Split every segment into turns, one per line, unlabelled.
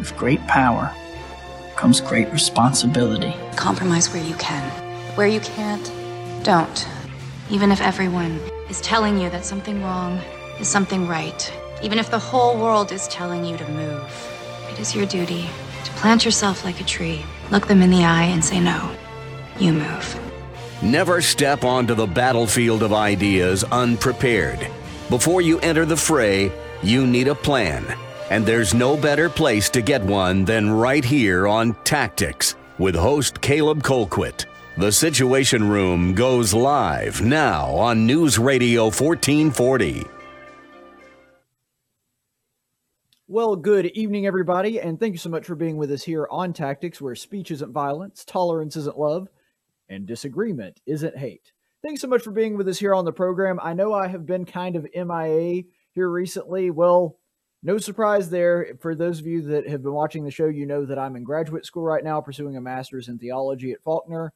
With great power comes great responsibility.
Compromise where you can. Where you can't, don't. Even if everyone is telling you that something wrong is something right, even if the whole world is telling you to move, it is your duty to plant yourself like a tree, look them in the eye, and say, No, you move.
Never step onto the battlefield of ideas unprepared. Before you enter the fray, you need a plan. And there's no better place to get one than right here on Tactics with host Caleb Colquitt. The Situation Room goes live now on News Radio 1440.
Well, good evening, everybody, and thank you so much for being with us here on Tactics, where speech isn't violence, tolerance isn't love, and disagreement isn't hate. Thanks so much for being with us here on the program. I know I have been kind of MIA here recently. Well, no surprise there. For those of you that have been watching the show, you know that I'm in graduate school right now, pursuing a master's in theology at Faulkner.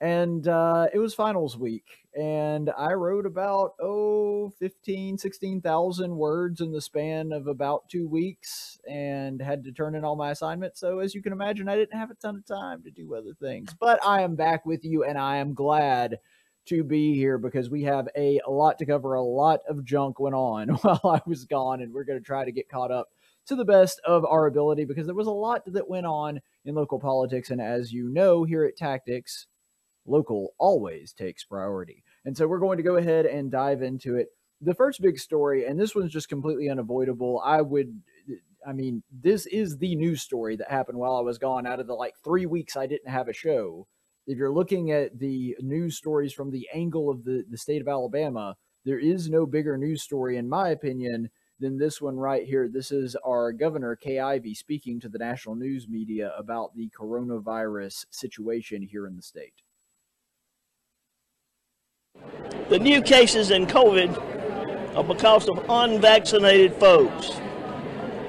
And uh, it was finals week, and I wrote about, oh, 15, 16,000 words in the span of about two weeks and had to turn in all my assignments. So, as you can imagine, I didn't have a ton of time to do other things. But I am back with you, and I am glad to be here because we have a, lot to cover. A lot of junk went on while I was gone, and we're going to try to get caught up to the best of our ability because there was a lot that went on in local politics. And as you know, here at Tactics, local always takes priority. And so we're going to go ahead and dive into it. The first big story, and this one's just completely unavoidable. I would, I mean, this is the news story that happened while I was gone out of the like three weeks I didn't have a show if you're looking at the news stories from the angle of the, the state of Alabama, there is no bigger news story, in my opinion, than this one right here. This is our governor, Kay Ivey, speaking to the national news media about the coronavirus situation here in the state.
The new cases in COVID are because of unvaccinated folks.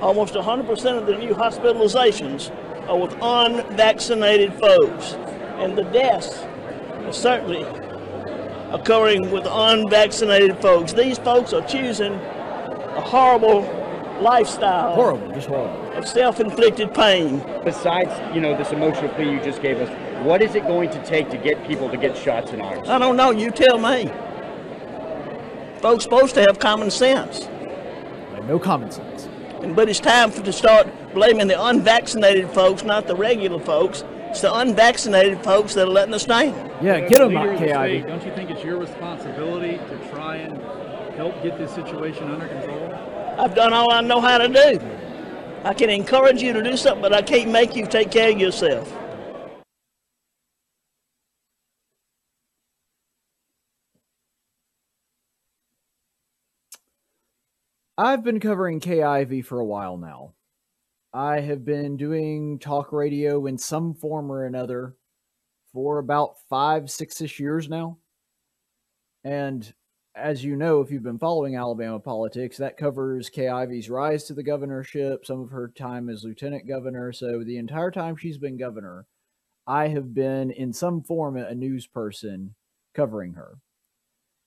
Almost 100% of the new hospitalizations are with unvaccinated folks and the deaths are certainly occurring with unvaccinated folks. These folks are choosing a horrible lifestyle.
Horrible, just horrible.
Of self-inflicted pain.
Besides, you know, this emotional plea you just gave us, what is it going to take to get people to get shots in arms?
I don't know. You tell me. Folks supposed to have common sense.
No common sense.
But it's time for to start blaming the unvaccinated folks, not the regular folks. It's the unvaccinated folks that are letting us down.
Yeah, get them out, KI.
Don't you think it's your responsibility to try and help get this situation under control?
I've done all I know how to do. I can encourage you to do something, but I can't make you take care of yourself.
I've been covering Kay Ivey for a while now. I have been doing talk radio in some form or another for about five, six ish years now. And as you know, if you've been following Alabama politics, that covers Kay Ivey's rise to the governorship, some of her time as lieutenant governor. So the entire time she's been governor, I have been in some form a news person covering her.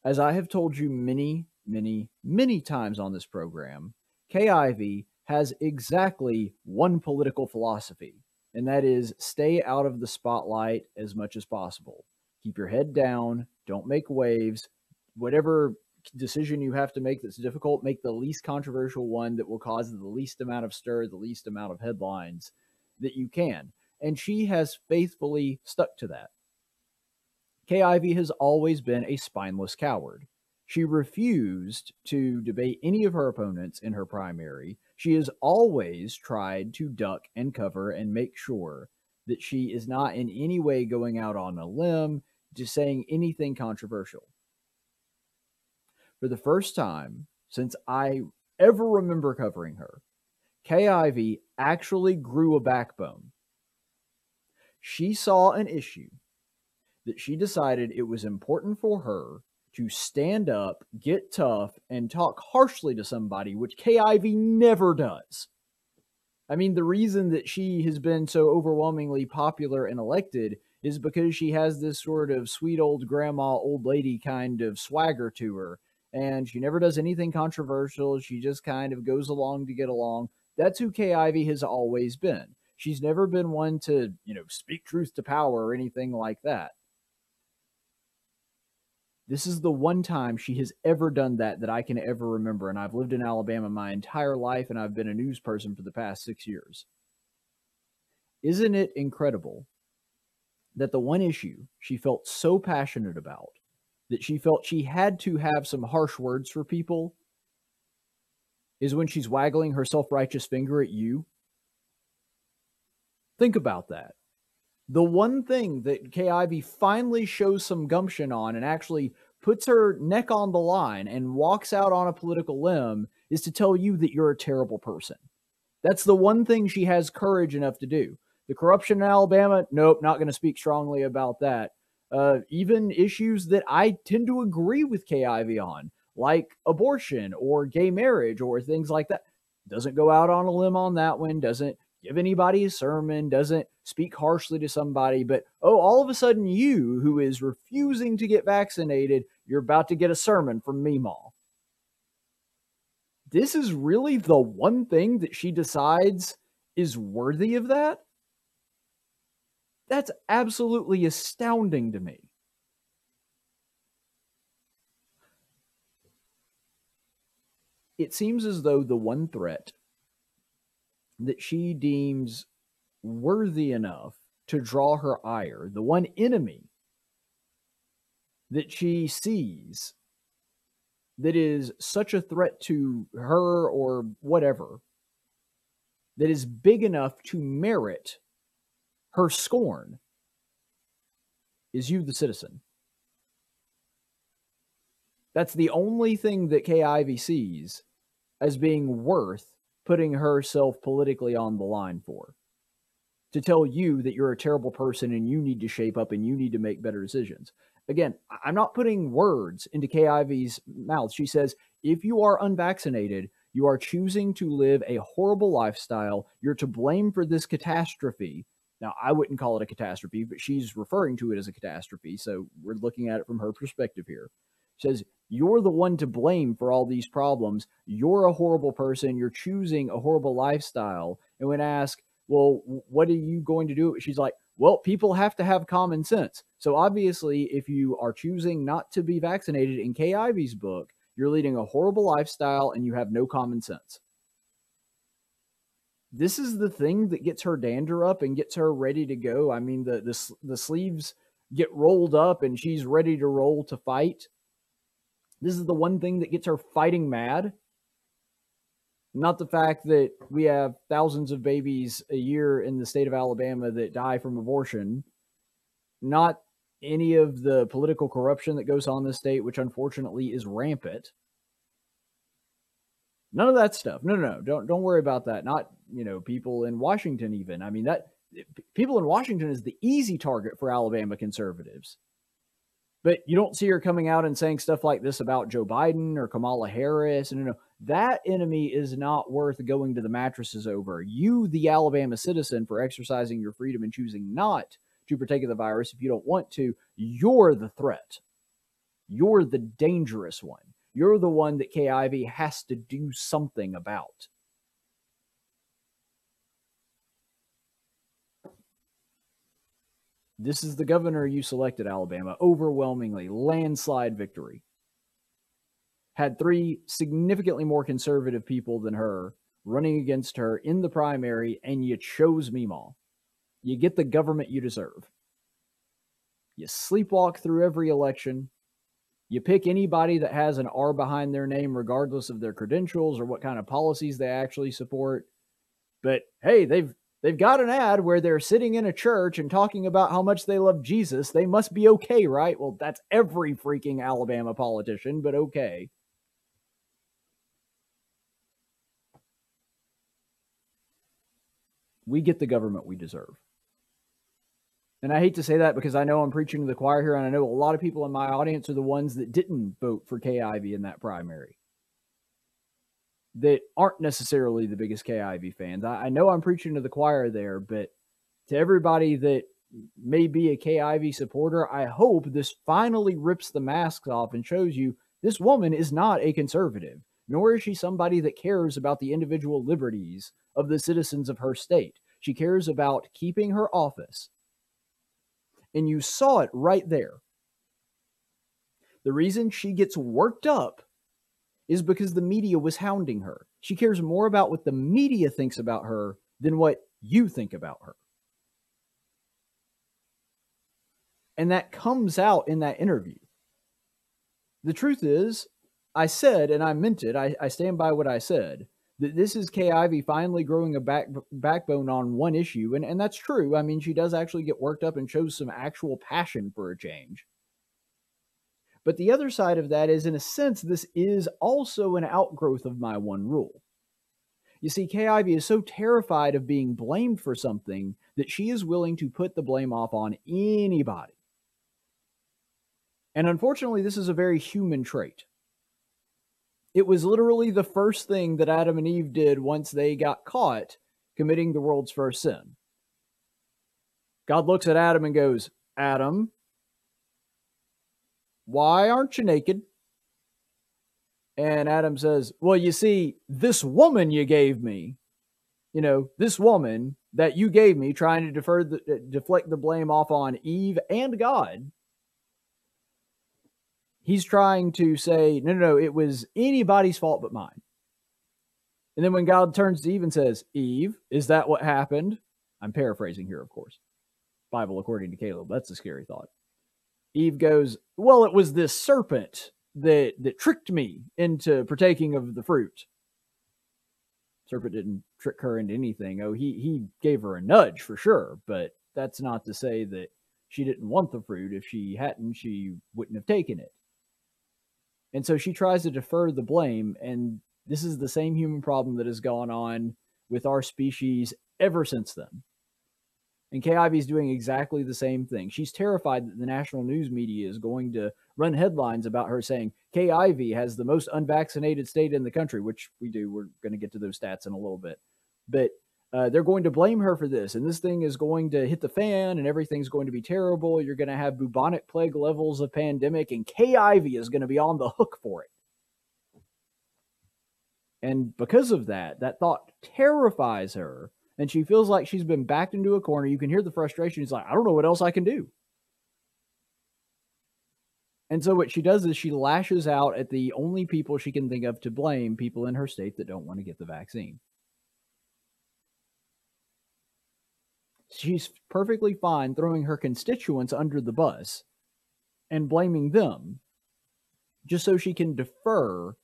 As I have told you many, many, many times on this program, Kay Ivey has exactly one political philosophy, and that is stay out of the spotlight as much as possible. Keep your head down, don't make waves. Whatever decision you have to make that's difficult, make the least controversial one that will cause the least amount of stir, the least amount of headlines that you can. And she has faithfully stuck to that. Kay Ivey has always been a spineless coward. She refused to debate any of her opponents in her primary she has always tried to duck and cover and make sure that she is not in any way going out on a limb, just saying anything controversial. For the first time since I ever remember covering her, Ivey actually grew a backbone. She saw an issue that she decided it was important for her to stand up, get tough, and talk harshly to somebody, which Ivey never does. I mean, the reason that she has been so overwhelmingly popular and elected is because she has this sort of sweet old grandma, old lady kind of swagger to her. And she never does anything controversial. She just kind of goes along to get along. That's who Kay Ivey has always been. She's never been one to, you know, speak truth to power or anything like that. This is the one time she has ever done that that I can ever remember. And I've lived in Alabama my entire life and I've been a news person for the past six years. Isn't it incredible that the one issue she felt so passionate about that she felt she had to have some harsh words for people is when she's waggling her self righteous finger at you? Think about that. The one thing that Kay Ivey finally shows some gumption on and actually puts her neck on the line and walks out on a political limb is to tell you that you're a terrible person. That's the one thing she has courage enough to do. The corruption in Alabama, nope, not going to speak strongly about that. Uh, even issues that I tend to agree with Kay Ivey on, like abortion or gay marriage or things like that, doesn't go out on a limb on that one, doesn't give anybody a sermon, doesn't speak harshly to somebody, but oh, all of a sudden you, who is refusing to get vaccinated, you're about to get a sermon from Meemaw. This is really the one thing that she decides is worthy of that? That's absolutely astounding to me. It seems as though the one threat that she deems worthy enough to draw her ire, the one enemy that she sees that is such a threat to her or whatever, that is big enough to merit her scorn, is you, the citizen. That's the only thing that Ivey sees as being worth putting herself politically on the line for. To tell you that you're a terrible person and you need to shape up and you need to make better decisions. Again, I'm not putting words into Kay Ivey's mouth. She says, if you are unvaccinated, you are choosing to live a horrible lifestyle. You're to blame for this catastrophe. Now, I wouldn't call it a catastrophe, but she's referring to it as a catastrophe. So we're looking at it from her perspective here. She says, You're the one to blame for all these problems. You're a horrible person. You're choosing a horrible lifestyle. And when asked, Well, what are you going to do? She's like, Well, people have to have common sense. So obviously, if you are choosing not to be vaccinated in Kay Ivey's book, you're leading a horrible lifestyle and you have no common sense. This is the thing that gets her dander up and gets her ready to go. I mean, the the, the sleeves get rolled up and she's ready to roll to fight. This is the one thing that gets her fighting mad. Not the fact that we have thousands of babies a year in the state of Alabama that die from abortion. Not any of the political corruption that goes on in the state, which unfortunately is rampant. None of that stuff. No, no, no. Don't don't worry about that. Not you know people in Washington even. I mean that people in Washington is the easy target for Alabama conservatives. But you don't see her coming out and saying stuff like this about Joe Biden or Kamala Harris. And you know, that enemy is not worth going to the mattresses over. You, the Alabama citizen, for exercising your freedom and choosing not to partake of the virus if you don't want to, you're the threat. You're the dangerous one. You're the one that Kay Ivey has to do something about. This is the governor you selected, Alabama. Overwhelmingly, landslide victory. Had three significantly more conservative people than her running against her in the primary, and you chose Meemaw. You get the government you deserve. You sleepwalk through every election. You pick anybody that has an R behind their name, regardless of their credentials or what kind of policies they actually support. But hey, they've They've got an ad where they're sitting in a church and talking about how much they love Jesus. They must be okay, right? Well, that's every freaking Alabama politician, but okay. We get the government we deserve. And I hate to say that because I know I'm preaching to the choir here, and I know a lot of people in my audience are the ones that didn't vote for Kay Ivey in that primary that aren't necessarily the biggest Kay Ivey fans. I, I, know I'm preaching to the choir there, but to everybody that may be a Kay Ivey supporter, I hope this finally rips the masks off and shows you this woman is not a conservative. Nor is she somebody that cares about the individual liberties of the citizens of her state. She cares about keeping her office. And you saw it right there. The reason she gets worked up is because the media was hounding her. She cares more about what the media thinks about her than what you think about her. And that comes out in that interview. The truth is, I said, and I meant it, I, I stand by what I said, that this is Kay Ivey finally growing a back, backbone on one issue. And, and that's true. I mean, she does actually get worked up and shows some actual passion for a change. But the other side of that is, in a sense, this is also an outgrowth of my one rule. You see, Kay Ivey is so terrified of being blamed for something that she is willing to put the blame off on anybody. And unfortunately, this is a very human trait. It was literally the first thing that Adam and Eve did once they got caught committing the world's first sin. God looks at Adam and goes, Adam, why aren't you naked? And Adam says, Well, you see, this woman you gave me, you know, this woman that you gave me, trying to defer the, deflect the blame off on Eve and God, he's trying to say, no, no, no, it was anybody's fault but mine. And then when God turns to Eve and says, Eve, is that what happened? I'm paraphrasing here, of course. Bible according to Caleb. That's a scary thought. Eve goes, Well, it was this serpent that that tricked me into partaking of the fruit. Serpent didn't trick her into anything. Oh, he he gave her a nudge for sure, but that's not to say that she didn't want the fruit. If she hadn't, she wouldn't have taken it. And so she tries to defer the blame. And this is the same human problem that has gone on with our species ever since then. And Kay Ivey is doing exactly the same thing. She's terrified that the national news media is going to run headlines about her saying Kay Ivey has the most unvaccinated state in the country, which we do. We're going to get to those stats in a little bit. But uh, they're going to blame her for this, and this thing is going to hit the fan, and everything's going to be terrible. You're going to have bubonic plague levels of pandemic, and Ivey is going to be on the hook for it. And because of that, that thought terrifies her, and she feels like she's been backed into a corner. You can hear the frustration. She's like, I don't know what else I can do. And so what she does is she lashes out at the only people she can think of to blame, people in her state that don't want to get the vaccine. She's perfectly fine throwing her constituents under the bus and blaming them just so she can defer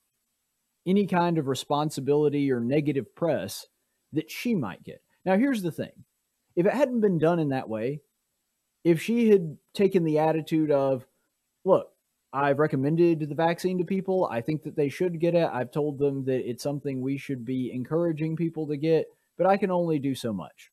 any kind of responsibility or negative press that she might get. Now, here's the thing if it hadn't been done in that way, if she had taken the attitude of, look, I've recommended the vaccine to people. I think that they should get it. I've told them that it's something we should be encouraging people to get, but I can only do so much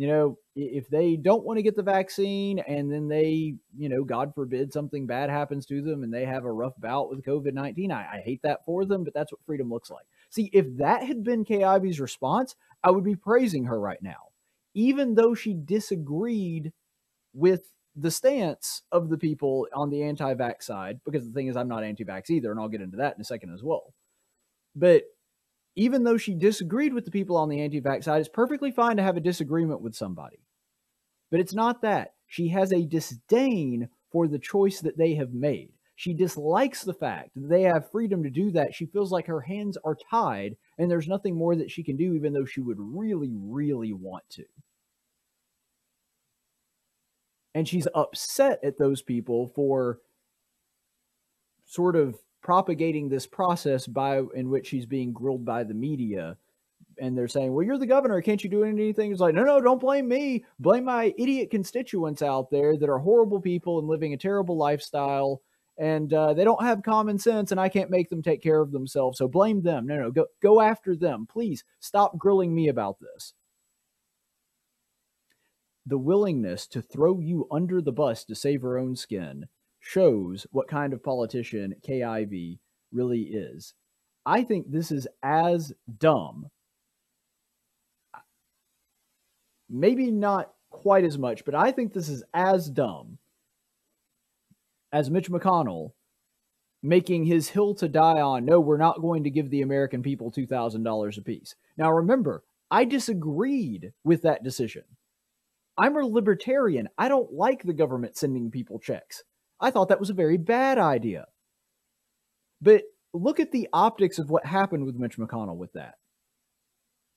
you know, if they don't want to get the vaccine and then they, you know, God forbid something bad happens to them and they have a rough bout with COVID 19, I, I, hate that for them, but that's what freedom looks like. See, if that had been Ivey's response, I would be praising her right now, even though she disagreed with the stance of the people on the anti vax side, because the thing is, I'm not anti vax either, and I'll get into that in a second as well. But even though she disagreed with the people on the anti vax side, it's perfectly fine to have a disagreement with somebody. But it's not that. She has a disdain for the choice that they have made. She dislikes the fact that they have freedom to do that. She feels like her hands are tied and there's nothing more that she can do, even though she would really, really want to. And she's upset at those people for sort of propagating this process by in which he's being grilled by the media and they're saying, "Well, you're the governor. Can't you do anything?" It's like, "No, no, don't blame me. Blame my idiot constituents out there that are horrible people and living a terrible lifestyle, and uh, they don't have common sense, and I can't make them take care of themselves. So blame them. No, no, go go after them. Please stop grilling me about this." The willingness to throw you under the bus to save her own skin shows what kind of politician Kay Ivey really is. I think this is as dumb, maybe not quite as much, but I think this is as dumb as Mitch McConnell making his hill to die on no, we're not going to give the American people $2,000 apiece. Now, remember, I disagreed with that decision. I'm a libertarian. I don't like the government sending people checks. I thought that was a very bad idea. But look at the optics of what happened with Mitch McConnell with that.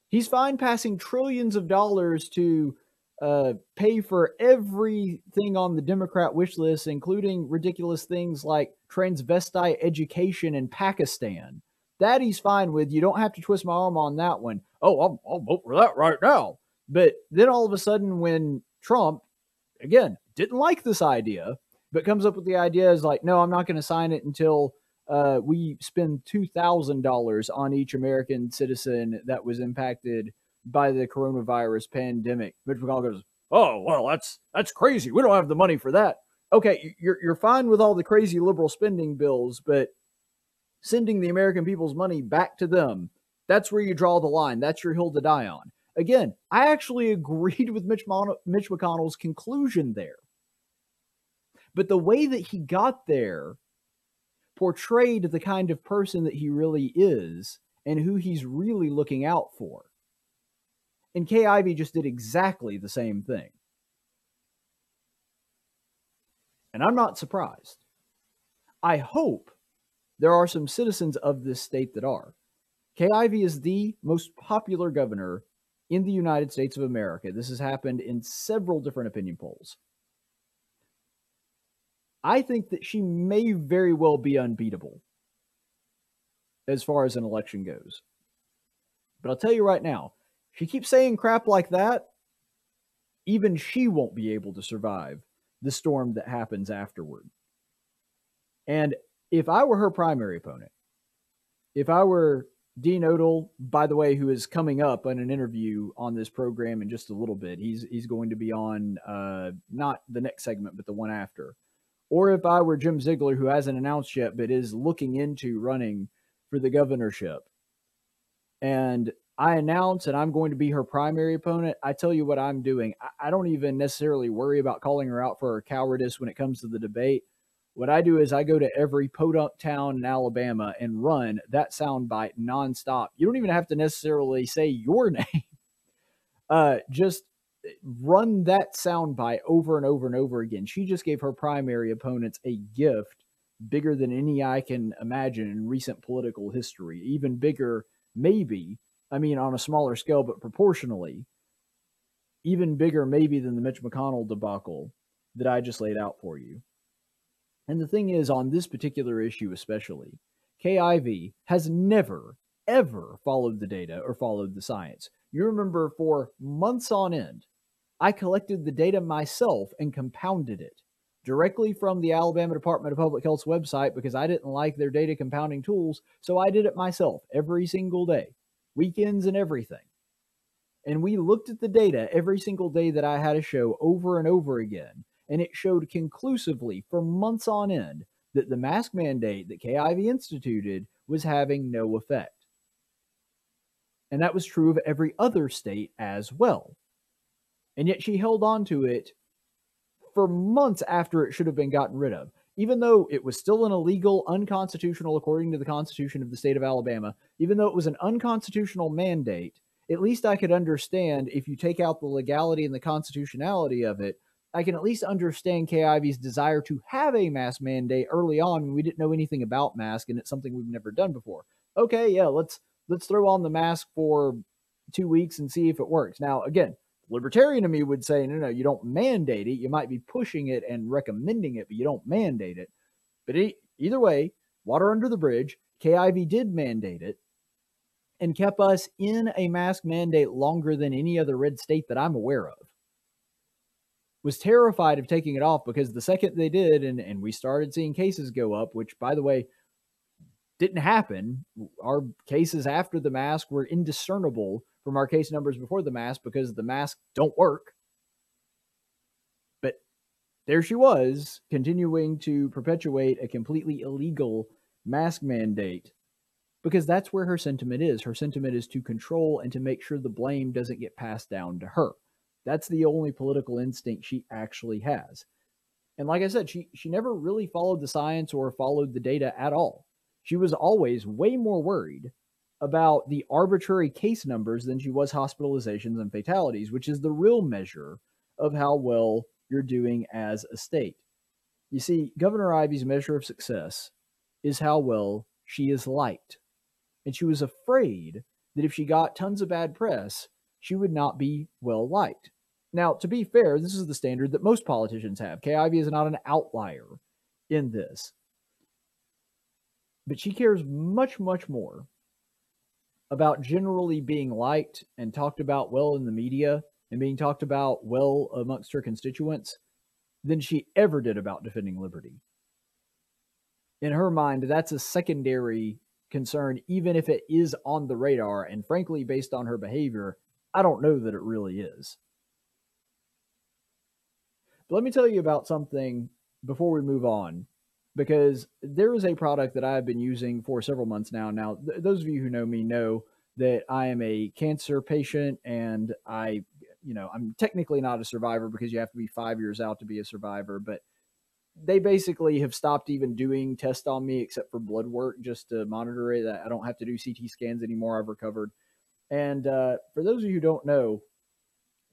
He's fine passing trillions of dollars to uh, pay for everything on the Democrat wish list, including ridiculous things like transvestite education in Pakistan. That he's fine with. You don't have to twist my arm on that one. Oh, I'll, I'll vote for that right now. But then all of a sudden, when Trump, again, didn't like this idea, but comes up with the idea is like, no, I'm not going to sign it until uh, we spend $2,000 on each American citizen that was impacted by the coronavirus pandemic. Mitch McConnell goes, "Oh, well, that's that's crazy. We don't have the money for that." Okay, you're you're fine with all the crazy liberal spending bills, but sending the American people's money back to them, that's where you draw the line. That's your hill to die on. Again, I actually agreed with Mitch, Mon- Mitch McConnell's conclusion there. But the way that he got there portrayed the kind of person that he really is and who he's really looking out for. And Ivey just did exactly the same thing. And I'm not surprised. I hope there are some citizens of this state that are. Ivey is the most popular governor in the United States of America. This has happened in several different opinion polls. I think that she may very well be unbeatable as far as an election goes. But I'll tell you right now, if she keeps saying crap like that, even she won't be able to survive the storm that happens afterward. And if I were her primary opponent, if I were Dean Odle, by the way, who is coming up on an interview on this program in just a little bit, he's he's going to be on uh, not the next segment, but the one after. Or if I were Jim Ziegler, who hasn't announced yet, but is looking into running for the governorship, and I announce and I'm going to be her primary opponent, I tell you what I'm doing. I, don't even necessarily worry about calling her out for her cowardice when it comes to the debate. What I do is I go to every podunk town in Alabama and run that soundbite nonstop. You don't even have to necessarily say your name. Uh, just run that sound soundbite over and over and over again. She just gave her primary opponents a gift bigger than any I can imagine in recent political history, even bigger, maybe, I mean, on a smaller scale, but proportionally, even bigger, maybe, than the Mitch McConnell debacle that I just laid out for you. And the thing is, on this particular issue especially, Kay Ivey has never, ever followed the data or followed the science. You remember for months on end, I collected the data myself and compounded it directly from the Alabama Department of Public Health's website because I didn't like their data compounding tools, so I did it myself every single day weekends and everything. And we looked at the data every single day that I had a show over and over again, and it showed conclusively for months on end that the mask mandate that Kay Ivey instituted was having no effect. And that was true of every other state as well. And yet she held on to it for months after it should have been gotten rid of even though it was still an illegal, unconstitutional, according to the Constitution of the state of Alabama, even though it was an unconstitutional mandate, at least I could understand if you take out the legality and the constitutionality of it, I can at least understand Kay Ivey's desire to have a mask mandate early on when we didn't know anything about mask and it's something we've never done before. Okay, yeah, let's let's throw on the mask for two weeks and see if it works. Now, again, Libertarian to me would say, no, no, you don't mandate it. You might be pushing it and recommending it, but you don't mandate it. But either way, water under the bridge, Kay Ivey did mandate it and kept us in a mask mandate longer than any other red state that I'm aware of. Was terrified of taking it off because the second they did, and, and we started seeing cases go up, which, by the way, didn't happen. Our cases after the mask were indiscernible from our case numbers before the mask because the masks don't work. But there she was, continuing to perpetuate a completely illegal mask mandate because that's where her sentiment is. Her sentiment is to control and to make sure the blame doesn't get passed down to her. That's the only political instinct she actually has. And like I said, she she never really followed the science or followed the data at all. She was always way more worried about the arbitrary case numbers than she was hospitalizations and fatalities, which is the real measure of how well you're doing as a state. You see, Governor Ivey's measure of success is how well she is liked. And she was afraid that if she got tons of bad press, she would not be well liked. Now, to be fair, this is the standard that most politicians have. Kay is not an outlier in this. But she cares much, much more about generally being liked and talked about well in the media and being talked about well amongst her constituents than she ever did about defending liberty. In her mind, that's a secondary concern, even if it is on the radar. And frankly, based on her behavior, I don't know that it really is. But let me tell you about something before we move on, because there is a product that I've been using for several months now. Now, th- those of you who know me know that I am a cancer patient and I, you know, I'm technically not a survivor because you have to be five years out to be a survivor, but they basically have stopped even doing tests on me except for blood work just to monitor it. I don't have to do CT scans anymore. I've recovered. And uh, for those of you who don't know,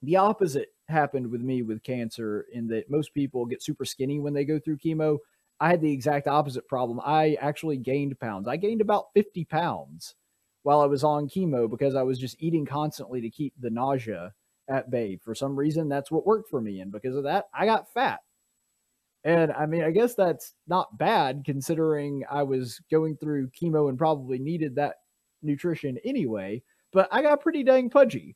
the opposite happened with me with cancer in that most people get super skinny when they go through chemo. I had the exact opposite problem. I actually gained pounds. I gained about 50 pounds while I was on chemo because I was just eating constantly to keep the nausea at bay. For some reason, that's what worked for me. And because of that, I got fat. And I mean, I guess that's not bad considering I was going through chemo and probably needed that nutrition anyway. But I got pretty dang pudgy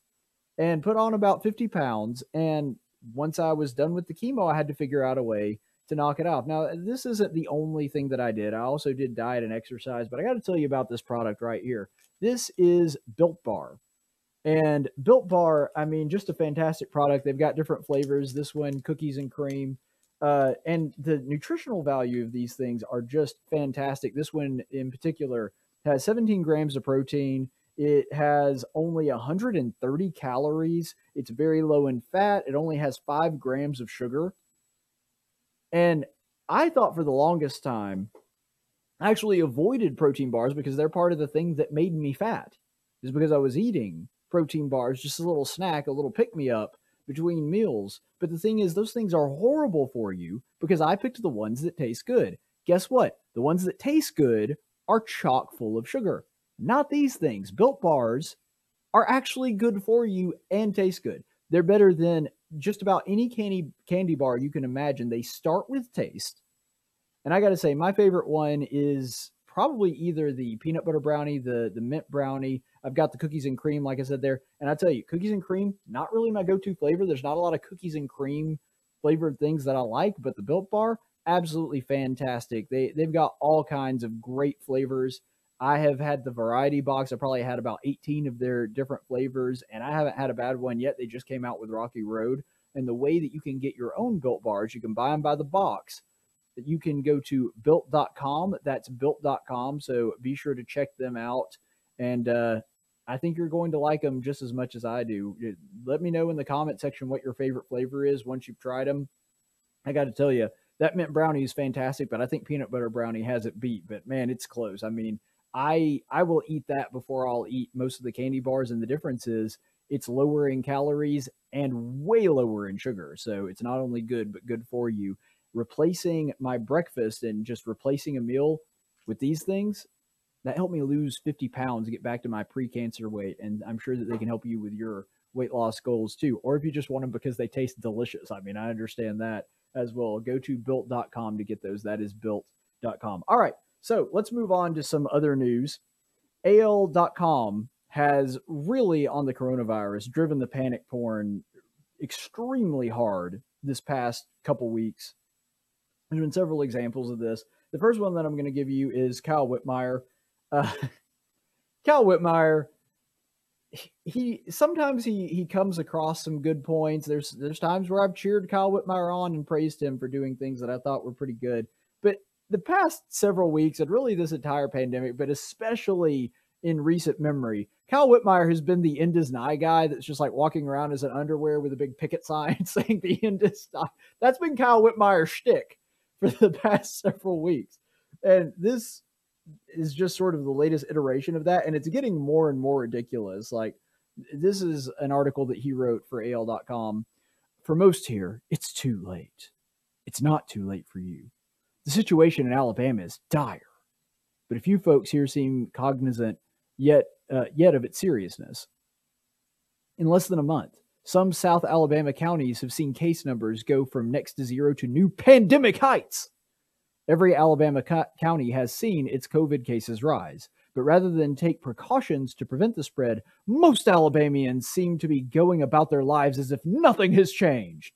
and put on about 50 pounds. And once I was done with the chemo, I had to figure out a way to knock it off. Now, this isn't the only thing that I did. I also did diet and exercise, but I got to tell you about this product right here. This is Built Bar. And Built Bar, I mean, just a fantastic product. They've got different flavors. This one, cookies and cream. Uh, and the nutritional value of these things are just fantastic. This one in particular has 17 grams of protein. It has only 130 calories. It's very low in fat. It only has five grams of sugar. And I thought for the longest time, I actually avoided protein bars because they're part of the thing that made me fat, is because I was eating protein bars, just a little snack, a little pick me up between meals. But the thing is, those things are horrible for you because I picked the ones that taste good. Guess what? The ones that taste good are chock full of sugar. Not these things. Built bars are actually good for you and taste good. They're better than just about any candy candy bar you can imagine. They start with taste. And I got to say my favorite one is probably either the peanut butter brownie, the the mint brownie. I've got the cookies and cream, like I said there. And I tell you, cookies and cream, not really my go-to flavor. There's not a lot of cookies and cream flavored things that I like, but the Built Bar, absolutely fantastic. They they've got all kinds of great flavors. I have had the variety box. I probably had about 18 of their different flavors, and I haven't had a bad one yet. They just came out with Rocky Road. And the way that you can get your own built bars, you can buy them by the box that you can go to built.com. That's built.com. So be sure to check them out. And uh, I think you're going to like them just as much as I do. Let me know in the comment section what your favorite flavor is once you've tried them. I got to tell you, that mint brownie is fantastic, but I think peanut butter brownie has it beat. But man, it's close. I mean, I I will eat that before I'll eat most of the candy bars, and the difference is it's lower in calories and way lower in sugar. So it's not only good but good for you replacing my breakfast and just replacing a meal with these things, that helped me lose 50 pounds get back to my pre-cancer weight. And I'm sure that they can help you with your weight loss goals too. Or if you just want them because they taste delicious. I mean, I understand that as well. Go to built.com to get those. That is built.com. All right. So let's move on to some other news. AL.com has really on the coronavirus driven the panic porn extremely hard this past couple weeks. There's been several examples of this. The first one that I'm going to give you is Kyle Whitmire. Uh, Kyle Whitmire, he sometimes he he comes across some good points. There's there's times where I've cheered Kyle Whitmire on and praised him for doing things that I thought were pretty good. But the past several weeks and really this entire pandemic, but especially in recent memory. Kyle Whitmire has been the end is nigh guy that's just like walking around as an underwear with a big picket sign saying the end is nigh. That's been Kyle Whitmire's shtick for the past several weeks. And this is just sort of the latest iteration of that. And it's getting more and more ridiculous. Like, this is an article that he wrote for AL.com. For most here, it's too late. It's not too late for you. The situation in Alabama is dire, but a few folks here seem cognizant yet uh, yet of its seriousness. In less than a month, some South Alabama counties have seen case numbers go from next to zero to new pandemic heights. Every Alabama co- county has seen its COVID cases rise, but rather than take precautions to prevent the spread, most Alabamians seem to be going about their lives as if nothing has changed,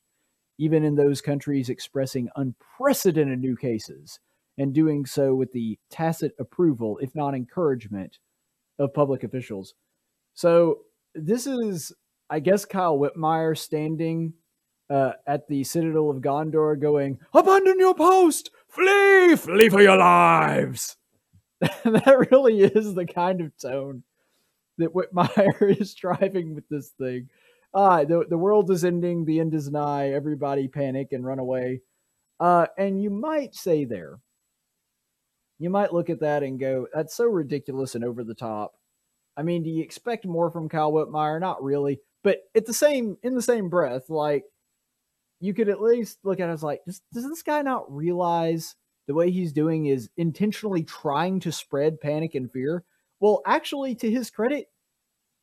even in those countries expressing unprecedented new cases and doing so with the tacit approval, if not encouragement, of public officials. So this is, I guess, Kyle Whitmire standing uh, at the Citadel of Gondor, going, "Abandon your post, flee, flee for your lives." that really is the kind of tone that Whitmire is driving with this thing. Ah, the the world is ending, the end is nigh. Everybody panic and run away. Uh, and you might say there, you might look at that and go, that's so ridiculous and over the top. I mean, do you expect more from Kyle Whitmire? Not really. But at the same in the same breath, like you could at least look at it as like, does, does this guy not realize the way he's doing is intentionally trying to spread panic and fear? Well, actually, to his credit,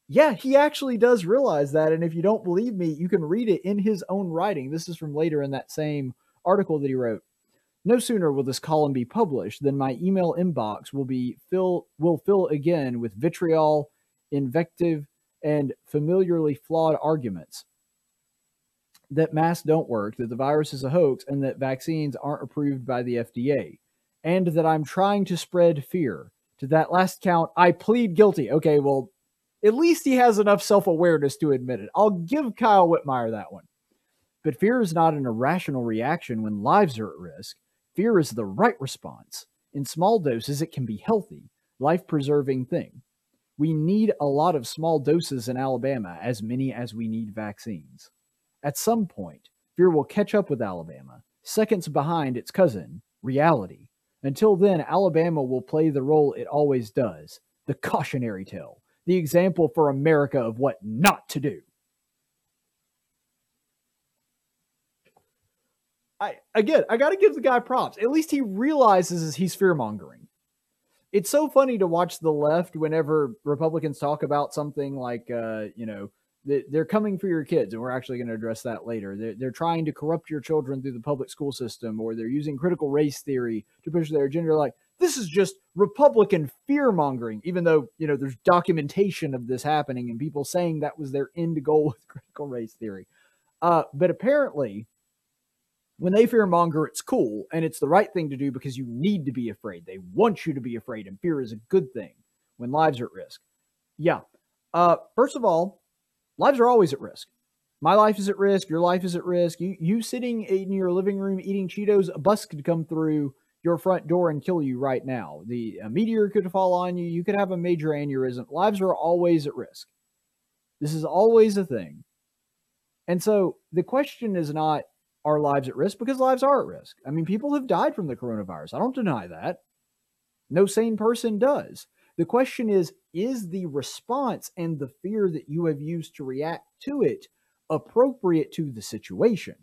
yeah, he actually does realize that. And if you don't believe me, you can read it in his own writing. This is from later in that same article that he wrote. No sooner will this column be published than my email inbox will be fill will fill again with vitriol, invective, and familiarly flawed arguments that masks don't work, that the virus is a hoax, and that vaccines aren't approved by the FDA, and that I'm trying to spread fear. To that last count, I plead guilty. Okay, well, at least he has enough self awareness to admit it. I'll give Kyle Whitmire that one. But fear is not an irrational reaction when lives are at risk. Fear is the right response. In small doses, it can be healthy, life preserving thing. We need a lot of small doses in Alabama, as many as we need vaccines. At some point, fear will catch up with Alabama, seconds behind its cousin, reality. Until then, Alabama will play the role it always does the cautionary tale, the example for America of what not to do. I again, I got to give the guy props. At least he realizes he's fear mongering. It's so funny to watch the left whenever Republicans talk about something like, uh, you know, they're coming for your kids, and we're actually going to address that later. They're, they're trying to corrupt your children through the public school system, or they're using critical race theory to push their agenda. Like this is just Republican fear mongering, even though you know there's documentation of this happening and people saying that was their end goal with critical race theory. Uh, but apparently, when they fear monger, it's cool and it's the right thing to do because you need to be afraid. They want you to be afraid, and fear is a good thing when lives are at risk. Yeah. Uh, first of all, lives are always at risk. My life is at risk. Your life is at risk. You you sitting in your living room eating Cheetos, a bus could come through your front door and kill you right now. The meteor could fall on you. You could have a major aneurysm. Lives are always at risk. This is always a thing. And so the question is not are lives at risk because lives are at risk. I mean, people have died from the coronavirus. I don't deny that. No sane person does. The question is is the response and the fear that you have used to react to it appropriate to the situation?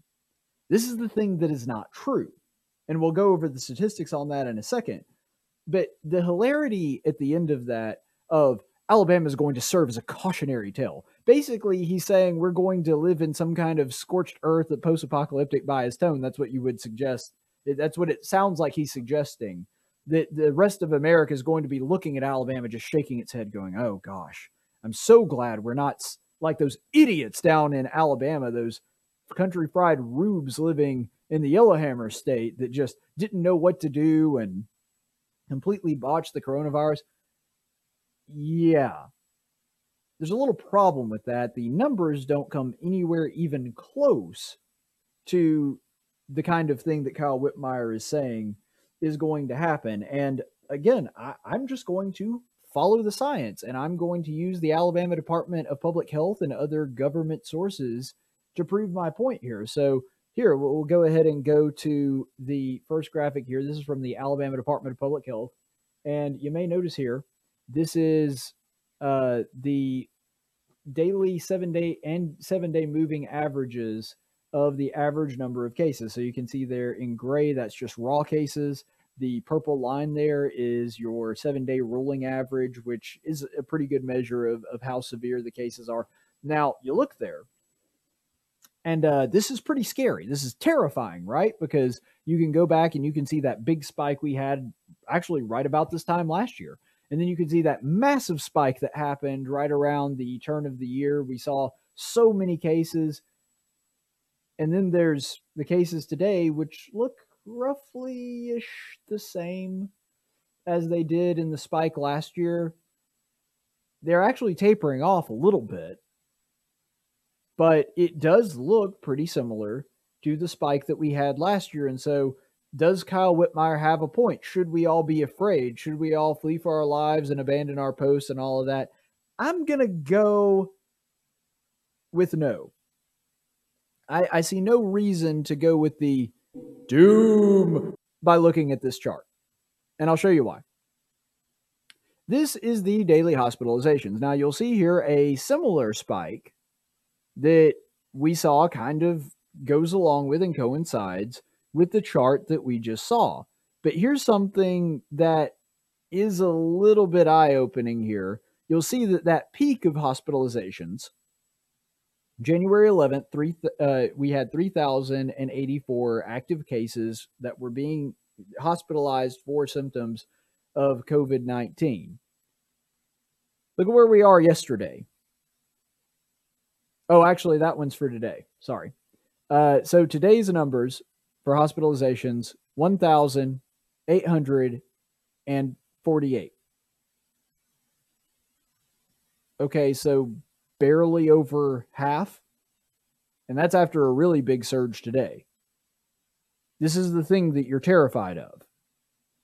This is the thing that is not true. And we'll go over the statistics on that in a second. But the hilarity at the end of that of Alabama is going to serve as a cautionary tale basically he's saying we're going to live in some kind of scorched earth, a post-apocalyptic by his tone. That's what you would suggest. That's what it sounds like he's suggesting. That the rest of America is going to be looking at Alabama, just shaking its head, going, "Oh gosh, I'm so glad we're not like those idiots down in Alabama, those country fried rubes living in the Yellowhammer state that just didn't know what to do and completely botched the coronavirus." Yeah, there's a little problem with that. The numbers don't come anywhere even close to the kind of thing that Kyle Whitmire is saying is going to happen. And again, I, I'm just going to follow the science, and I'm going to use the Alabama Department of Public Health and other government sources to prove my point here. So here, we'll, we'll go ahead and go to the first graphic here. This is from the Alabama Department of Public Health. And you may notice here, this is uh, the daily seven day and seven day moving averages of the average number of cases. So you can see there in gray, that's just raw cases. The purple line there is your seven day rolling average, which is a pretty good measure of, of how severe the cases are. Now, you look there, and uh, this is pretty scary. This is terrifying, right? Because you can go back and you can see that big spike we had actually right about this time last year. And then you can see that massive spike that happened right around the turn of the year. We saw so many cases. And then there's the cases today, which look roughly ish the same as they did in the spike last year. They're actually tapering off a little bit but it does look pretty similar to the spike that we had last year. And so, does Kyle Whitmire have a point? Should we all be afraid? Should we all flee for our lives and abandon our posts and all of that? I'm going to go with no. I, I see no reason to go with the doom by looking at this chart. And I'll show you why. This is the daily hospitalizations. Now, you'll see here a similar spike that we saw kind of goes along with and coincides with the chart that we just saw. But here's something that is a little bit eye opening here. You'll see that that peak of hospitalizations, January 11th, three, uh, we had 3,084 active cases that were being hospitalized for symptoms of COVID 19. Look at where we are yesterday. Oh, actually, that one's for today. Sorry. Uh, so today's numbers for hospitalizations 1,848. Okay, so barely over half. And that's after a really big surge today. This is the thing that you're terrified of.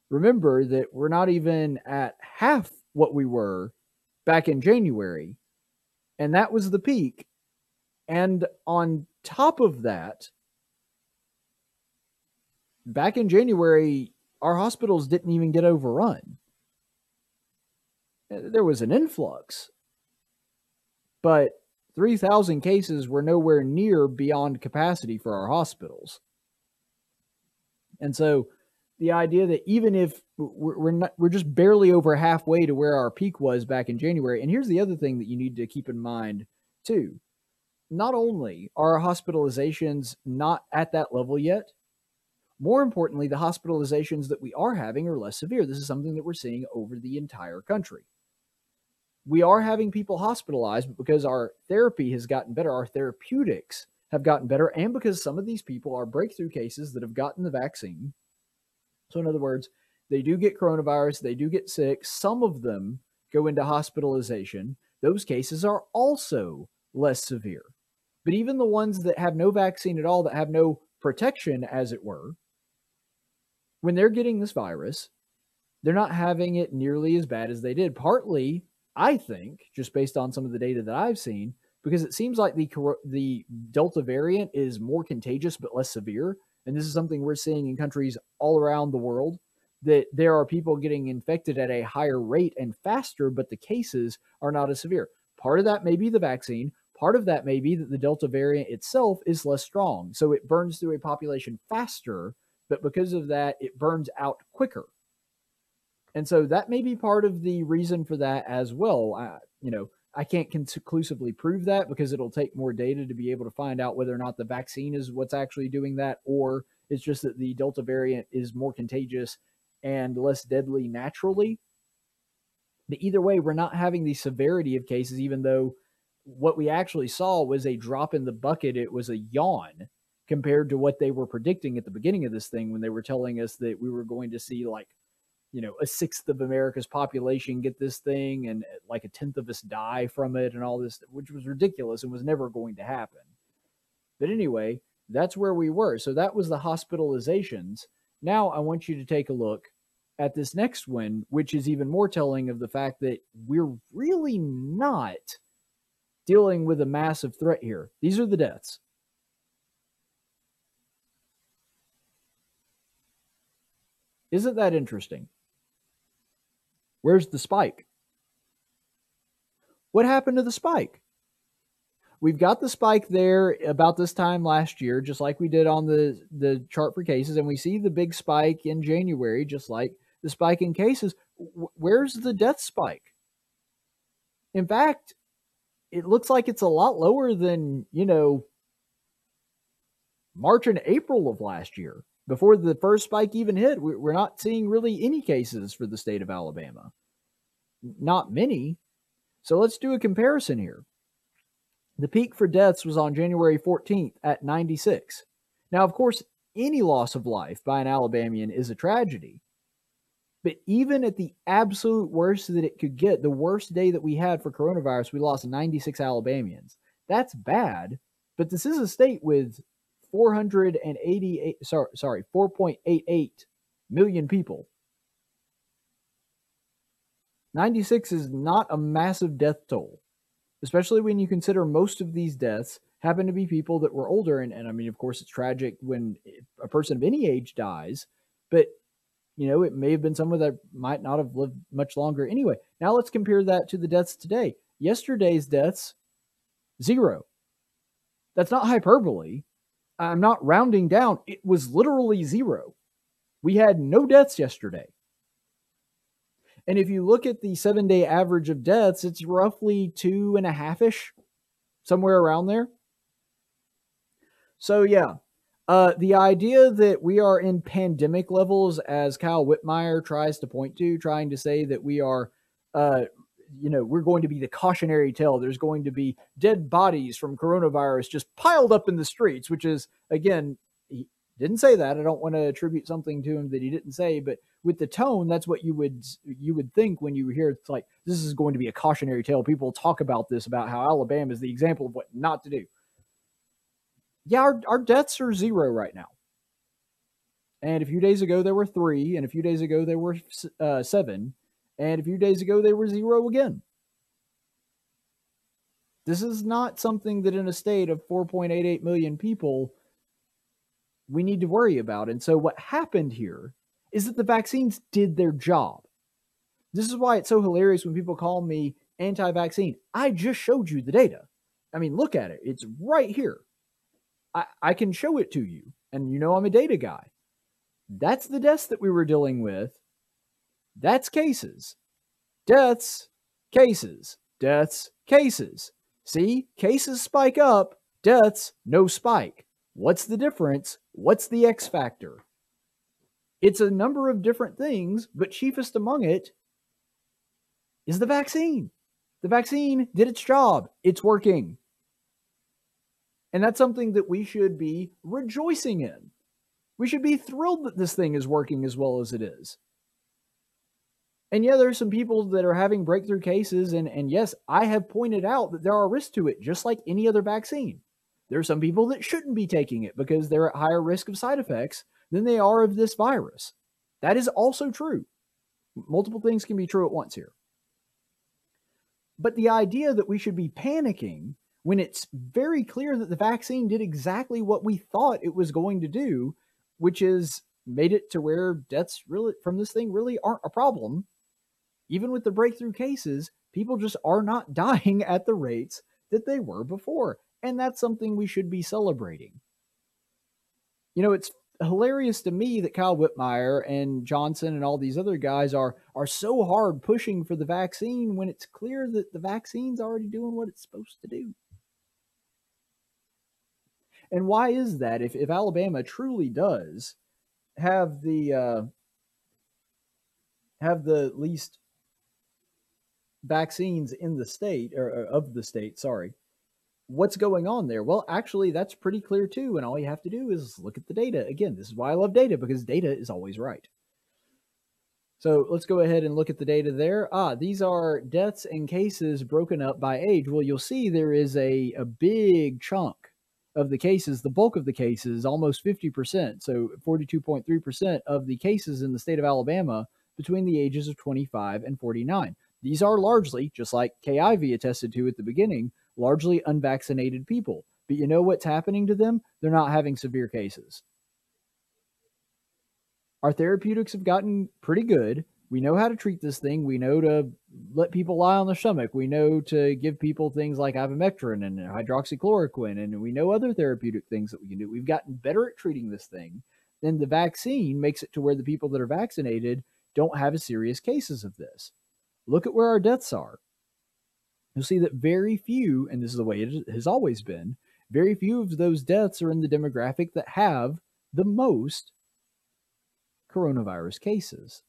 Remember that we're not even at half what we were back in January. And that was the peak and on top of that, back in January, our hospitals didn't even get overrun. Uh, there was an influx, but 3,000 cases were nowhere near beyond capacity for our hospitals. And so the idea that even if we're, not, we're just barely over halfway to where our peak was back in January, and here's the other thing that you need to keep in mind too not only are hospitalizations not at that level yet, more importantly, the hospitalizations that we are having are less severe. This is something that we're seeing over the entire country. We are having people hospitalized because our therapy has gotten better, our therapeutics have gotten better, and because some of these people are breakthrough cases that have gotten the vaccine. So, in other words, they do get coronavirus, they do get sick, some of them go into hospitalization. Those cases are also less severe. But even the ones that have no vaccine at all, that have no protection, as it were, when they're getting this virus, they're not having it nearly as bad as they did. Partly, I think, just based on some of the data that I've seen, because it seems like the the Delta variant is more contagious but less severe, and this is something we're seeing in countries all around the world. That there are people getting infected at a higher rate and faster, but the cases are not as severe. Part of that may be the vaccine. Part of that may be that the Delta variant itself is less strong. So it burns through a population faster, but because of that, it burns out quicker. And so that may be part of the reason for that as well. I, you know, I can't conclusively prove that because it'll take more data to be able to find out whether or not the vaccine is what's actually doing that, or it's just that the Delta variant is more contagious and less deadly naturally. But either way, we're not having the severity of cases, even though what we actually saw was a drop in the bucket. It was a yawn compared to what they were predicting at the beginning of this thing when they were telling us that we were going to see like, you know, a sixth of America's population get this thing and uh, like a tenth of us die from it and all this, which was ridiculous and was never going to happen. But anyway, that's where we were. So that was the hospitalizations. Now I want you to take a look at this next one, which is even more telling of the fact that we're really not dealing with a massive threat here. These are the deaths. Isn't that interesting? Where's the spike? What happened to the spike? We've got the spike there about this time last year, just like we did on the, the chart for cases, and we see the big spike in January, just like the spike in cases. Where's the death spike? In fact, it looks like it's a lot lower than, you know, March and April of last year before the first spike even hit. We're not seeing really any cases for the state of Alabama. Not many. So let's do a comparison here. The peak for deaths was on January 14th at 96. Now, of course, any loss of life by an Alabamian is a tragedy. But even at the absolute worst that it could get, the worst day that we had for coronavirus, we lost 96 Alabamians. That's bad, but this is a state with 488 sorry, sorry 4.88 million people. 96 is not a massive death toll, especially when you consider most of these deaths happen to be people that were older. And, and I mean, of course, it's tragic when a person of any age dies, but you know, it may have been someone that might not have lived much longer anyway. Now let's compare that to the deaths today. Yesterday's deaths, zero. That's not hyperbole. I'm not rounding down. It was literally zero. We had no deaths yesterday. And if you look at the seven day average of deaths, it's roughly two and a half ish, somewhere around there. So, yeah, uh, the idea that we are in pandemic levels, as Kyle Whitmire tries to point to, trying to say that we are, uh, you know, we're going to be the cautionary tale. There's going to be dead bodies from coronavirus just piled up in the streets, which is, again, he didn't say that. I don't want to attribute something to him that he didn't say, but with the tone, that's what you would you would think when you hear it's like this is going to be a cautionary tale. People talk about this about how Alabama is the example of what not to do yeah, our, our deaths are zero right now. And a few days ago, there were three. And a few days ago, there were uh, seven. And a few days ago, they were zero again. This is not something that in a state of 4.88 million people we need to worry about. And so, what happened here is that the vaccines did their job. This is why it's so hilarious when people call me anti vaccine. I just showed you the data. I mean, look at it, it's right here. I, I can show it to you. And you know I'm a data guy. That's the deaths that we were dealing with. That's cases. Deaths, cases. Deaths, cases. See, cases spike up, deaths, no spike. What's the difference? What's the X factor? It's a number of different things, but chiefest among it is the vaccine. The vaccine did its job. It's working. And that's something that we should be rejoicing in. We should be thrilled that this thing is working as well as it is. And yeah, there are some people that are having breakthrough cases. And, and yes, I have pointed out that there are risks to it, just like any other vaccine. There are some people that shouldn't be taking it because they're at higher risk of side effects than they are of this virus. That is also true. Multiple things can be true at once here. But the idea that we should be panicking when it's very clear that the vaccine did exactly what we thought it was going to do, which is made it to where deaths really from this thing really aren't a problem. Even with the breakthrough cases, people just are not dying at the rates that they were before. And that's something we should be celebrating. You know, it's hilarious to me that Kyle Whitmire and Johnson and all these other guys are are so hard pushing for the vaccine when it's clear that the vaccine's already doing what it's supposed to do. And why is that? If if Alabama truly does have the uh, have the least vaccines in the state or, or of the state, sorry, what's going on there? Well, actually, that's pretty clear too. And all you have to do is look at the data. Again, this is why I love data because data is always right. So let's go ahead and look at the data there. Ah, these are deaths and cases broken up by age. Well, you'll see there is a, a big chunk of the cases, the bulk of the cases, almost 50%, so 42.3% of the cases in the state of Alabama between the ages of 25 and 49. These are largely, just like Kay Ivey attested to at the beginning, largely unvaccinated people. But you know what's happening to them? They're not having severe cases. Our therapeutics have gotten pretty good. We know how to treat this thing. We know to let people lie on their stomach. We know to give people things like ivermectin and hydroxychloroquine, and we know other therapeutic things that we can do. We've gotten better at treating this thing. Then the vaccine makes it to where the people that are vaccinated don't have as serious cases of this. Look at where our deaths are. You'll see that very few, and this is the way it has always been, very few of those deaths are in the demographic that have the most coronavirus cases.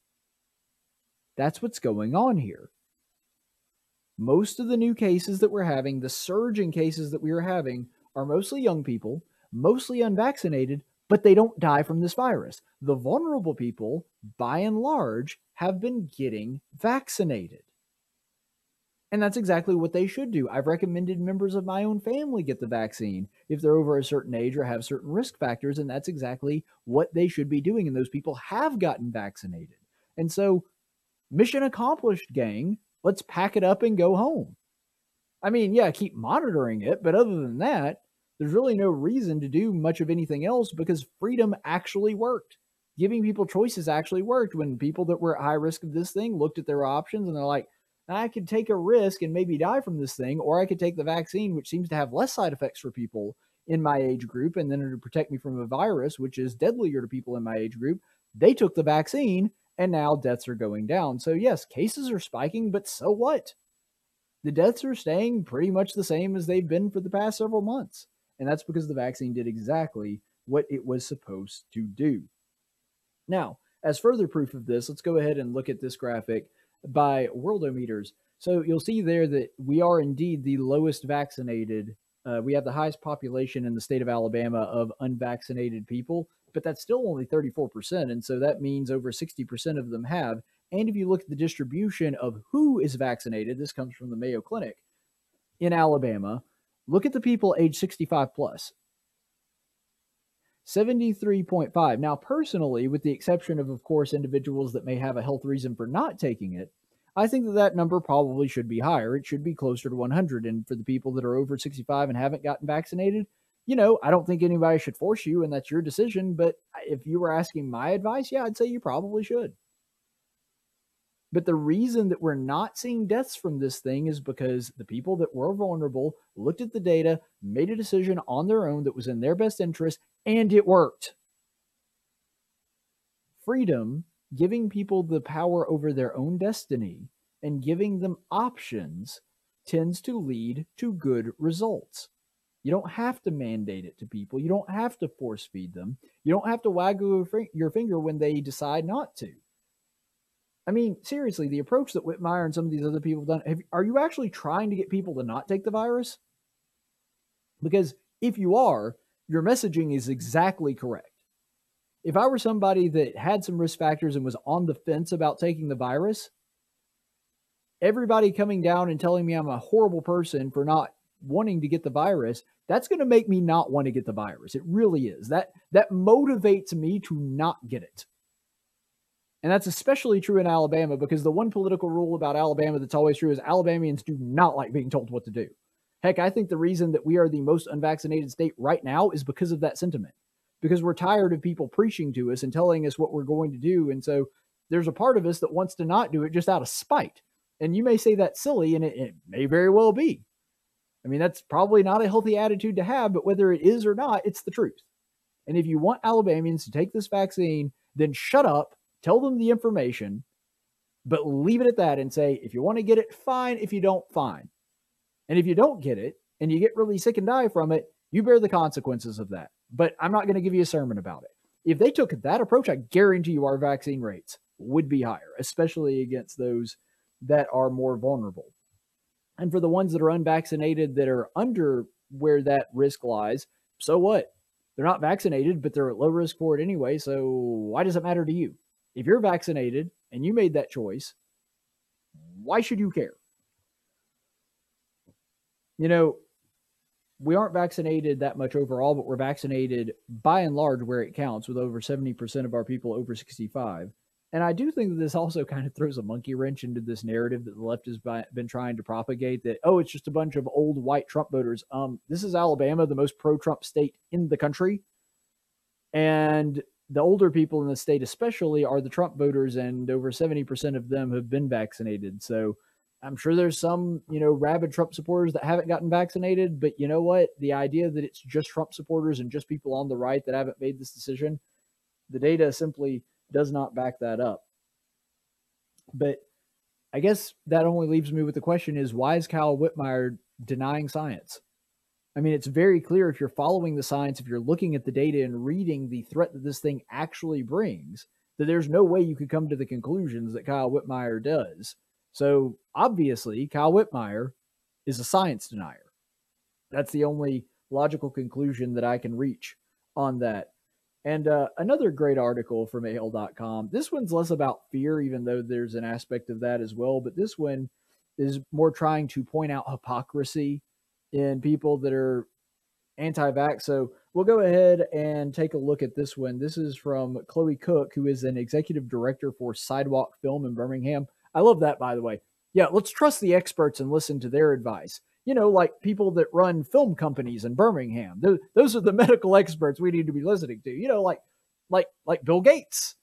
That's what's going on here. Most of the new cases that we're having, the surge in cases that we are having, are mostly young people, mostly unvaccinated, but they don't die from this virus. The vulnerable people, by and large, have been getting vaccinated. And that's exactly what they should do. I've recommended members of my own family get the vaccine if they're over a certain age or have certain risk factors. And that's exactly what they should be doing. And those people have gotten vaccinated. And so, mission accomplished, gang. Let's pack it up and go home. I mean, yeah, keep monitoring it. But other than that, there's really no reason to do much of anything else because freedom actually worked. Giving people choices actually worked when people that were at high risk of this thing looked at their options and they're like, I could take a risk and maybe die from this thing, or I could take the vaccine, which seems to have less side effects for people in my age group, and then to protect me from a virus, which is deadlier to people in my age group. They took the vaccine, and now deaths are going down. So, yes, cases are spiking, but so what? The deaths are staying pretty much the same as they've been for the past several months. And that's because the vaccine did exactly what it was supposed to do. Now, as further proof of this, let's go ahead and look at this graphic by Worldometers. So you'll see there that we are indeed the lowest vaccinated. Uh, we have the highest population in the state of Alabama of unvaccinated people, but that's still only 34%. And so that means over 60% of them have. And if you look at the distribution of who is vaccinated, this comes from the Mayo Clinic in Alabama. Look at the people age 65 plus. 73.5. Now, personally, with the exception of, of course, individuals that may have a health reason for not taking it, I think that that number probably should be higher. It should be closer to 100. And for the people that are over 65 and haven't gotten vaccinated, you know, I don't think anybody should force you, and that's your decision. But if you were asking my advice, yeah, I'd say you probably should. But the reason that we're not seeing deaths from this thing is because the people that were vulnerable looked at the data, made a decision on their own that was in their best interest, and it worked. Freedom, giving people the power over their own destiny and giving them options, tends to lead to good results. You don't have to mandate it to people. You don't have to force feed them. You don't have to waggle your finger when they decide not to. I mean, seriously, the approach that Whitmire and some of these other people have done, have, are you actually trying to get people to not take the virus? Because if you are, your messaging is exactly correct. If I were somebody that had some risk factors and was on the fence about taking the virus, everybody coming down and telling me I'm a horrible person for not wanting to get the virus, that's going to make me not want to get the virus. It really is. That that motivates me to not get it. And that's especially true in Alabama because the one political rule about Alabama that's always true is Alabamians do not like being told what to do. Heck, I think the reason that we are the most unvaccinated state right now is because of that sentiment. Because we're tired of people preaching to us and telling us what we're going to do. And so there's a part of us that wants to not do it just out of spite. And you may say that's silly, and it, it may very well be. I mean, that's probably not a healthy attitude to have, but whether it is or not, it's the truth. And if you want Alabamians to take this vaccine, then shut up tell them the information, but leave it at that and say, if you want to get it, fine. If you don't, fine. And if you don't get it and you get really sick and die from it, you bear the consequences of that. But I'm not going to give you a sermon about it. If they took that approach, I guarantee you our vaccine rates would be higher, especially against those that are more vulnerable. And for the ones that are unvaccinated that are under where that risk lies, so what? They're not vaccinated, but they're at low risk for it anyway. So why does it matter to you? If you're vaccinated and you made that choice, why should you care? You know, we aren't vaccinated that much overall, but we're vaccinated by and large where it counts, with over 70% of our people over 65. And I do think that this also kind of throws a monkey wrench into this narrative that the left has been trying to propagate that oh it's just a bunch of old white Trump voters. Um, this is Alabama, the most pro-Trump state in the country, and the older people in the state especially are the Trump voters, and over seventy percent of them have been vaccinated. So I'm sure there's some you know rabid Trump supporters that haven't gotten vaccinated, but you know what? The idea that it's just Trump supporters and just people on the right that haven't made this decision, the data simply does not back that up. But I guess that only leaves me with the question is why is Kyle Whitmire denying science? I mean, it's very clear if you're following the science, if you're looking at the data and reading the threat that this thing actually brings, that there's no way you could come to the conclusions that Kyle Whitmire does. So obviously, Kyle Whitmire is a science denier. That's the only logical conclusion that I can reach on that. And uh, another great article from AL.com. This one's less about fear, even though there's an aspect of that as well. But this one is more trying to point out hypocrisy in people that are anti vax. So we'll go ahead and take a look at this one. This is from Chloe Cook, who is an executive director for Sidewalk Film in Birmingham. I love that, by the way. Yeah, let's trust the experts and listen to their advice you know, like people that run film companies in Birmingham. Those, those are the medical experts we need to be listening to. You know, like like like Bill Gates,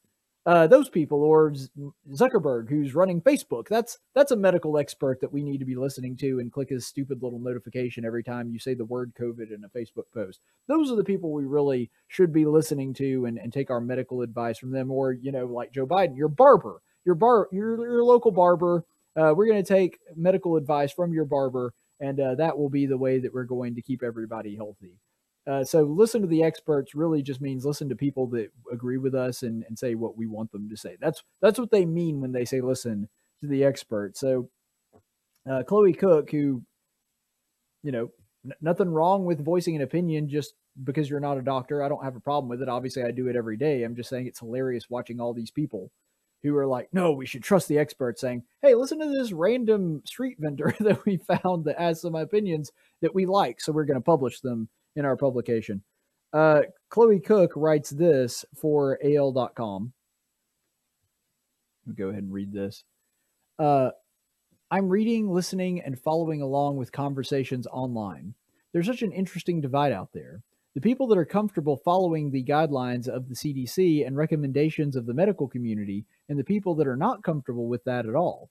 uh, those people, or Zuckerberg, who's running Facebook. That's that's a medical expert that we need to be listening to and click his stupid little notification every time you say the word COVID in a Facebook post. Those are the people we really should be listening to and, and take our medical advice from them. Or you know, like Joe Biden, your barber, your bar, your your local barber. Uh, we're going to take medical advice from your barber and uh, that will be the way that we're going to keep everybody healthy. Uh, so listen to the experts really just means listen to people that agree with us and, and say what we want them to say. That's that's what they mean when they say listen to the experts. So uh, Chloe Cook, who you know, n- nothing wrong with voicing an opinion just because you're not a doctor. I don't have a problem with it. Obviously, I do it every day. I'm just saying it's hilarious watching all these people who are like, no, we should trust the experts, saying, hey, listen to this random street vendor that we found that has some opinions that we like. So we're going to publish them in our publication. Uh, Chloe Cook writes this for AL.com. Go ahead and read this. Uh, I'm reading, listening, and following along with conversations online. There's such an interesting divide out there. The people that are comfortable following the guidelines of the CDC and recommendations of the medical community, and the people that are not comfortable with that at all.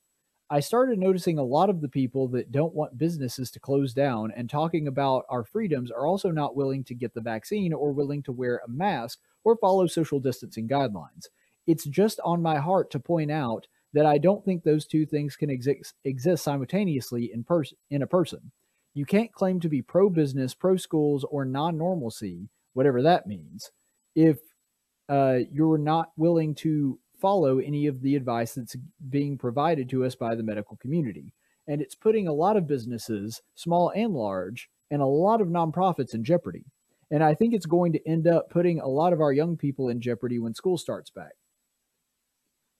I started noticing a lot of the people that don't want businesses to close down and talking about our freedoms are also not willing to get the vaccine or willing to wear a mask or follow social distancing guidelines. It's just on my heart to point out that I don't think those two things can exist, exist simultaneously in in a person. You can't claim to be pro business, pro schools, or non normalcy, whatever that means, if uh, you're not willing to follow any of the advice that's being provided to us by the medical community. And it's putting a lot of businesses, small and large, and a lot of nonprofits in jeopardy. And I think it's going to end up putting a lot of our young people in jeopardy when school starts back.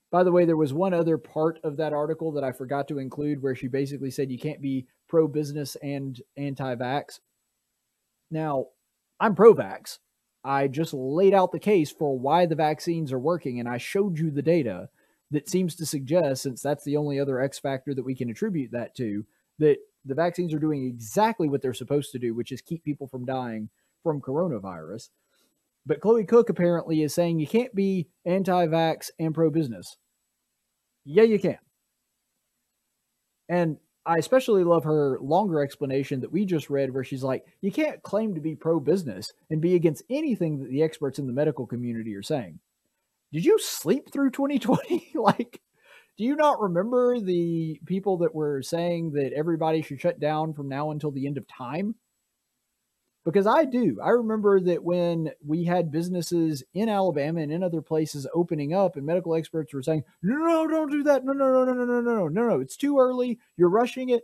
By the way, there was one other part of that article that I forgot to include where she basically said you can't be pro business and anti vax. Now, I'm pro vax. I just laid out the case for why the vaccines are working and I showed you the data that seems to suggest, since that's the only other X factor that we can attribute that to, that the vaccines are doing exactly what they're supposed to do, which is keep people from dying from coronavirus. But Chloe Cook apparently is saying you can't be anti vax and pro business. Yeah, you can. And I especially love her longer explanation that we just read, where she's like, you can't claim to be pro business and be against anything that the experts in the medical community are saying. Did you sleep through 2020? like, do you not remember the people that were saying that everybody should shut down from now until the end of time? Because I do. I remember that when we had businesses in Alabama and in other places opening up, and medical experts were saying, "No, no, don't do that. No, no, no, no, no, no, no, no, no. It's too early. You're rushing it."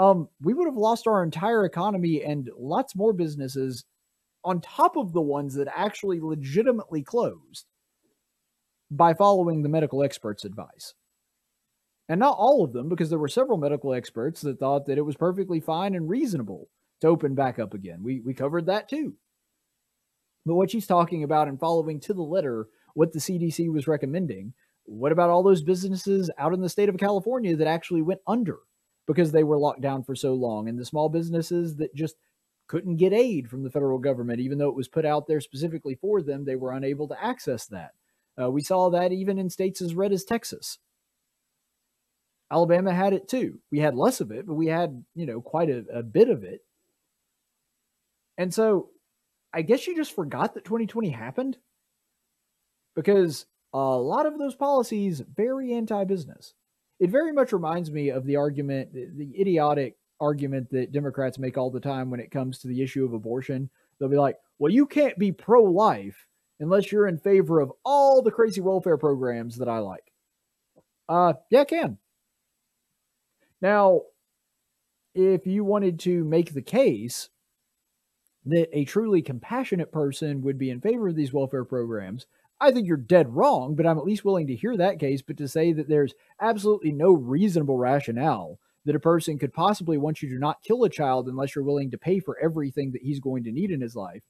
Um, we would have lost our entire economy and lots more businesses on top of the ones that actually legitimately closed by following the medical experts' advice. And not all of them, because there were several medical experts that thought that it was perfectly fine and reasonable to open back up again. We we covered that too. But what she's talking about and following to the letter what the CDC was recommending what about all those businesses out in the state of California that actually went under because they were locked down for so long and the small businesses that just couldn't get aid from the federal government even though it was put out there specifically for them they were unable to access that uh, we saw that even in states as red as texas alabama had it too we had less of it but we had you know quite a, a bit of it and so i guess you just forgot that 2020 happened because a lot of those policies very anti-business. It very much reminds me of the argument, the, idiotic argument that Democrats make all the time when it comes to the issue of abortion. They'll be like, "Well, you can't be pro-life unless you're in favor of all the crazy welfare programs that I like." Uh, yeah, I can. Now, if you wanted to make the case that a truly compassionate person would be in favor of these welfare programs, I think you're dead wrong, but I'm at least willing to hear that case. But to say that there's absolutely no reasonable rationale that a person could possibly want you to not kill a child unless you're willing to pay for everything that he's going to need in his life.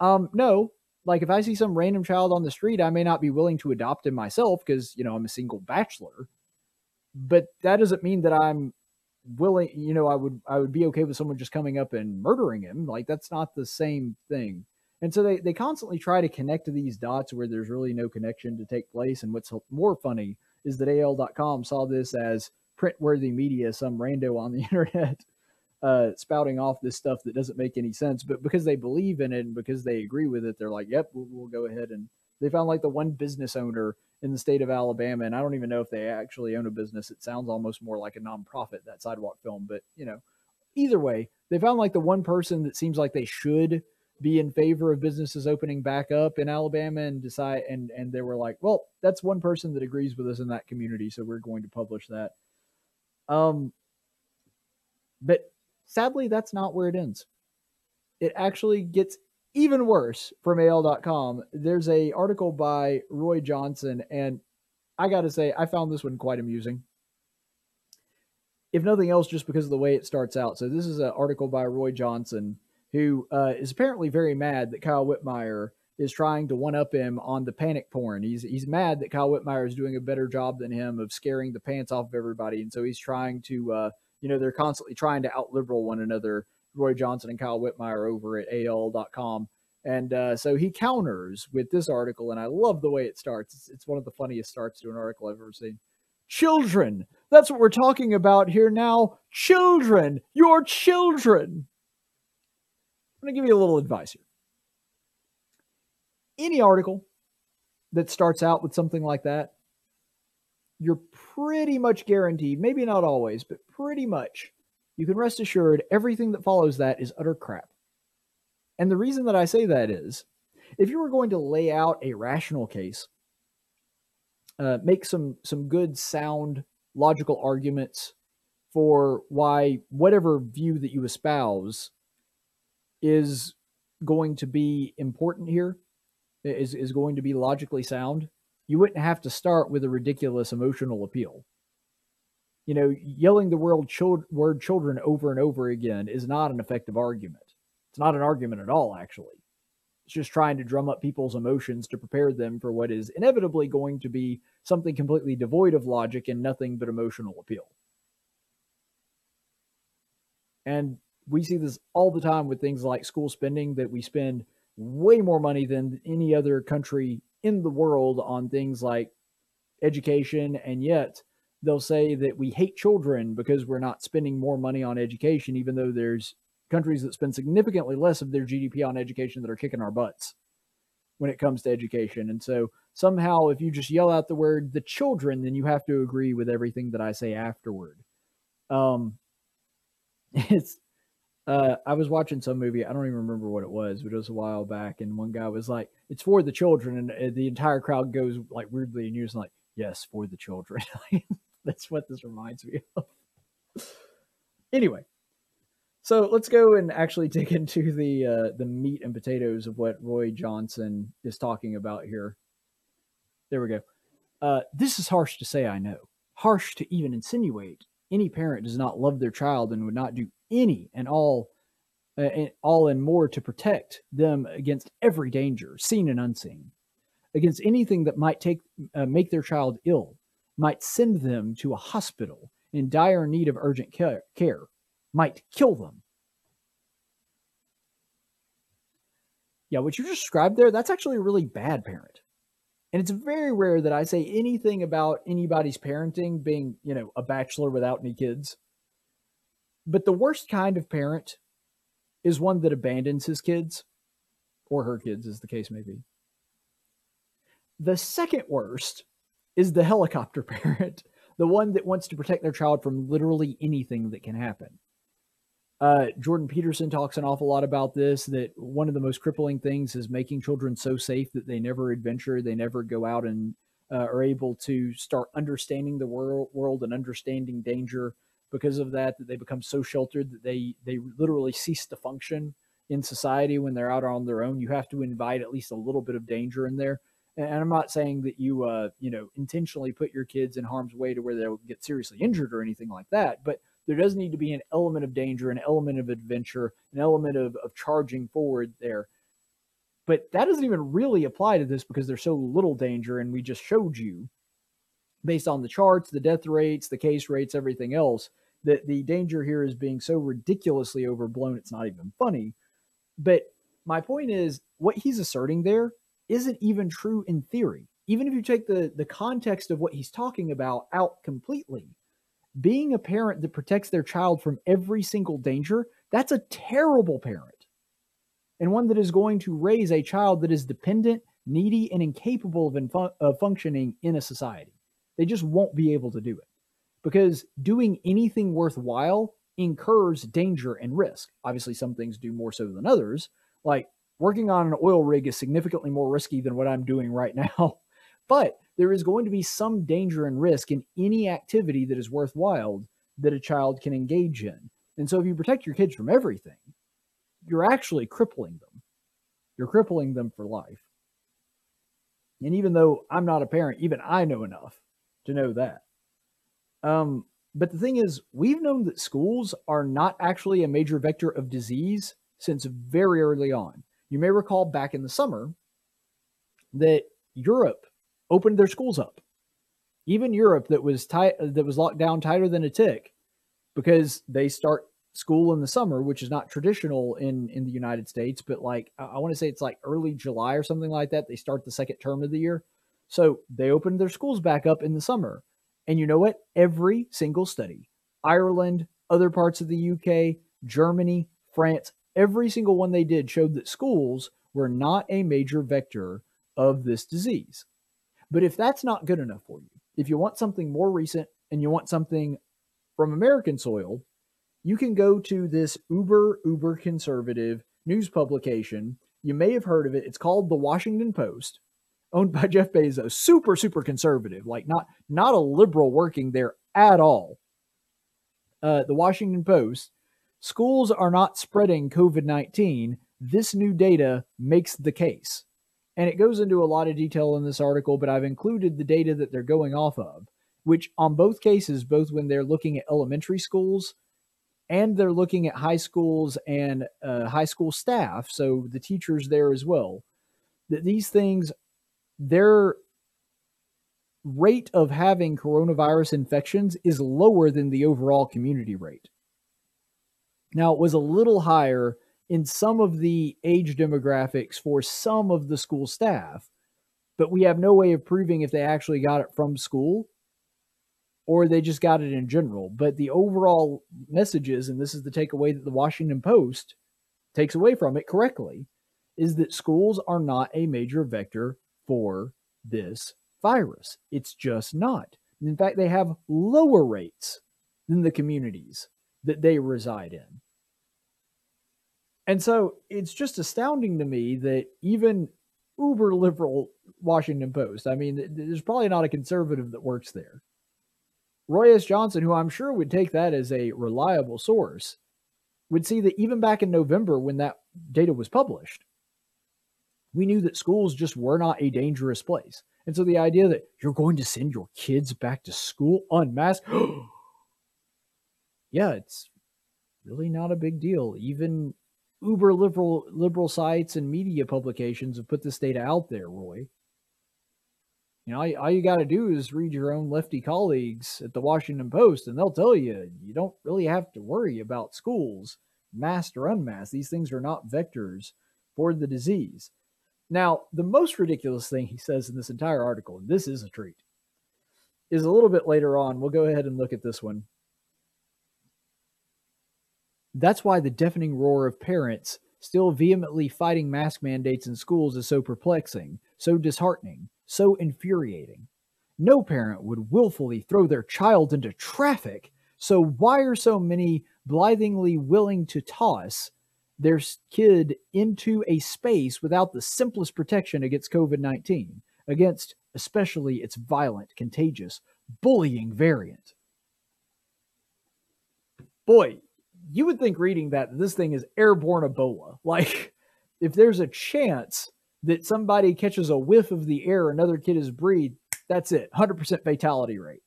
Um, no, like if I see some random child on the street, I may not be willing to adopt him myself because, you know, I'm a single bachelor. But that doesn't mean that I'm willing, you know, I would I would be okay with someone just coming up and murdering him. Like that's not the same thing. And so they, they constantly try to connect to these dots where there's really no connection to take place. And what's more funny is that AL.com saw this as print worthy media, some rando on the internet uh, spouting off this stuff that doesn't make any sense. But because they believe in it and because they agree with it, they're like, yep, we'll, we'll go ahead. And they found like the one business owner in the state of Alabama. And I don't even know if they actually own a business. It sounds almost more like a nonprofit, that sidewalk film. But, you know, either way, they found like the one person that seems like they should be in favor of businesses opening back up in Alabama and decide and and they were like, well, that's one person that agrees with us in that community, so we're going to publish that. Um but sadly that's not where it ends. It actually gets even worse from AL.com. There's a article by Roy Johnson and I got to say I found this one quite amusing. If nothing else just because of the way it starts out. So this is an article by Roy Johnson who uh, is apparently very mad that Kyle Whitmire is trying to one up him on the panic porn. He's he's mad that Kyle Whitmire is doing a better job than him of scaring the pants off of everybody, and so he's trying to, uh, you know, they're constantly trying to out liberal one another. Roy Johnson and Kyle Whitmire over at AL.com. And uh, so he counters with this article, and I love the way it starts. It's, it's one of the funniest starts to an article I've ever seen. Children. That's what we're talking about here now. Children. Your children. I'm going to give you a little advice here. Any article that starts out with something like that, you're pretty much guaranteed, maybe not always, but pretty much, you can rest assured everything that follows that is utter crap. And the reason that I say that is if you were going to lay out a rational case, uh, make some some good, sound, logical arguments for why whatever view that you espouse is going to be important here, is, is going to be logically sound, you wouldn't have to start with a ridiculous emotional appeal. You know, yelling the word, word children over and over again is not an effective argument. It's not an argument at all, actually. It's just trying to drum up people's emotions to prepare them for what is inevitably going to be something completely devoid of logic and nothing but emotional appeal. And we see this all the time with things like school spending that we spend way more money than any other country in the world on things like education and yet they'll say that we hate children because we're not spending more money on education even though there's countries that spend significantly less of their GDP on education that are kicking our butts when it comes to education and so somehow if you just yell out the word the children then you have to agree with everything that I say afterward um it's uh, I was watching some movie. I don't even remember what it was, but it was a while back. And one guy was like, "It's for the children," and uh, the entire crowd goes like weirdly, and you're just like, "Yes, for the children." That's what this reminds me of. anyway, so let's go and actually dig into the uh, the meat and potatoes of what Roy Johnson is talking about here. There we go. Uh, this is harsh to say, I know. Harsh to even insinuate. Any parent does not love their child and would not do any and all uh, all and more to protect them against every danger, seen and unseen. against anything that might take uh, make their child ill, might send them to a hospital in dire need of urgent care, care might kill them. Yeah, what you just described there, that's actually a really bad parent. And it's very rare that I say anything about anybody's parenting being, you know, a bachelor without any kids. But the worst kind of parent is one that abandons his kids or her kids, as the case may be. The second worst is the helicopter parent, the one that wants to protect their child from literally anything that can happen. Uh, Jordan Peterson talks an awful lot about this that one of the most crippling things is making children so safe that they never adventure, they never go out and uh, are able to start understanding the world, world and understanding danger. Because of that, that they become so sheltered that they they literally cease to function in society when they're out on their own. You have to invite at least a little bit of danger in there. And I'm not saying that you uh, you know intentionally put your kids in harm's way to where they'll get seriously injured or anything like that, but there does need to be an element of danger, an element of adventure, an element of, of charging forward there. But that doesn't even really apply to this because there's so little danger, and we just showed you, based on the charts, the death rates, the case rates, everything else, that the danger here is being so ridiculously overblown, it's not even funny. But my point is, what he's asserting there isn't even true in theory. Even if you take the, the context of what he's talking about out completely, being a parent that protects their child from every single danger, that's a terrible parent. And one that is going to raise a child that is dependent, needy, and incapable of, infu- of functioning in a society. They just won't be able to do it because doing anything worthwhile incurs danger and risk. Obviously, some things do more so than others. Like working on an oil rig is significantly more risky than what I'm doing right now. But there is going to be some danger and risk in any activity that is worthwhile that a child can engage in. And so if you protect your kids from everything, you're actually crippling them. You're crippling them for life. And even though I'm not a parent, even I know enough to know that. Um, but the thing is, we've known that schools are not actually a major vector of disease since very early on. You may recall back in the summer that Europe opened their schools up. Even Europe, that was tight, that was locked down tighter than a tick, because they start school in the summer, which is not traditional in in the United States, but like I, want to say it's like early July or something like that. They start the second term of the year, so they opened their schools back up in the summer. And you know what? Every single study, Ireland, other parts of the UK, Germany, France, every single one they did showed that schools were not a major vector of this disease. But if that's not good enough for you, if you want something more recent and you want something from American soil, you can go to this uber, uber conservative news publication. You may have heard of it. It's called The Washington Post, owned by Jeff Bezos. Super, super conservative, like not not a liberal working there at all. Uh, the Washington Post. Schools are not spreading COVID 19. This new data makes the case. And it goes into a lot of detail in this article, but I've included the data that they're going off of, which on both cases, both when they're looking at elementary schools and they're looking at high schools and uh, high school staff, so the teachers there as well, that these things, their rate of having coronavirus infections is lower than the overall community rate. Now, it was a little higher in some of the age demographics for some of the school staff, but we have no way of proving if they actually got it from school or they just got it in general. But the overall messages, and this is the takeaway that the Washington Post takes away from it correctly, is that schools are not a major vector for this virus. It's just not. In fact, they have lower rates than the communities that they reside in. And so it's just astounding to me that even uber liberal Washington Post, I mean, there's probably not a conservative that works there. Roy S. Johnson, who I'm sure would take that as a reliable source, would see that even back in November when that data was published, we knew that schools just were not a dangerous place. And so the idea that you're going to send your kids back to school unmasked, yeah, it's really not a big deal. Even uber liberal liberal sites and media publications have put this data out there, Roy. You know, all, you got to do is read your own lefty colleagues at the Washington Post, and they'll tell you you don't really have to worry about schools, masked or unmasked. These things are not vectors for the disease. Now, the most ridiculous thing he says in this entire article, and this is a treat, is a little bit later on. We'll go ahead and look at this one. That's why the deafening roar of parents still vehemently fighting mask mandates in schools is so perplexing, so disheartening, so infuriating. No parent would willfully throw their child into traffic, so why are so many blithely willing to toss their kid into a space without the simplest protection against COVID 19, against especially its violent, contagious, bullying variant? Boy, you would think reading that this thing is airborne Ebola. Like, if there's a chance that somebody catches a whiff of the air another kid has breathed, that's it 100% fatality rate.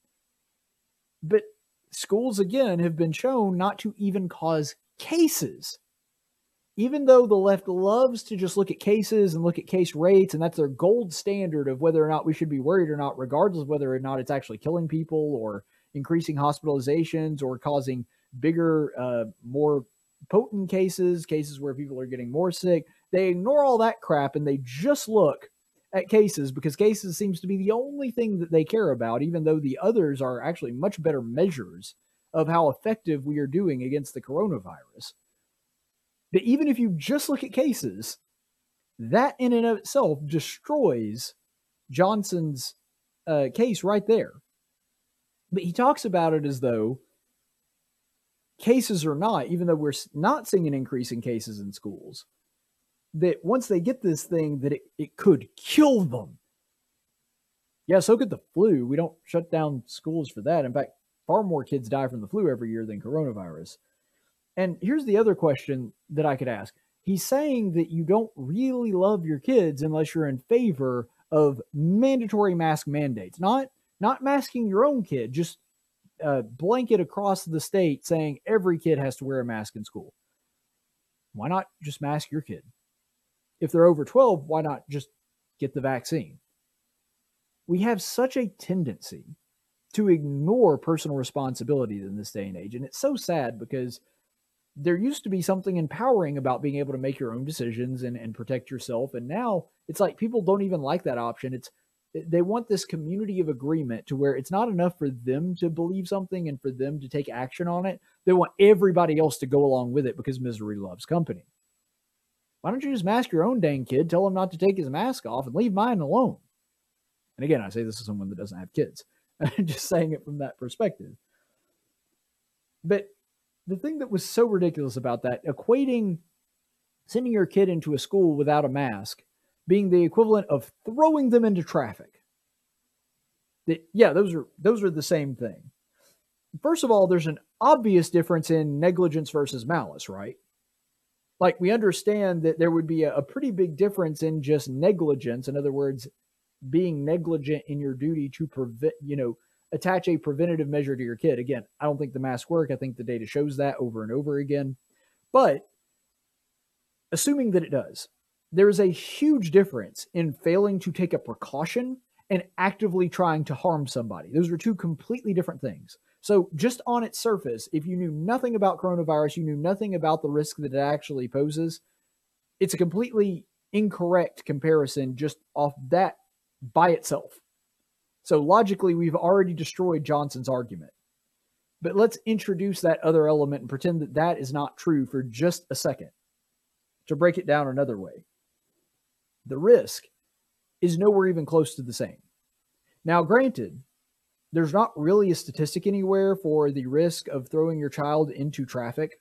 But schools, again, have been shown not to even cause cases. Even though the left loves to just look at cases and look at case rates, and that's their gold standard of whether or not we should be worried or not, regardless of whether or not it's actually killing people or increasing hospitalizations or causing bigger, uh, more potent cases, cases where people are getting more sick. They ignore all that crap and they just look at cases because cases seems to be the only thing that they care about, even though the others are actually much better measures of how effective we are doing against the coronavirus. But even if you just look at cases, that in and of itself destroys Johnson's uh, case right there. But he talks about it as though cases or not, even though we're not seeing an increase in cases in schools, that once they get this thing, that it, it could kill them. Yeah, so could the flu. We don't shut down schools for that. In fact, far more kids die from the flu every year than coronavirus. And here's the other question that I could ask. He's saying that you don't really love your kids unless you're in favor of mandatory mask mandates. Not not masking your own kid, just a blanket across the state saying every kid has to wear a mask in school. Why not just mask your kid? If they're over 12, why not just get the vaccine? We have such a tendency to ignore personal responsibility in this day and age. And it's so sad because there used to be something empowering about being able to make your own decisions and, and protect yourself. And now it's like people don't even like that option. It's they want this community of agreement to where it's not enough for them to believe something and for them to take action on it. They want everybody else to go along with it because misery loves company. Why don't you just mask your own dang kid, tell him not to take his mask off, and leave mine alone? And again, I say this as someone that doesn't have kids. I'm just saying it from that perspective. But the thing that was so ridiculous about that, equating sending your kid into a school without a mask being the equivalent of throwing them into traffic. Yeah, those are those are the same thing. First of all, there's an obvious difference in negligence versus malice, right? Like we understand that there would be a, a pretty big difference in just negligence. In other words, being negligent in your duty to prevent, you know, attach a preventative measure to your kid. Again, I don't think the masks work. I think the data shows that over and over again. But assuming that it does, there is a huge difference in failing to take a precaution and actively trying to harm somebody. Those are two completely different things. So, just on its surface, if you knew nothing about coronavirus, you knew nothing about the risk that it actually poses, it's a completely incorrect comparison just off that by itself. So, logically, we've already destroyed Johnson's argument. But let's introduce that other element and pretend that that is not true for just a second to break it down another way the risk is nowhere even close to the same. Now, granted, there's not really a statistic anywhere for the risk of throwing your child into traffic,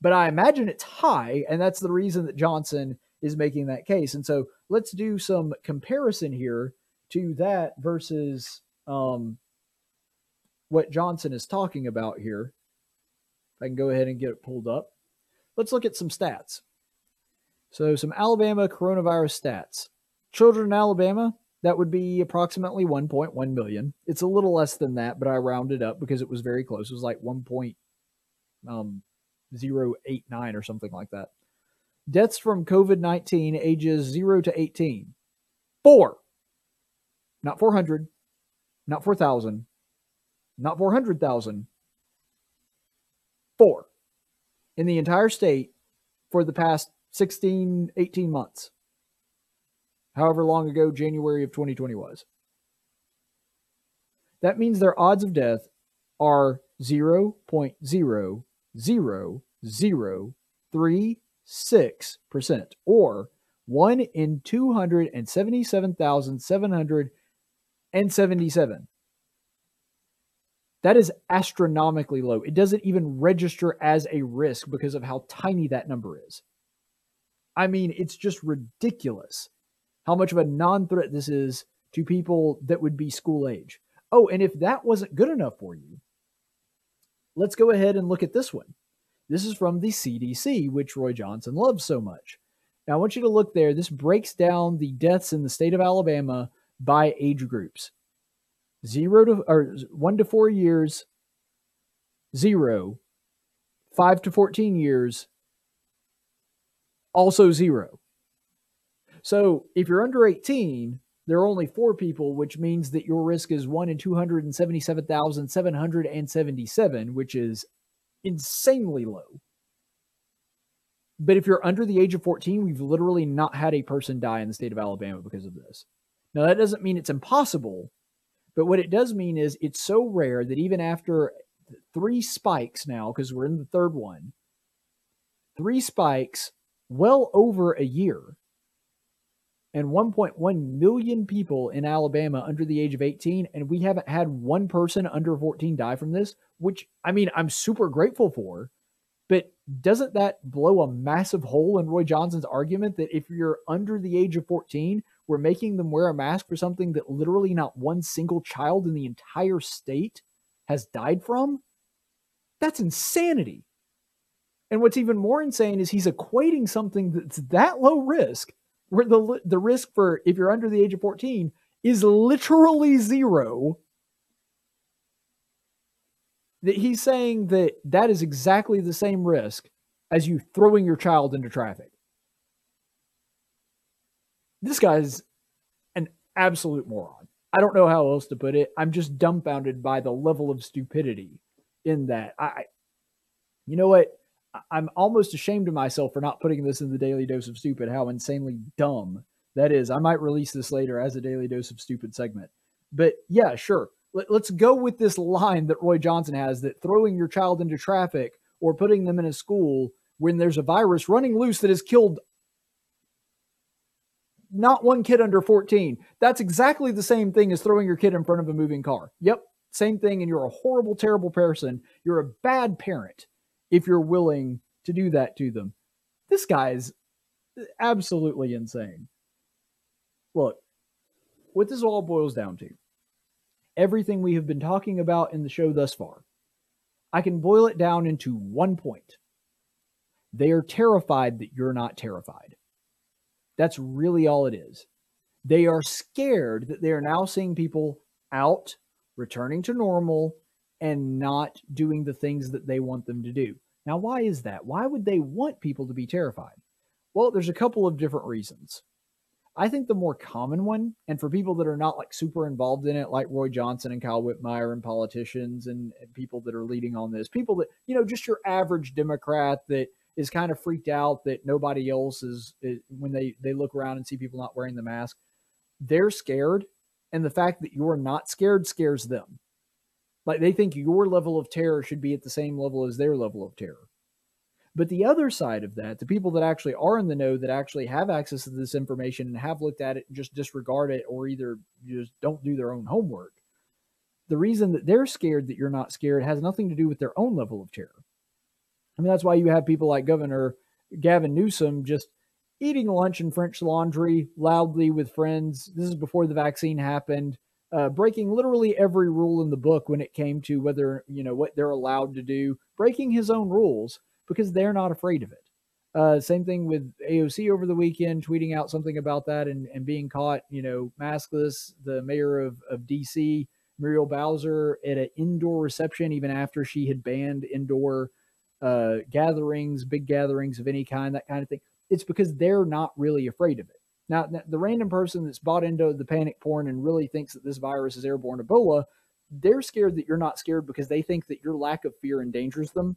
but I imagine it's high, and that's the reason that Johnson is making that case. And so let's do some comparison here to that versus um, what Johnson is talking about here. If I can go ahead and get it pulled up. Let's look at some stats. So, some Alabama coronavirus stats. Children in Alabama, that would be approximately 1.1 million. It's a little less than that, but I rounded up because it was very close. It was like 1.089 um, or something like that. Deaths from COVID 19 ages 0 to 18. Four. not 400, not 4,000, not 400,000, four in the entire state for the past 16, 18 months. However long ago January of 2020 was. That means their odds of death are 0.00036%, or 1 in 277,777. That is astronomically low. It doesn't even register as a risk because of how tiny that number is. I mean, it's just ridiculous how much of a non threat this is to people that would be school age. Oh, and if that wasn't good enough for you, let's go ahead and look at this one. This is from the CDC, which Roy Johnson loves so much. Now, I want you to look there. This breaks down the deaths in the state of Alabama by age groups zero to or one to four years, zero, five to 14 years, also zero. So if you're under 18, there are only four people, which means that your risk is one in 277,777, which is insanely low. But if you're under the age of 14, we've literally not had a person die in the state of Alabama because of this. Now, that doesn't mean it's impossible, but what it does mean is it's so rare that even after three spikes now, because we're in the third one, three spikes well over a year, and 1.1 million people in Alabama under the age of 18, and we haven't had one person under 14 die from this, which I mean, I'm super grateful for. But doesn't that blow a massive hole in Roy Johnson's argument that if you're under the age of 14, we're making them wear a mask for something that literally not one single child in the entire state has died from? That's insanity. And what's even more insane is he's equating something that's that low risk, where the the risk for if you're under the age of 14 is literally zero. That he's saying that that is exactly the same risk as you throwing your child into traffic this guy's an absolute moron. I don't know how else to put it. I'm just dumbfounded by the level of stupidity in that. I, you know what? I'm almost ashamed of myself for not putting this in the daily dose of stupid. How insanely dumb that is. I might release this later as a daily dose of stupid segment. But yeah, sure. Let, let's go with this line that Roy Johnson has that throwing your child into traffic or putting them in a school when there's a virus running loose that has killed not one kid under 14. That's exactly the same thing as throwing your kid in front of a moving car. Yep, same thing. And you're a horrible, terrible person. You're a bad parent if you're willing to do that to them. This guy is absolutely insane. Look, what this all boils down to, everything we have been talking about in the show thus far, I can boil it down into one point. They are terrified that you're not terrified. That's really all it is. They are scared that they are now seeing people out, returning to normal, and not doing the things that they want them to do. Now, why is that? Why would they want people to be terrified? Well, there's a couple of different reasons. I think the more common one, and for people that are not like super involved in it, like Roy Johnson and Kyle Whitmire and politicians and, people that are leading on this, people that, you know, just your average Democrat that is kind of freaked out that nobody else is, is, when they they look around and see people not wearing the mask they're scared and the fact that you're not scared scares them like they think your level of terror should be at the same level as their level of terror. But the other side of that the people that actually are in the know that actually have access to this information and have looked at it and just disregard it or either just don't do their own homework the reason that they're scared that you're not scared has nothing to do with their own level of terror. I mean, that's why you have people like Governor Gavin Newsom just eating lunch in French Laundry loudly with friends. This is before the vaccine happened, uh, breaking literally every rule in the book when it came to whether, you know, what they're allowed to do, breaking his own rules because they're not afraid of it. Uh, same thing with AOC over the weekend, tweeting out something about that and, and being caught, you know, maskless. The mayor of, of DC, Muriel Bowser, at an indoor reception, even after she had banned indoor uh, gatherings, big gatherings of any kind, that kind of thing. It's because they're not really afraid of it. Now, the random person that's bought into the panic porn and really thinks that this virus is airborne Ebola, they're scared that you're not scared because they think that your lack of fear endangers them.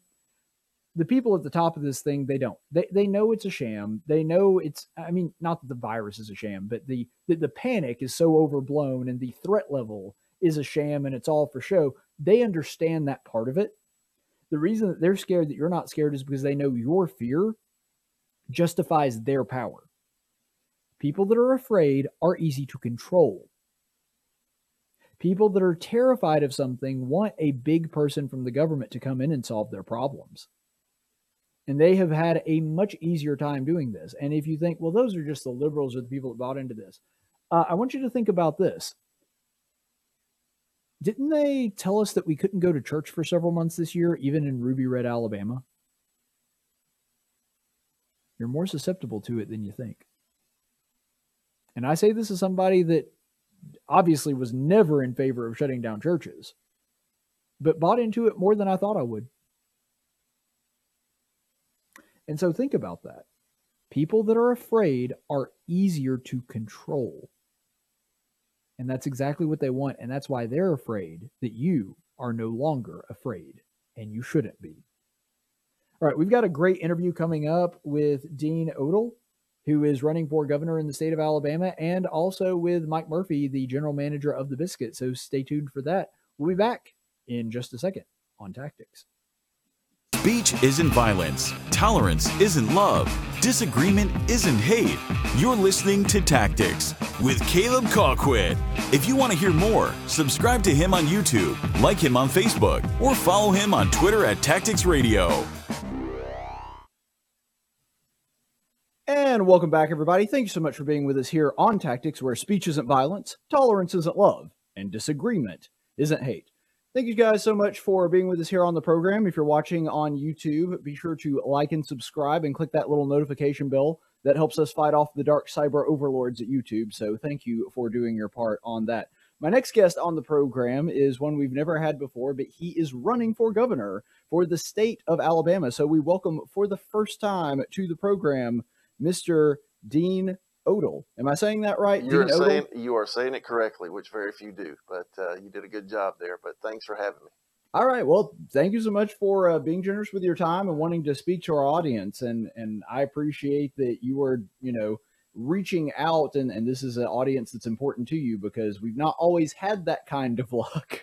The people at the top of this thing, they don't. They they know it's a sham. They know it's. I mean, not that the virus is a sham, but the the, the panic is so overblown and the threat level is a sham and it's all for show. They understand that part of it. The reason that they're scared that you're not scared is because they know your fear justifies their power. People that are afraid are easy to control. People that are terrified of something want a big person from the government to come in and solve their problems. And they have had a much easier time doing this. And if you think, well, those are just the liberals or the people that bought into this, uh, I want you to think about this. Didn't they tell us that we couldn't go to church for several months this year, even in Ruby Red, Alabama? You're more susceptible to it than you think. And I say this as somebody that obviously was never in favor of shutting down churches, but bought into it more than I thought I would. And so think about that. People that are afraid are easier to control. And that's exactly what they want. And that's why they're afraid that you are no longer afraid. And you shouldn't be. All right, we've got a great interview coming up with Dean Odle, who is running for governor in the state of Alabama, and also with Mike Murphy, the general manager of the Biscuit. So stay tuned for that. We'll be back in just a second on Tactics.
Speech isn't violence. Tolerance isn't love. Disagreement isn't hate. You're listening to Tactics with Caleb Colquitt. If you want to hear more, subscribe to him on YouTube, like him on Facebook, or follow him on Twitter at Tactics Radio.
And welcome back, everybody. Thank you so much for being with us here on Tactics, where speech isn't violence, tolerance isn't love, and disagreement isn't hate. Thank you guys so much for being with us here on the program. If you're watching on YouTube, be sure to like and subscribe and click that little notification bell. That helps us fight off the dark cyber overlords at YouTube. So thank you for doing your part on that. My next guest on the program is one we've never had before, but he is running for governor for the state of Alabama. So we welcome for the first time to the program Mr. Dean Odle. Am I saying that right?
You're
Dean
saying you are saying it correctly, which very few do. But uh, you did a good job there. But thanks for having me.
All right. Well, thank you so much for uh, being generous with your time and wanting to speak to our audience. And and I appreciate that you are, you know, reaching out and, and this is an audience that's important to you because we've not always had that kind of luck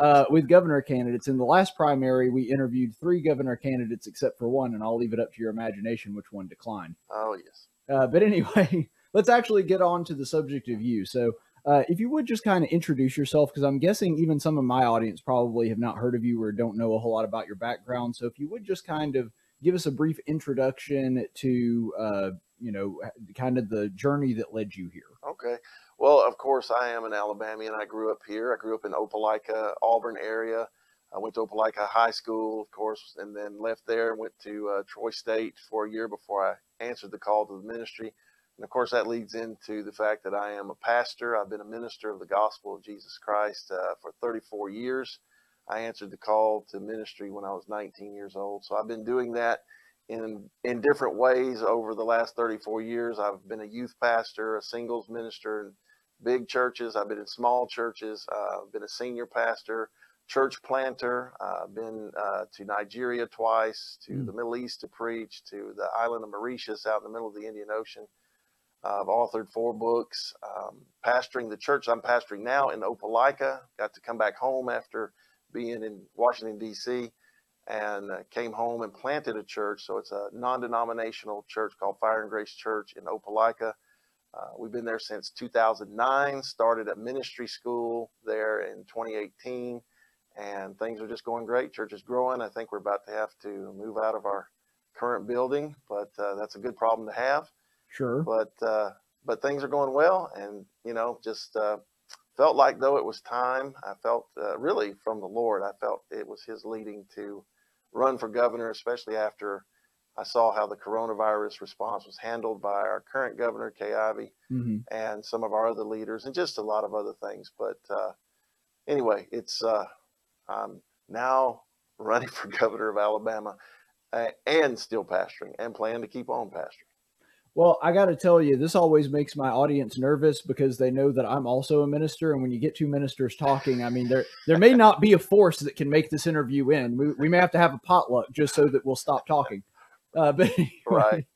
uh, with governor candidates. In the last primary, we interviewed three governor candidates except for one, and I'll leave it up to your imagination which one declined.
Oh yes.
Uh, but anyway, let's actually get on to the subject of you. So, uh, if you would just kind of introduce yourself, because I'm guessing even some of my audience probably have not heard of you or don't know a whole lot about your background. So, if you would just kind of give us a brief introduction to, uh, you know, kind of the journey that led you here.
Okay. Well, of course, I am an Alabamian. I grew up here. I grew up in Opelika, Auburn area. I went to Opelika High School, of course, and then left there and went to uh, Troy State for a year before I answered the call to the ministry. And of course, that leads into the fact that I am a pastor. I've been a minister of the gospel of Jesus Christ uh, for 34 years. I answered the call to ministry when I was 19 years old. So I've been doing that in in different ways over the last 34 years. I've been a youth pastor, a singles minister in big churches. I've been in small churches. Uh, I've been a senior pastor, church planter. Uh, I've been uh, to Nigeria twice, to
Mm.
the Middle East to preach, to the island of Mauritius out in the middle of the Indian Ocean. Uh, I've authored four books. Um, pastoring the church I'm pastoring now in Opelika. Got to come back home after being in Washington, D.C., and uh, came home and planted a church. So it's a non denominational church called Fire and Grace Church in Opelika. Uh, we've been there since 2009, started a ministry school there in 2018, and things are just going great. Church is growing. I think we're about to have to move out of our current building, but uh, that's a good problem to have
Sure.
but uh, but things are going well, and you know, just uh, felt like though it was time. I felt uh, really from the Lord. I felt it was His leading to run for governor, especially after I saw how the coronavirus response was handled by our current governor Kay Ivey
hmm
and some of our other leaders, and just a lot of other things. But uh, anyway, it's uh, I'm now running for governor of Alabama, uh, and still pastoring, and plan to keep on pastoring.
Well, I got to tell you, this always makes my audience nervous because they know that I'm also a minister, and when you get two ministers talking, I mean, there there may not be a force that can make this interview end. We, we may have to have a potluck just so that we'll stop talking. Uh, but anyway,
Right.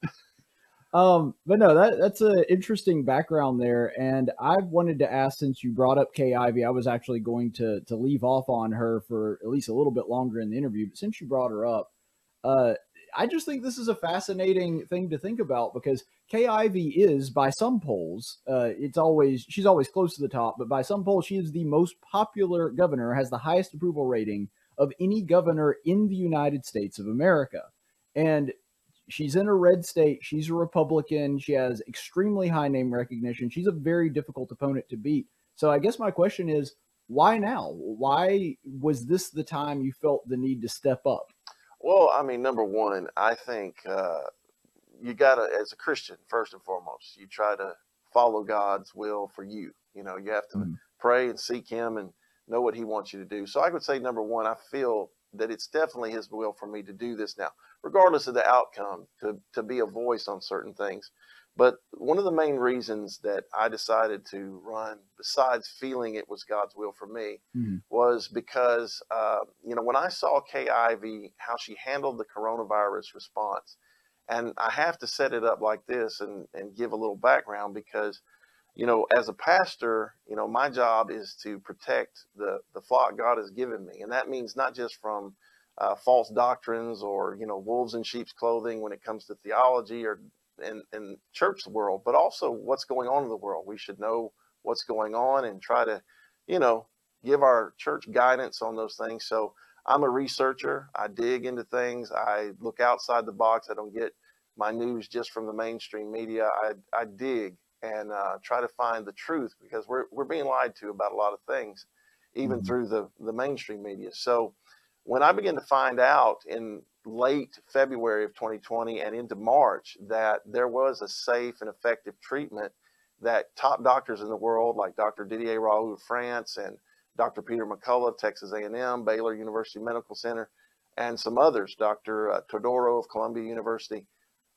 um, but no, that that's an interesting background there, and I've wanted to ask since you brought up Kay Ivey, I was actually going to to leave off on her for at least a little bit longer in the interview, but since you brought her up, uh, I just think this is a fascinating thing to think about because Kay Ivey is, by some polls, uh, it's always she's always close to the top, but by some polls, she is the most popular governor, has the highest approval rating of any governor in the United States of America, and she's in a red state. She's a Republican. She has extremely high name recognition. She's a very difficult opponent to beat. So I guess my question is, why now? Why was this the time you felt the need to step up?
Well, I mean, number one, I think uh, you got to, as a Christian, first and foremost, you try to follow God's will for you. You know, you have to
Mhm.
pray and seek Him and know what He wants you to do. So I would say, number one, I feel that it's definitely His will for me to do this now, regardless of the outcome, to, to be a voice on certain things. But one of the main reasons that I decided to run, besides feeling it was God's will for me,
Mhm.
was because, uh, you know, when I saw Kay Ivey, how she handled the coronavirus response, and I have to set it up like this and, and give a little background because, you know, as a pastor, you know, my job is to protect the, the flock God has given me. And that means not just from uh, false doctrines or, you know, wolves in sheep's clothing when it comes to theology or in, in church world, but also what's going on in the world. We should know what's going on and try to, you know, give our church guidance on those things. So I'm a researcher. I dig into things. I look outside the box. I don't get my news just from the mainstream media. I, I dig and uh, try to find the truth because we're, we're being lied to about a lot of things, even
Mhm.
through the, the mainstream media. So when I began to find out in late February of 2020 and into March that there was a safe and effective treatment that top doctors in the world like Dr. Didier Raoult of France and Dr. Peter McCullough of Texas A&M, Baylor University Medical Center, and some others, Dr. uh, Todaro of Columbia University,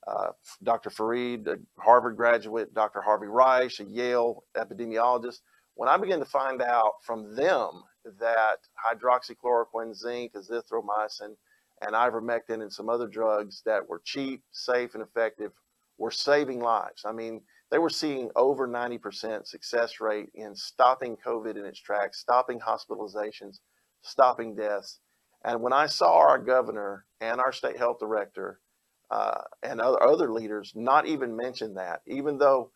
uh, Dr. Fareed, a Harvard graduate, Dr. Harvey Risch, a Yale epidemiologist. When I began to find out from them that hydroxychloroquine, zinc, azithromycin, and ivermectin and some other drugs that were cheap, safe, and effective were saving lives. I mean, they were seeing over 90% success rate in stopping COVID in its tracks, stopping hospitalizations, stopping deaths. And when I saw our governor and our state health director uh, and other, other leaders not even mention that, even though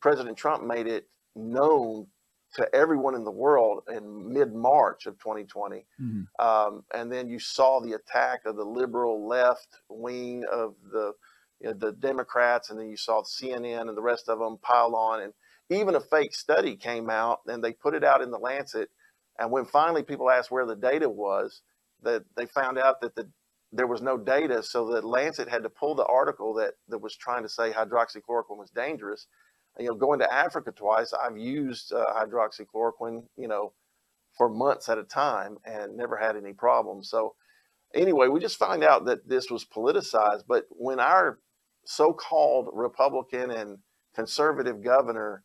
President Trump made it known to everyone in the world in mid March of 2020.
Mhm.
Um, and then you saw the attack of the liberal left wing of the you know, the Democrats, and then you saw CNN and the rest of them pile on, and even a fake study came out, and they put it out in the Lancet. And when finally people asked where the data was, that they found out that the there was no data, so the Lancet had to pull the article that that was trying to say hydroxychloroquine was dangerous. You know, going to Africa twice, I've used uh, hydroxychloroquine, you know, for months at a time and never had any problems. So anyway, we just find out that this was politicized. But when our so-called Republican and conservative governor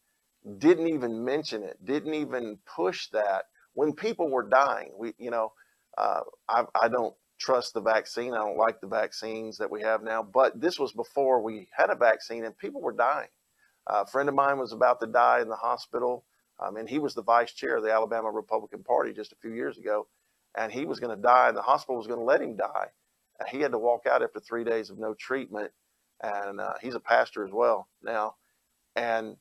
didn't even mention it, didn't even push that when people were dying, we, you know, uh, I, I don't trust the vaccine. I don't like the vaccines that we have now. But this was before we had a vaccine, and people were dying. a friend of mine was about to die in the hospital. Um, and he was the vice chair of the Alabama Republican Party just a few years ago, and he was going to die, and the hospital was going to let him die. Uh, he had to walk out after three days of no treatment, and uh, he's a pastor as well now. And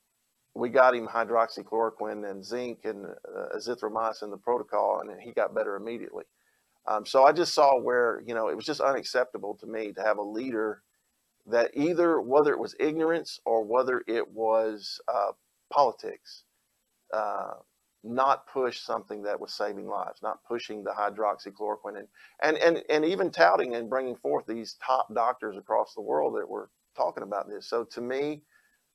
we got him hydroxychloroquine and zinc and uh, azithromycin, the protocol, and he got better immediately. Um, so I just saw where you know it was just unacceptable to me to have a leader that either whether it was ignorance or whether it was uh, politics uh, not push something that was saving lives, not pushing the hydroxychloroquine, and, and and and even touting and bringing forth these top doctors across the world that were talking about this. So to me,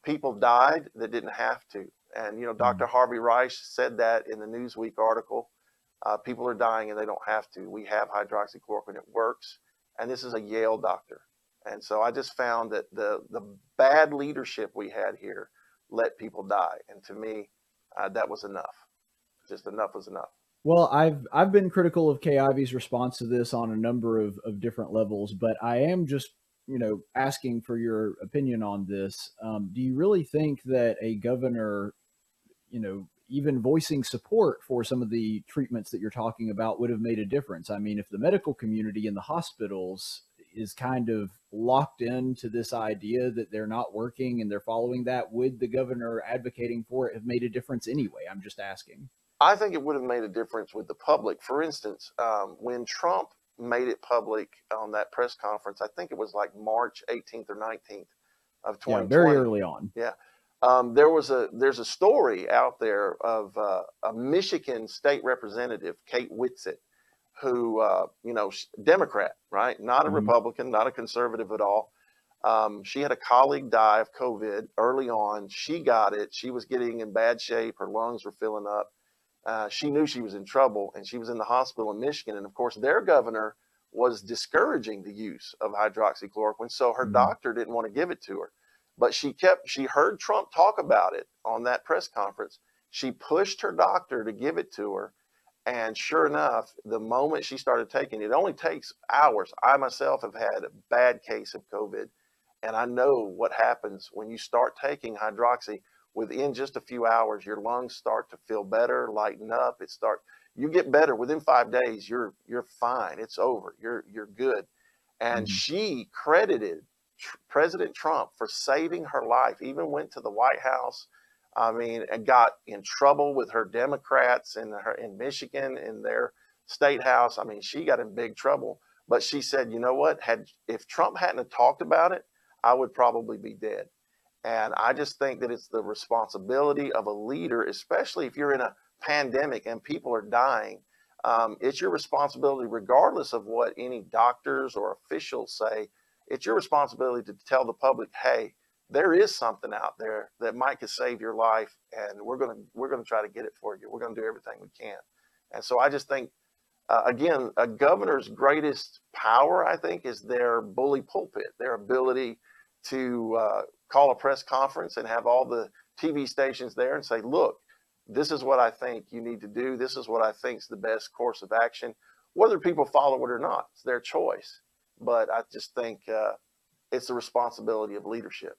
people died that didn't have to, and you know, Dr. Harvey Risch said that in the Newsweek article. Uh, people are dying and they don't have to. We have hydroxychloroquine; it works, and this is a Yale doctor, And so I just found that the the bad leadership we had here let people die, and to me, uh, that was enough. Just enough was enough.
Well, I've I've been critical of Kay Ivey's response to this on a number of, of different levels, but I am just you know asking for your opinion on this. Um, do you really think that a governor, you know, even voicing support for some of the treatments that you're talking about would have made a difference? I mean, if the medical community in the hospitals is kind of locked into this idea that they're not working and they're following that, would the governor advocating for it have made a difference anyway? I'm just asking.
I think it would have made a difference with the public. For instance, um, when Trump made it public on that press conference, I think it was like March 18th or 19th of 2020.
Yeah, very early on.
Yeah. Um, there was a there's a story out there of uh, a Michigan state representative, Kate Whitsett, who uh, you know Democrat, right? Not a mm-hmm. Republican, not a conservative at all. Um, she had a colleague die of COVID early on. She got it. She was getting in bad shape. Her lungs were filling up. Uh, she knew she was in trouble and she was in the hospital in Michigan. And of course, their governor was discouraging the use of hydroxychloroquine. So her mm-hmm. doctor didn't want to give it to her. But she kept, she heard Trump talk about it on that press conference. She pushed her doctor to give it to her. And sure enough, the moment she started taking it, it only takes hours. I myself have had a bad case of COVID, and I know what happens when you start taking hydroxy within just a few hours, your lungs start to feel better, lighten up. It start you get better within five days. You're you're fine. It's over. You're you're good. And mm-hmm. she credited tr- President Trump for saving her life. Even went to the White House. I mean, and got in trouble with her Democrats in her in Michigan in their state house. I mean, she got in big trouble. But she said, you know what? Had if Trump hadn't talked about it, I would probably be dead. And I just think that it's the responsibility of a leader, especially if you're in a pandemic and people are dying. Um, it's your responsibility, regardless of what any doctors or officials say, it's your responsibility to tell the public, hey, there is something out there that might could save your life, and we're gonna we're gonna try to get it for you. We're gonna do everything we can. And so I just think, uh, again, a governor's greatest power, I think, is their bully pulpit, their ability to uh, call a press conference and have all the TV stations there and say, look, this is what I think you need to do. This is what I think is the best course of action. Whether people follow it or not, it's their choice. But I just think uh, it's the responsibility of leadership.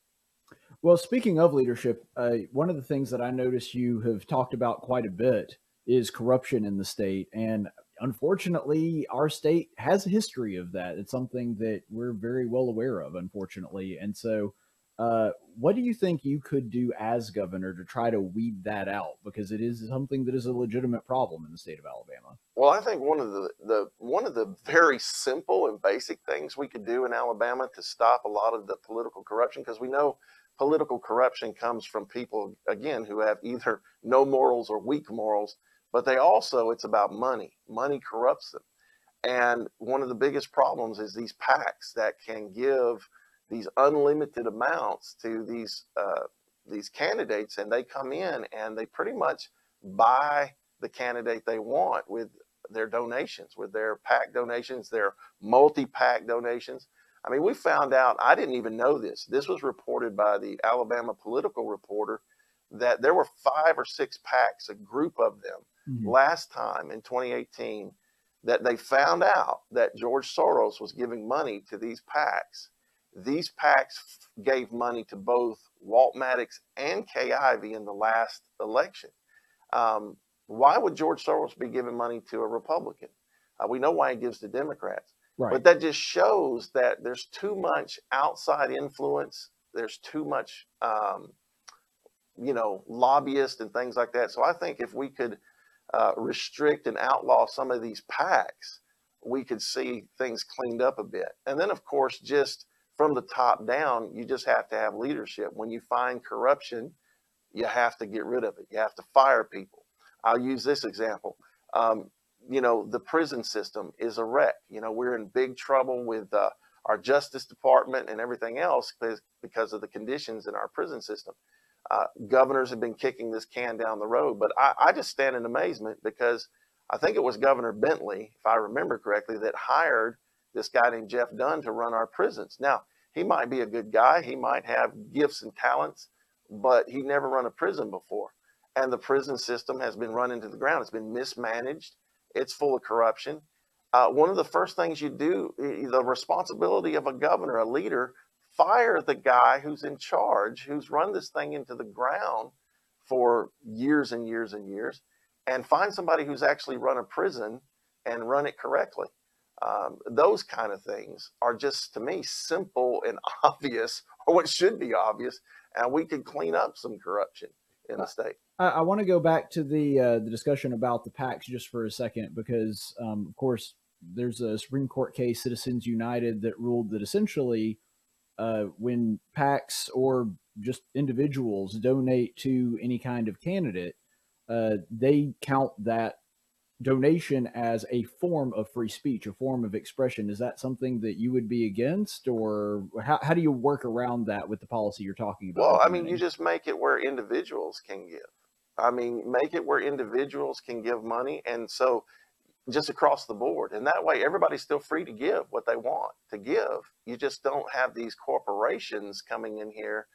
Well, speaking of leadership, uh, one of the things that I notice you have talked about quite a bit is corruption in the state. And unfortunately, our state has a history of that. It's something that we're very well aware of, unfortunately. And so, uh, what do you think you could do as governor to try to weed that out? Because it is something that is a legitimate problem in the state of Alabama.
Well, I think one of the, the one of the very simple and basic things we could do in Alabama to stop a lot of the political corruption, because we know political corruption comes from people again who have either no morals or weak morals, but they also it's about money. Money corrupts them. And one of the biggest problems is these PACs that can give these unlimited amounts to these uh, these candidates, and they come in and they pretty much buy the candidate they want with their donations, with their PAC donations, their multi-PAC donations. I mean, we found out, I didn't even know this. This was reported by the Alabama Political Reporter that there were five or six PACs, a group of them, mm-hmm. last time in 2018, that they found out that George Soros was giving money to these PACs these PACs gave money to both Walt Maddox and Kay Ivey in the last election. Um, why would George Soros be giving money to a Republican? Uh, we know why he gives to Democrats. Right. But that just shows that there's too much outside influence. There's too much, um, you know, lobbyists and things like that. So I think if we could uh, restrict and outlaw some of these PACs, we could see things cleaned up a bit. And then, of course, just from the top down, you just have to have leadership. When you find corruption, you have to get rid of it. You have to fire people. I'll use this example. Um, you know, the prison system is a wreck. You know, we're in big trouble with uh, our Justice Department and everything else because, of the conditions in our prison system. Uh, governors have been kicking this can down the road, but I, I just stand in amazement because I think it was Governor Bentley, if I remember correctly, that hired this guy named Jeff Dunn to run our prisons. Now, he might be a good guy, he might have gifts and talents, but he never run a prison before. And the prison system has been run into the ground. It's been mismanaged. It's full of corruption. Uh, one of the first things you do, the responsibility of a governor, a leader, fire the guy who's in charge, who's run this thing into the ground for years and years and years, and find somebody who's actually run a prison and run it correctly. Um, those kind of things are just to me simple and obvious, or what should be obvious, and we could clean up some corruption in the state.
I, I want to go back to the uh, the discussion about the PACs just for a second, because um, of course there's a Supreme Court case, Citizens United, that ruled that essentially uh, when PACs or just individuals donate to any kind of candidate, uh, they count that donation as a form of free speech, a form of expression. Is that something that you would be against, or how, how do you work around that with the policy you're talking about?
Well, I mean, you just make it where individuals can give. I mean, make it where individuals can give money. And so just across the board. And that way, everybody's still free to give what they want to give. You just don't have these corporations coming in here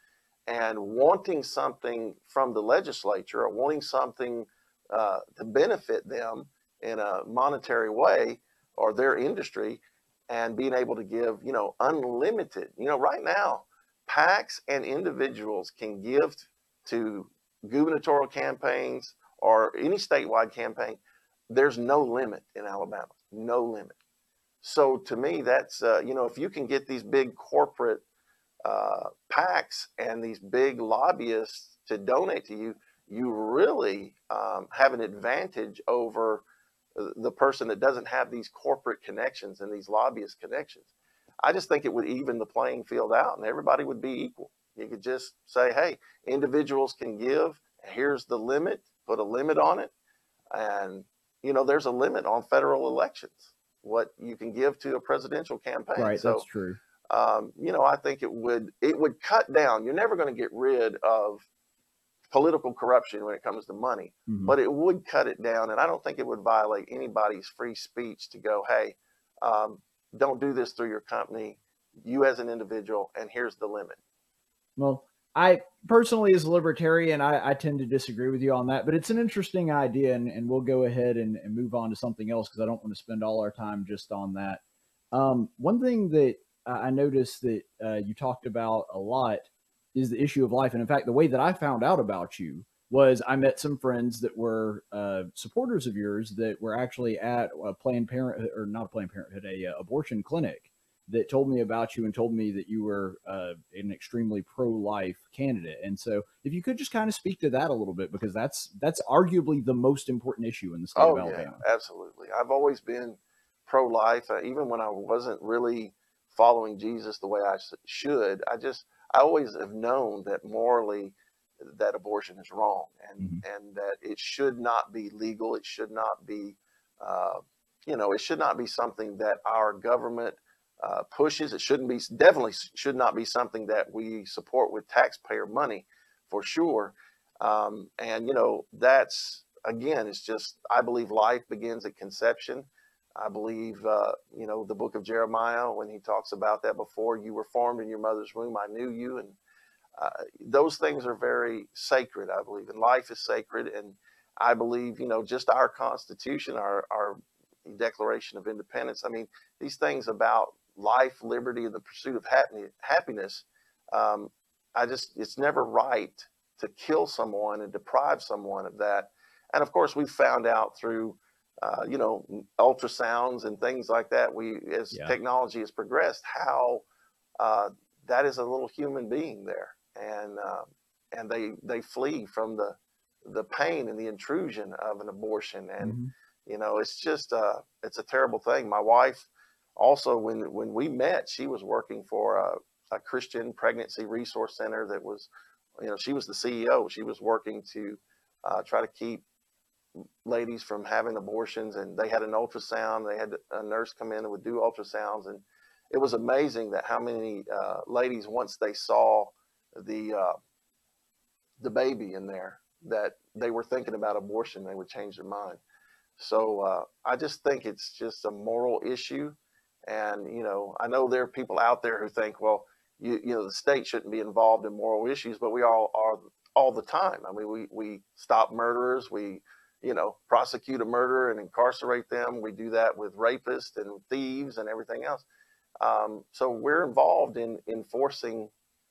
and wanting something from the legislature or wanting something uh, to benefit them in a monetary way or their industry and being able to give, you know, unlimited. You know, right now, PACs and individuals can give to gubernatorial campaigns or any statewide campaign there's no limit in Alabama, no limit. So to me, that's uh, you know, if you can get these big corporate uh, PACs and these big lobbyists to donate to you, you really um, have an advantage over the person that doesn't have these corporate connections and these lobbyist connections. I just think it would even the playing field out, and everybody would be equal. You could just say, "Hey, individuals can give. Here's the limit. Put a limit on it, and you know, there's a limit on federal elections, what you can give to a presidential campaign.
Right, so, that's true.
Um, you know, I think it would it would cut down. You're never going to get rid of political corruption when it comes to money, mm-hmm. but it would cut it down. And I don't think it would violate anybody's free speech to go, hey, um, don't do this through your company, you as an individual, and here's the limit.
Well, I personally, as a libertarian, I, I, tend to disagree with you on that, but it's an interesting idea, and, and we'll go ahead and, and, move on to something else because I don't want to spend all our time just on that. Um, one thing that I noticed that uh, you talked about a lot is the issue of life. And in fact, the way that I found out about you was I met some friends that were uh, supporters of yours that were actually at a Planned Parenthood, or not a Planned Parenthood, a, uh, abortion clinic that told me about you and told me that you were uh, an extremely pro-life candidate. And so, if you could just kind of speak to that a little bit, because that's that's arguably the most important issue in the state
oh,
of Alabama.
Yeah, absolutely. I've always been pro-life, uh, even when I wasn't really following Jesus the way I should. I just I always have known that morally that abortion is wrong and mm-hmm. and that it should not be legal. It should not be. Uh, you know, it should not be something that our government uh, pushes. It shouldn't be, definitely should not be something that we support with taxpayer money for sure. Um, and, you know, that's, again, it's just, I believe life begins at conception. I believe, uh, you know, the book of Jeremiah, when he talks about that before you were formed in your mother's womb, I knew you. And uh, those things are very sacred, I believe. And life is sacred. And I believe, you know, just our Constitution, our, our Declaration of Independence. I mean, these things about life, liberty, and the pursuit of happiness, um, I just, it's never right to kill someone and deprive someone of that. And of course, we found out through, uh, you know, ultrasounds and things like that. We, as yeah. technology has progressed, how uh, that is a little human being there, and uh, and they they flee from the the pain and the intrusion of an abortion, and mm-hmm. you know, it's just uh, it's a terrible thing. My wife also when when we met she was working for a, a, christian pregnancy resource center that was you know she was the ceo she was working to uh, try to keep ladies from having abortions and they had an ultrasound they had a nurse come in and would do ultrasounds and it was amazing that how many uh, ladies once they saw the uh, the baby in there that they were thinking about abortion they would change their mind so uh, i just think it's just a moral issue and, you know, I know there are people out there who think, well, you, you know the state shouldn't be involved in moral issues, but we all are all the time. I mean, we we stop murderers, we you know prosecute a murderer and incarcerate them. We do that with rapists and thieves and everything else. Um, so we're involved in enforcing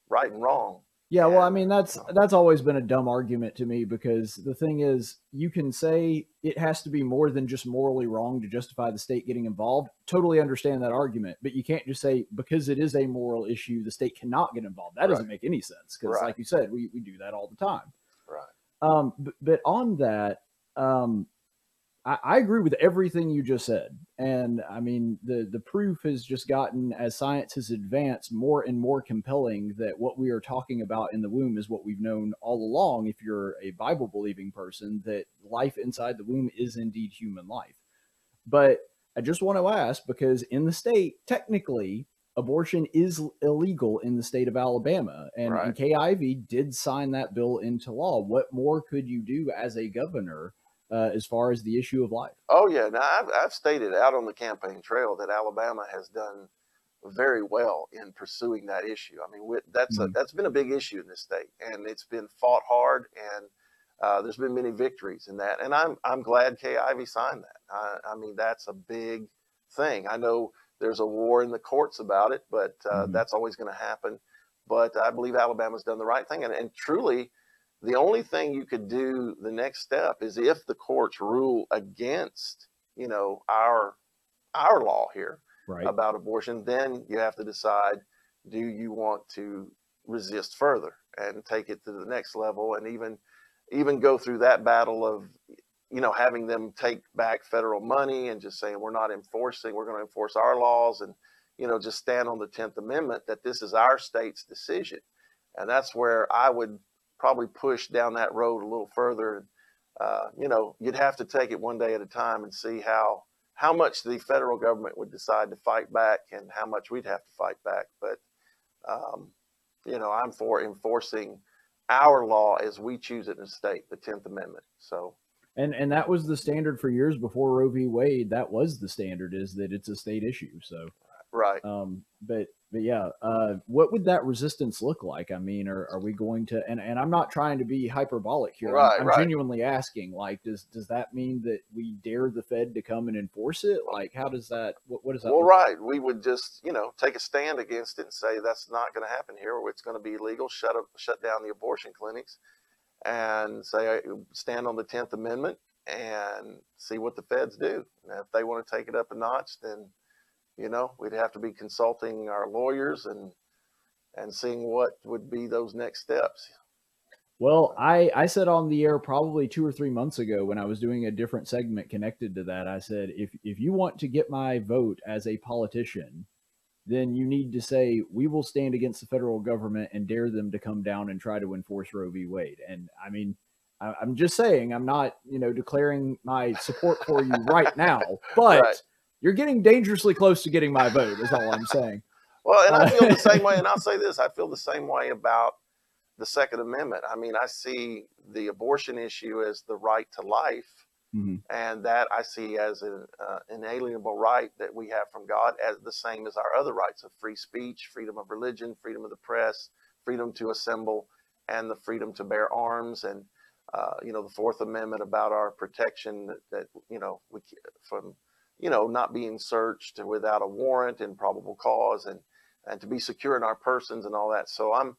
right and wrong.
Yeah, well, I mean that's that's always been a dumb argument to me because the thing is, you can say it has to be more than just morally wrong to justify the state getting involved. Totally understand that argument, but you can't just say because it is a moral issue, the state cannot get involved. That doesn't make any sense because,
Right.
like you said, we we do that all the time.
Right.
Um, but, but on that, um, I, I agree with everything you just said, and I mean the the proof has just gotten as science has advanced more and more compelling that what we are talking about in the womb is what we've known all along. If you're a Bible believing person, that life inside the womb is indeed human life. But I just want to ask because in the state, technically, abortion is illegal in the state of Alabama, and, and
Right.
Kay Ivey did sign that bill into law. What more could you do as a governor uh, as far as the issue of life?
Oh yeah, now I've, I've stated out on the campaign trail that Alabama has done very well in pursuing that issue. I mean, that's a,
Mhm.
that's been a big issue in this state, and it's been fought hard, and uh, there's been many victories in that. And I'm I'm glad Kay Ivey signed that. I, I mean, that's a big thing. I know there's a war in the courts about it, but uh,
Mhm.
that's always going to happen. But I believe Alabama's done the right thing, and, and truly, the only thing you could do the next step is if the courts rule against you know our our law here
Right.
about abortion then you have to decide do you want to resist further and take it to the next level and even even go through that battle of you know having them take back federal money and just saying we're not enforcing we're going to enforce our laws and you know just stand on the 10th amendment that this is our state's decision and that's where i would probably push down that road a little further uh, you know, you'd have to take it one day at a time and see how how much the federal government would decide to fight back and how much we'd have to fight back. But um, you know, I'm for enforcing our law as we choose it in the state, the Tenth Amendment. So
And and that was the standard for years before Roe v. Wade. That was the standard is that it's a state issue. So
right,
um but but yeah uh what would that resistance look like i mean are, are we going to and, and i'm not trying to be hyperbolic here I'm- i'm,
right.
genuinely asking like does does that mean that we dare the fed to come and enforce it like how does that what, what does that
well,
like?
right, we would just you know take a stand against it and say that's not going to happen here. Or it's going to be illegal. Shut up, shut down the abortion clinics, and say uh, stand on the Tenth Amendment and see what the feds do. And if they want to take it up a notch, then you know we'd have to be consulting our lawyers and and seeing what would be those next steps.
Well, I, I said on the air probably two or three months ago when I was doing a different segment connected to that, I said, if, if you want to get my vote as a politician, then you need to say, we will stand against the federal government and dare them to come down and try to enforce Roe v. Wade. And I mean, I, I'm just saying, I'm not, you know, declaring my support for you right now, but
Right.
You're getting dangerously close to getting my vote, is all I'm saying.
Well, and I feel the same way, and I'll say this: I feel the same way about the Second Amendment. I mean, I see the abortion issue as the right to life,
Mhm.
and that I see as an uh, inalienable right that we have from God, as the same as our other rights of free speech, freedom of religion, freedom of the press, freedom to assemble, and the freedom to bear arms, and uh, you know the Fourth Amendment about our protection that, that you know we from you know not being searched without a warrant and probable cause, and and to be secure in our persons and all that. So I'm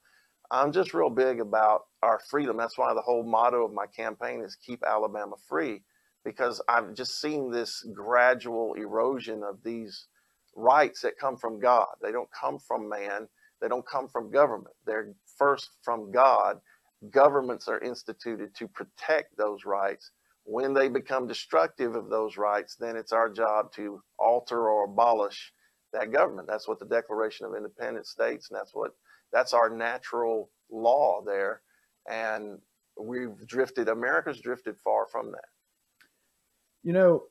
I'm just real big about our freedom. That's why the whole motto of my campaign is keep Alabama free because I've just seen this gradual erosion of these rights that come from God. They don't come from man, they don't come from government. They're first from God. Governments are instituted to protect those rights. When they become destructive of those rights, then it's our job to alter or abolish that government. That's what the Declaration of Independence states, and that's what that's our natural law there. And we've drifted. America's drifted far from that.
You know,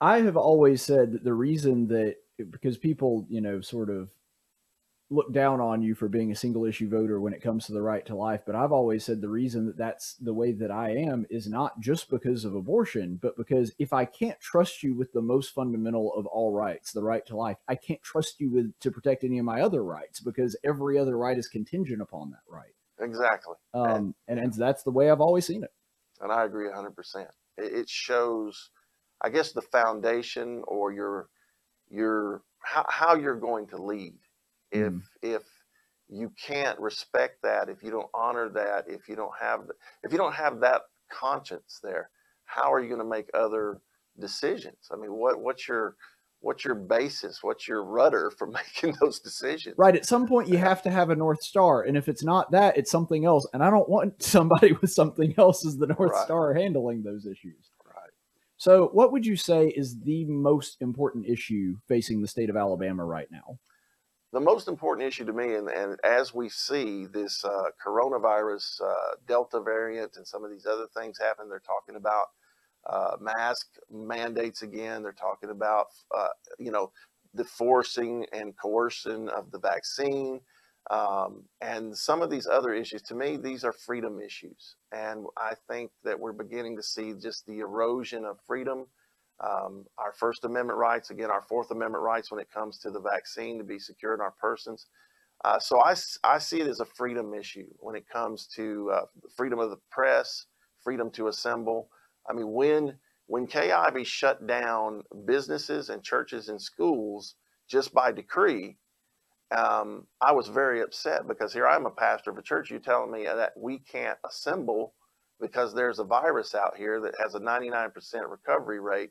I have always said that the reason that because people, you know, sort of look down on you for being a single issue voter when it comes to the right to life, but I've always said the reason that that's the way that I am is not just because of abortion, but because if I can't trust you with the most fundamental of all rights, the right to life, I can't trust you with to protect any of my other rights because every other right is contingent upon that right.
Exactly.
Um, and, and that's the way I've always seen it.
And I agree 100%. It, it shows, I guess, the foundation or your your how, how you're going to lead if
Mm.
if you can't respect that if you don't honor that if you don't have if you don't have that conscience there how are you going to make other decisions i mean what what's your what's your basis what's your rudder for making those decisions
Right. At some point, you have to have a North Star. And if it's not that, it's something else. And I don't want somebody with something else as the North
Right.
Star handling those issues.
right
So, what would you say is the most important issue facing the state of Alabama right now?
The most important issue to me, and, and as we see this uh, coronavirus uh, Delta variant and some of these other things happen, they're talking about uh, mask mandates again. They're talking about, uh, you know, the forcing and coercion of the vaccine. Um, and some of these other issues, to me, these are freedom issues. And I think that we're beginning to see just the erosion of freedom um, our First Amendment rights, again, our Fourth Amendment rights when it comes to the vaccine to be secure in our persons. Uh, so I see it as a freedom issue when it comes to uh, freedom of the press, freedom to assemble. I mean, when when Kay Ivey shut down businesses and churches and schools just by decree, um, I was very upset because here I'm a pastor of a church. You're telling me that we can't assemble because there's a virus out here that has a 99% recovery rate.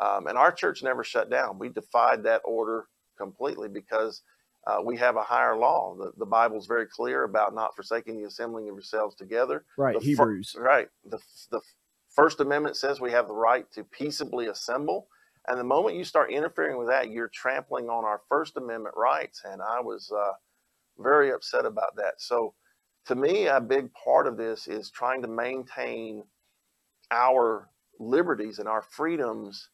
Um, and our church never shut down. We defied that order completely because uh, we have a higher law. The, the Bible's very clear about not forsaking the assembling of yourselves together.
Right.
The fir-
Hebrews.
right. The, the First Amendment says we have the right to peaceably assemble. And the moment you start interfering with that, you're trampling on our First Amendment rights. And I was uh, very upset about that. So, to me, a big part of this is trying to maintain our liberties and our freedoms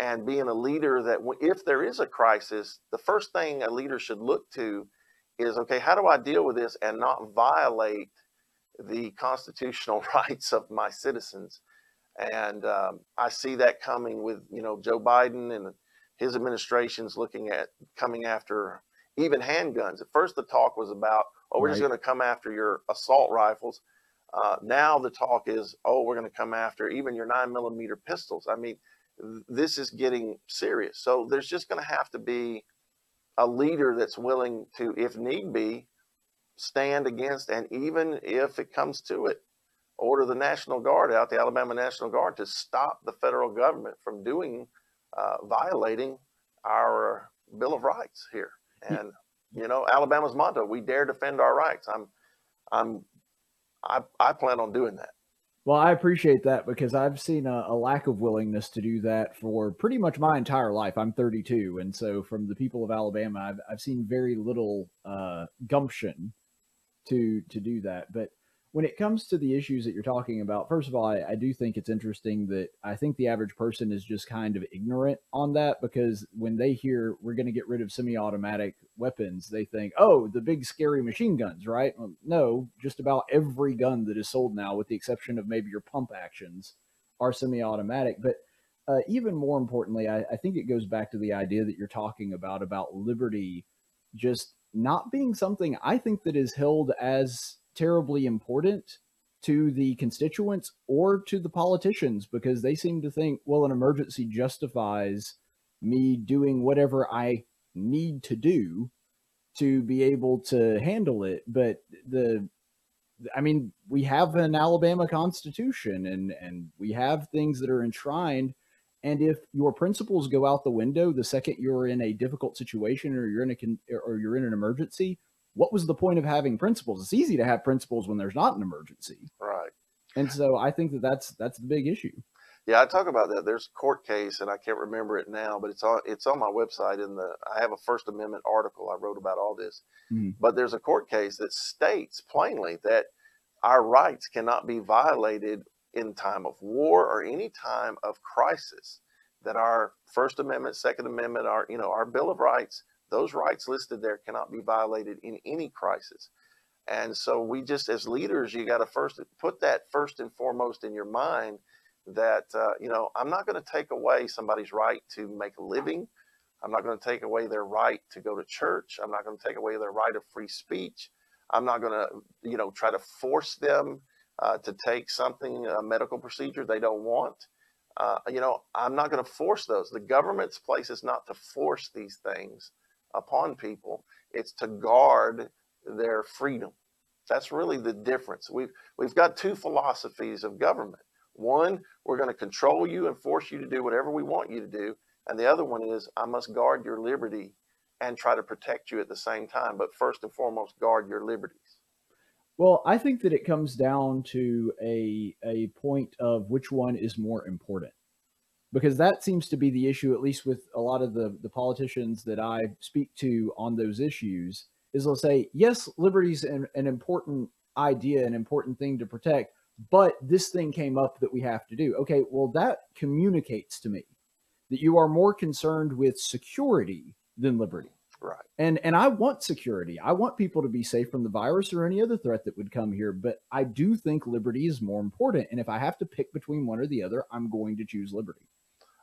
and being a leader that if there is a crisis, the first thing a leader should look to is okay, how do I deal with this and not violate the constitutional rights of my citizens? And um, I see that coming with you know Joe Biden and his administration's looking at coming after even handguns. At first, the talk was about oh, we're just going to come after your assault rifles. Uh, now the talk is oh, we're going to come after even your nine millimeter pistols. I mean, this is getting serious. So there's just going to have to be a leader that's willing to, if need be, stand against, and even if it comes to it, order the National Guard out, the Alabama National Guard, to stop the federal government from doing, uh, violating our Bill of Rights here. And you know, Alabama's motto: "We dare defend our rights." I'm, I'm, I, I plan on doing that.
Well, I appreciate that because I've seen a, a lack of willingness to do that for pretty much my entire life. I'm 32, and so from the people of Alabama, I've I've seen very little uh, gumption to to do that. But when it comes to the issues that you're talking about, first of all, I, I do think it's interesting that I think the average person is just kind of ignorant on that because when they hear we're going to get rid of semi-automatic weapons, they think, oh, the big scary machine guns, right? Well, no, just about every gun that is sold now, with the exception of maybe your pump actions, are semi-automatic. But uh, even more importantly, I, I think it goes back to the idea that you're talking about about liberty just not being something I think that is held as terribly important to the constituents or to the politicians because they seem to think, well, an emergency justifies me doing whatever I need to do to be able to handle it. But the I mean, we have an Alabama constitution and and we have things that are enshrined. And if your principles go out the window the second you're in a difficult situation or you're in a or you're in an emergency, what was the point of having principles? It's easy to have principles when there's not an emergency.
Right.
And so I think that that's that's the big issue.
Yeah, I talk about that. There's a court case, and I can't remember it now, but it's on it's on my website. In the I have a First Amendment article I wrote about all this.
Mhm.
But there's a court case that states plainly that our rights cannot be violated in time of war or any time of crisis. That our First Amendment, Second Amendment, our you know our Bill of Rights Those rights listed there cannot be violated in any crisis. And so we just, as leaders, you got to first put that first and foremost in your mind that, uh, you know, I'm not going to take away somebody's right to make a living. I'm not going to take away their right to go to church. I'm not going to take away their right of free speech. I'm not going to, you know, try to force them uh, to take something, a medical procedure they don't want. Uh, you know, I'm not going to force those. The government's place is not to force these things upon people. It's to guard their freedom. That's really the difference. We've we've got two philosophies of government. One, we're going to control you and force you to do whatever we want you to do, and the other one is I must guard your liberty and try to protect you at the same time, but first and foremost guard your liberties.
Well, I think that it comes down to a a point of which one is more important. Because that seems to be the issue, at least with a lot of the, the politicians that I speak to on those issues, is they'll say, yes, liberty's an, an important idea, an important thing to protect, but this thing came up that we have to do. Okay, well, that communicates to me that you are more concerned with security than liberty.
Right.
And and I want security. I want people to be safe from the virus or any other threat that would come here, but I do think liberty is more important. And if I have to pick between one or the other, I'm going to choose liberty.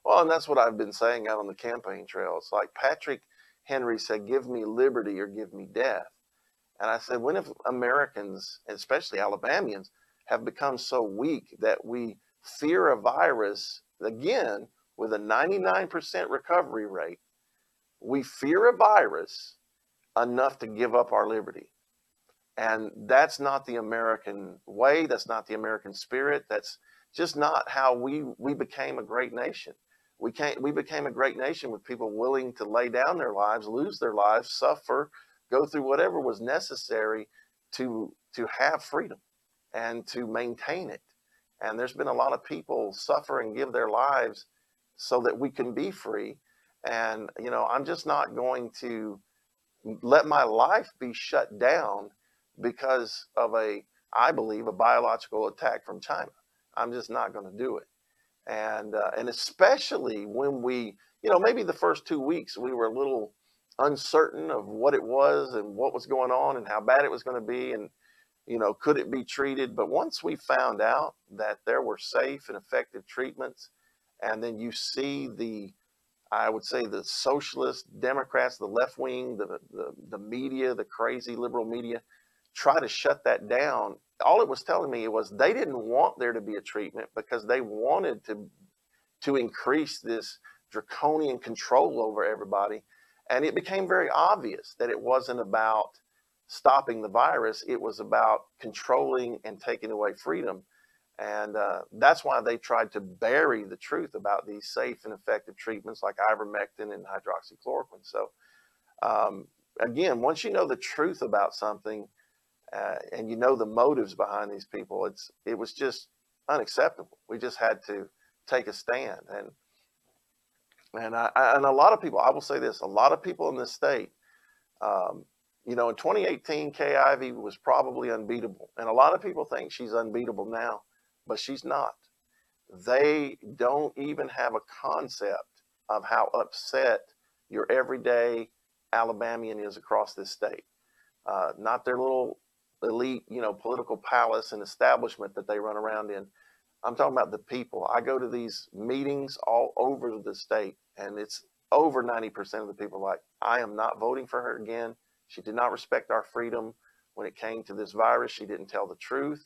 Well, and that's what I've been saying out on the campaign trail. It's like Patrick Henry said, Give me liberty or give me death. And I said, When have Americans, especially Alabamians, have become so weak that we fear a virus, again, with a 99% recovery rate? We fear a virus enough to give up our liberty. And that's not the American way. That's not the American spirit. That's just not how we, we became a great nation we can't we became a great nation with people willing to lay down their lives lose their lives suffer go through whatever was necessary to to have freedom and to maintain it. And there's been a lot of people suffer and give their lives so that we can be free. And you know i'm just not going to let my life be shut down because of a i believe a biological attack from china. I'm just not going to do it and uh, and especially when we, you know, maybe the first two weeks we were a little uncertain of what it was and what was going on and how bad it was going to be and you know could it be treated? But once we found out that there were safe and effective treatments and then you see the i would say the socialist democrats the left wing the, the, the media the crazy liberal media try to shut that down all it was telling me was they didn't want there to be a treatment because they wanted to to increase this draconian control over everybody. And it became very obvious that it wasn't about stopping the virus. It was about controlling and taking away freedom. And uh, that's why they tried to bury the truth about these safe and effective treatments like ivermectin and hydroxychloroquine. So um, again once you know the truth about something uh, and you know the motives behind these people. It's it was just unacceptable. We just had to take a stand, and and I, and a lot of people. I will say this: a lot of people in this state. Um, you know, in 2018, Kay Ivey was probably unbeatable, and a lot of people think she's unbeatable now, but she's not. They don't even have a concept of how upset your everyday Alabamian is across this state. Uh, not their little elite, you know, political palace and establishment that they run around in. I'm talking about the people. I go to these meetings all over the state, and it's over 90% of the people like, I am not voting for her again. She did not respect our freedom when it came to this virus. She didn't tell the truth.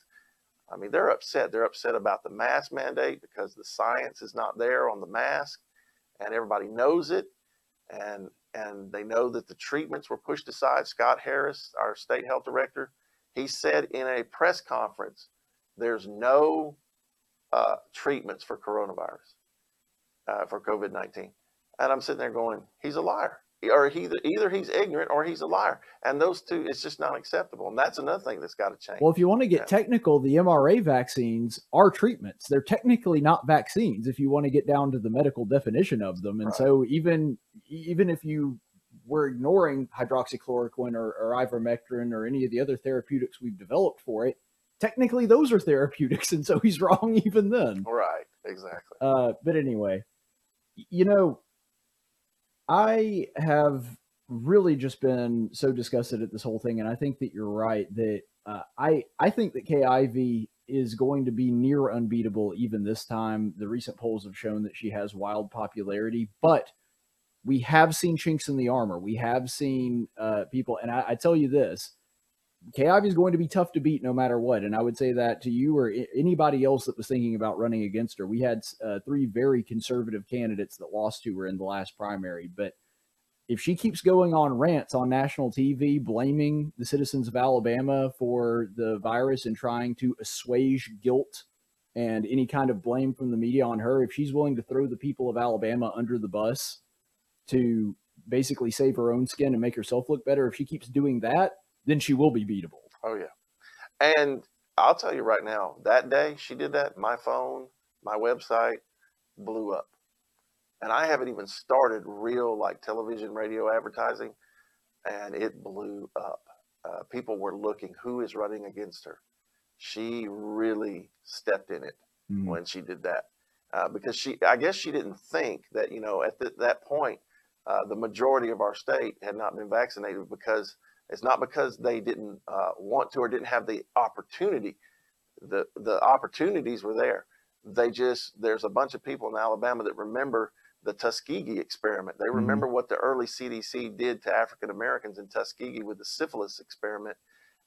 I mean, they're upset. They're upset about the mask mandate because the science is not there on the mask, and everybody knows it. And and they know that the treatments were pushed aside. Scott Harris, our state health director, he said in a press conference, there's no uh, treatments for coronavirus, uh, for COVID 19. And I'm sitting there going, he's a liar. Or he, either he's ignorant or he's a liar. And those two, it's just not acceptable. And that's another thing that's got to change.
Well, if you want to get yeah. technical, the mRNA vaccines are treatments. They're technically not vaccines if you want to get down to the medical definition of them. And right. so even even if you we're ignoring hydroxychloroquine or, or ivermectin or any of the other therapeutics we've developed for it. Technically, those are therapeutics, and so he's wrong even then.
Right, exactly.
Uh, but anyway, you know, I have really just been so disgusted at this whole thing, and I think that you're right that uh, I I think that Ivey is going to be near unbeatable even this time. The recent polls have shown that she has wild popularity, but we have seen chinks in the armor. We have seen uh, people, and I, I tell you this: Kay is going to be tough to beat no matter what. And I would say that to you or anybody else that was thinking about running against her. We had uh, three very conservative candidates that lost to her in the last primary, but if she keeps going on rants on national TV, blaming the citizens of Alabama for the virus and trying to assuage guilt and any kind of blame from the media on her, if she's willing to throw the people of Alabama under the bus to basically save her own skin and make herself look better, if she keeps doing that, then she will be beatable.
Oh, yeah. And I'll tell you right now, that day she did that, my phone, my website blew up and I haven't even started real like television, radio advertising, and it blew up. Uh, people were looking who is running against her. She really stepped in it mm. when she did that uh, because she, I guess, she didn't think that you know at the, that point uh, the majority of our state had not been vaccinated because it's not because they didn't uh, want to or didn't have the opportunity. The the opportunities were there. They just there's a bunch of people in Alabama that remember the Tuskegee experiment. They mm-hmm. remember mm-hmm. what the early CDC did to African Americans in Tuskegee with the syphilis experiment.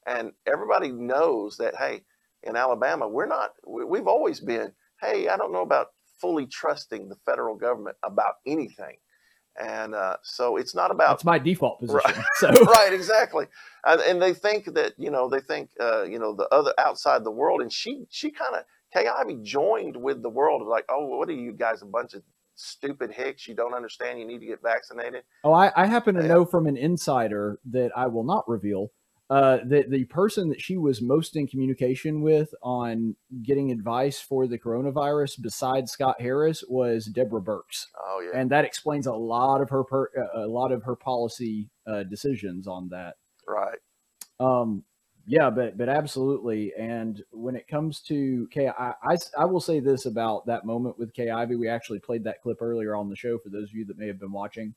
And everybody knows that, hey, in Alabama, we're not, we've always been, hey, I don't know about fully trusting the federal government about anything. And uh, so it's not about.
It's my default position.
Right,
so.
right exactly. And, and, they think that, you know, they think, uh, you know, the other outside the world. And she, she kind of, Kay Ivey joined with the world of like, oh, what are you guys, a bunch of stupid hicks you don't understand you need to get vaccinated
oh i, I happen to yeah. know from an insider that i will not reveal uh, that the person that she was most in communication with on getting advice for the coronavirus besides scott harris was deborah birx
oh yeah
and that explains a lot of her per, a lot of her policy uh, decisions on that
right
um yeah, but but absolutely. And when it comes to Kay, I I will say this about that moment with Kay Ivey. We actually played that clip earlier on the show for those of you that may have been watching.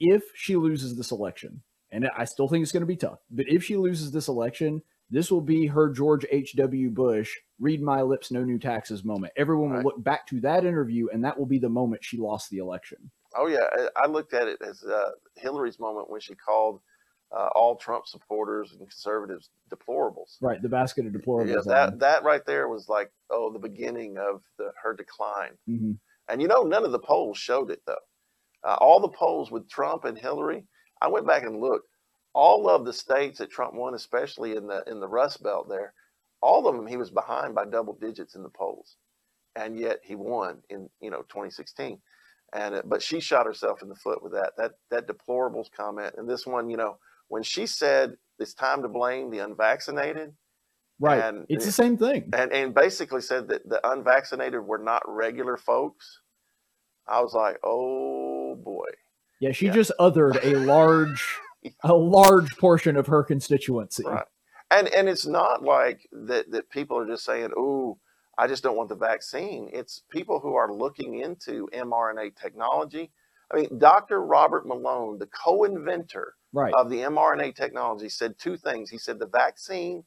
If she loses this election, and I still think it's going to be tough, but if she loses this election, this will be her George H.W. Bush read my lips, no new taxes moment. Everyone right. will look back to that interview, and that will be the moment she lost the election.
Oh yeah, I looked at it as uh, Hillary's moment when she called uh, all Trump supporters and conservatives deplorables.
Right, the basket of deplorables.
Yeah, that that right there was like oh the beginning of the, her decline.
Mm-hmm.
And you know none of the polls showed it though. Uh, all the polls with Trump and Hillary, I went back and looked. All of the states that Trump won, especially in the in the Rust Belt there, all of them he was behind by double digits in the polls, and yet he won in you know 2016. And uh, but she shot herself in the foot with that that that deplorables comment. And this one, you know, when she said it's time to blame the unvaccinated.
Right. And it's the same thing.
And, and basically said that the unvaccinated were not regular folks. I was like, oh boy.
Yeah, she yeah. just othered a large, a large portion of her constituency.
Right. And and it's not like that that people are just saying, oh, I just don't want the vaccine. It's people who are looking into mRNA technology. I mean, Dr. Robert Malone, the co-inventor
right.
of the mRNA technology said two things. He said the vaccine,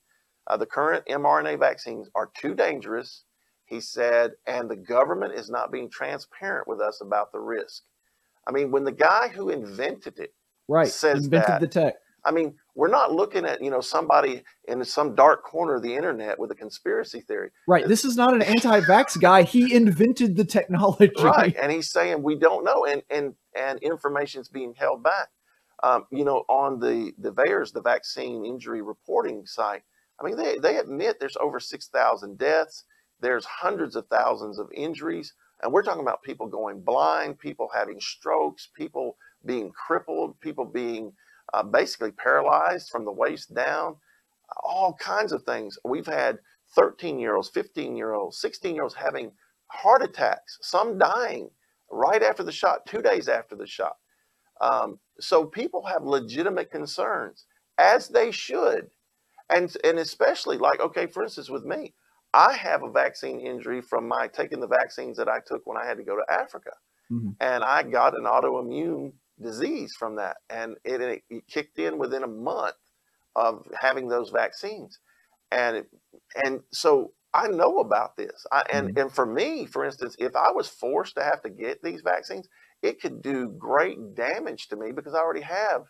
uh, the current mRNA vaccines are too dangerous. He said, and the government is not being transparent with us about the risk. I mean, when the guy who invented it
right
says
invented
that,
the tech.
I mean, we're not looking at you know somebody in some dark corner of the internet with a conspiracy theory.
Right. This is not an anti-vax guy. He invented the technology.
Right. And he's saying we don't know, and and and information is being held back. Um, you know, on the the VAERS, the vaccine injury reporting site, I mean, they they admit there's over six thousand deaths. There's hundreds of thousands of injuries, and we're talking about people going blind, people having strokes, people being crippled, people being uh, basically paralyzed from the waist down, all kinds of things. We've had 13 year olds, 15 year olds, 16 year olds having heart attacks, some dying right after the shot, two days after the shot. Um, so people have legitimate concerns, as they should. And, and especially like, okay, for instance, with me, I have a vaccine injury from my taking the vaccines that I took when I had to go to Africa.
Mm-hmm.
And I got an autoimmune disease from that, and it, it, it kicked in within a month of having those vaccines, and it, and so I know about this. I, and
Mm-hmm.
and for me, for instance, if I was forced to have to get these vaccines, it could do great damage to me because I already have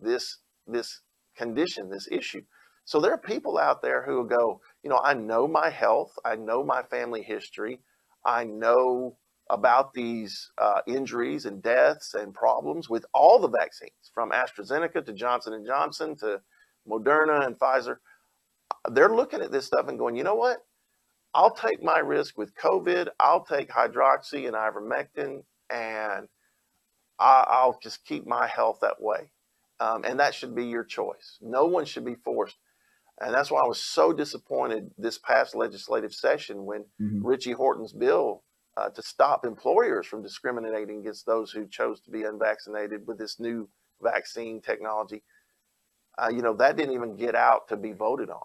this this condition, this issue. So there are people out there who will go, you know, I know my health, I know my family history, I know about these uh, injuries and deaths and problems with all the vaccines, from AstraZeneca to Johnson and Johnson to Moderna and Pfizer. They're looking at this stuff and going, you know what? I'll take my risk with COVID. I'll take hydroxy and ivermectin, and I, I'll just keep my health that way. Um, and that should be your choice. No one should be forced. And that's why I was so disappointed this past legislative session when
Mhm.
Ritchie Whorton's bill uh, to stop employers from discriminating against those who chose to be unvaccinated with this new vaccine technology. Uh, you know, that didn't even get out to be voted on.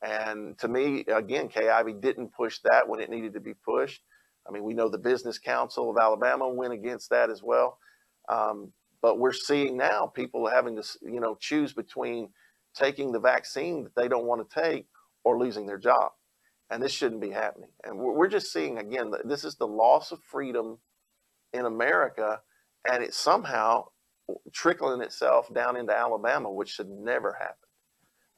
And to me, again, Kay Ivey didn't push that when it needed to be pushed. I mean, we know the Business Council of Alabama went against that as well. Um, but we're seeing now people having to, you know, choose between taking the vaccine that they don't want to take or losing their job. And this shouldn't be happening. And we're, just seeing again that this is the loss of freedom in America, and it's somehow trickling itself down into Alabama, which should never happen.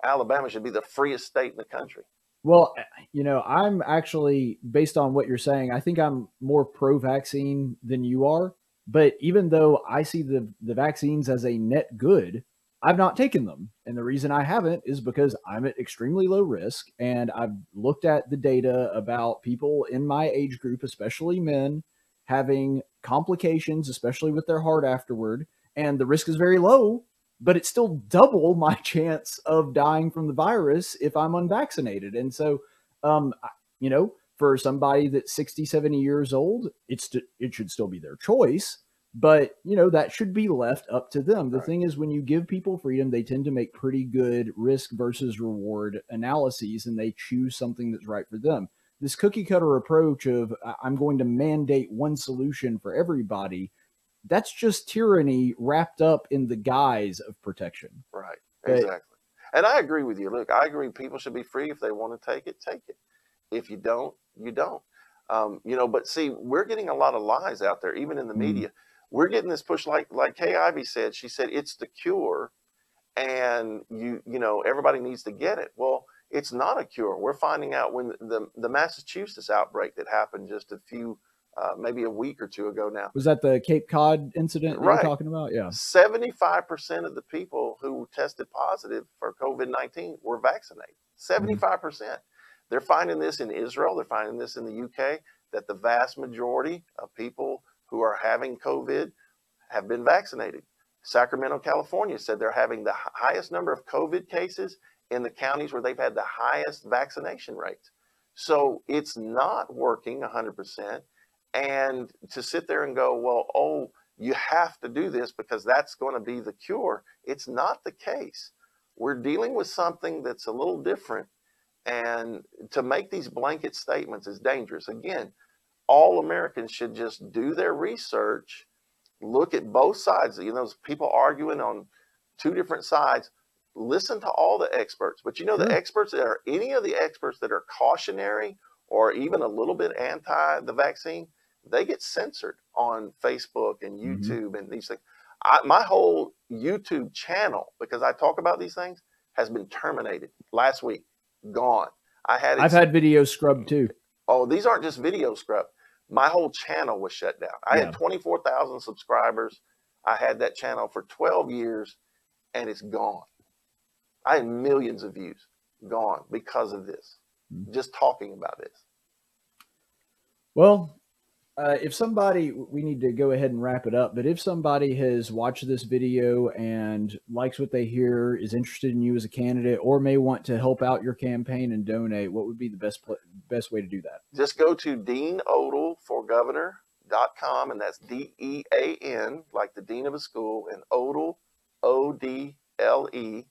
Alabama should be the freest state in the country.
Well, eh, you know, I'm actually based on what you're saying. I think I'm more pro-vaccine than you are. But even though I see the the vaccines as a net good, I've not taken them, and the reason I haven't is because I'm at extremely low risk, and I've looked at the data about people in my age group, especially men, having complications, especially with their heart afterward, and the risk is very low but it's still double my chance of dying from the virus if I'm unvaccinated. And so, um, you know, for somebody that's 60, 70 years old, it's it should still be their choice. But you know that should be left up to them. The
Right.
thing is, when you give people freedom, they tend to make pretty good risk versus reward analyses, and they choose something that's right for them. This cookie cutter approach of "I- I'm going to mandate one solution for everybody that's just tyranny wrapped up in the guise of protection.
Right.
But-
Exactly. And I agree with you. Look, I agree people should be free if they want to take it, take it. If you don't, you don't. Um, you know, but see, we're getting a lot of lies out there, even in the
Mhm.
media. We're getting this push like like Kay Ivey said, she said it's the cure and you you know, everybody needs to get it. Well, it's not a cure. We're finding out when the the Massachusetts outbreak that happened just a few uh, maybe a week or two ago now.
Was that the Cape Cod incident
Right.
you're talking about? Yeah.
75% of the people who tested positive for COVID 19 were vaccinated. 75%. They're finding this in Israel, they're finding this in the UK, that the vast majority of people who are having COVID have been vaccinated. Sacramento, California said they're having the highest number of COVID cases in the counties where they've had the highest vaccination rates. So it's not working 100%. And to sit there and go, well, oh, you have to do this because that's going to be the cure. It's not the case. We're dealing with something that's a little different. And to make these blanket statements is dangerous. Again, all Americans should just do their research, look at both sides. You know, there's people arguing on two different sides. Listen to all the experts. But you know, the experts that are any of the experts that are cautionary or even a little bit anti the vaccine, they get censored on Facebook and
Mhm.
YouTube and these things. I, my whole YouTube channel, because I talk about these things, has been terminated last week, gone. I had
I've had videos scrubbed too.
oh, these aren't just video scrub. My whole channel was shut down. I
Yeah.
had 24,000 subscribers. I had that channel for 12 years and it's gone. I had millions of views gone because of this,
Mhm.
just talking about this.
Well, uh, if somebody, we need to go ahead and wrap it up. But if somebody has watched this video and likes what they hear, is interested in you as a candidate, or may want to help out your campaign and donate, what would be the best best way to do that?
Just go to deanodleforgovernor.com and that's D E A N, like the dean of a school, and Odle, O D L E,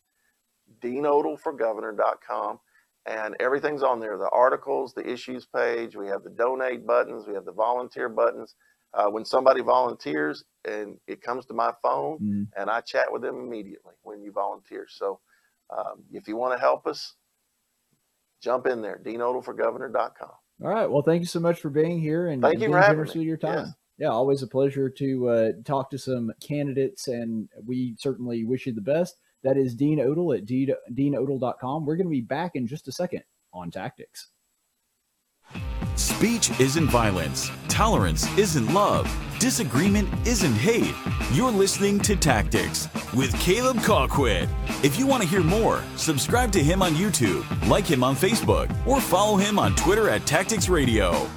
deanodleforgovernor.com. And everything's on there the articles, the issues page. We have the donate buttons, we have the volunteer buttons. uh, when somebody volunteers and it comes to my phone
Mhm.
and I chat with them immediately when you volunteer. So um, if you want to help us, jump in there, deanodleforgovernor.com.
All right. Well, thank you so much for being here and
Thank you for having
generous with your time.
Yes.
Yeah, always a pleasure to uh, talk to some candidates, and we certainly wish you the best. That is Dean Odle at deanodle.com. We're going to be back in just a second on tactics.
Speech isn't violence. Tolerance isn't love. Disagreement isn't hate. You're listening to Tactics with Caleb Colquitt. If you want to hear more, subscribe to him on YouTube, like him on Facebook, or follow him on Twitter at Tactics Radio.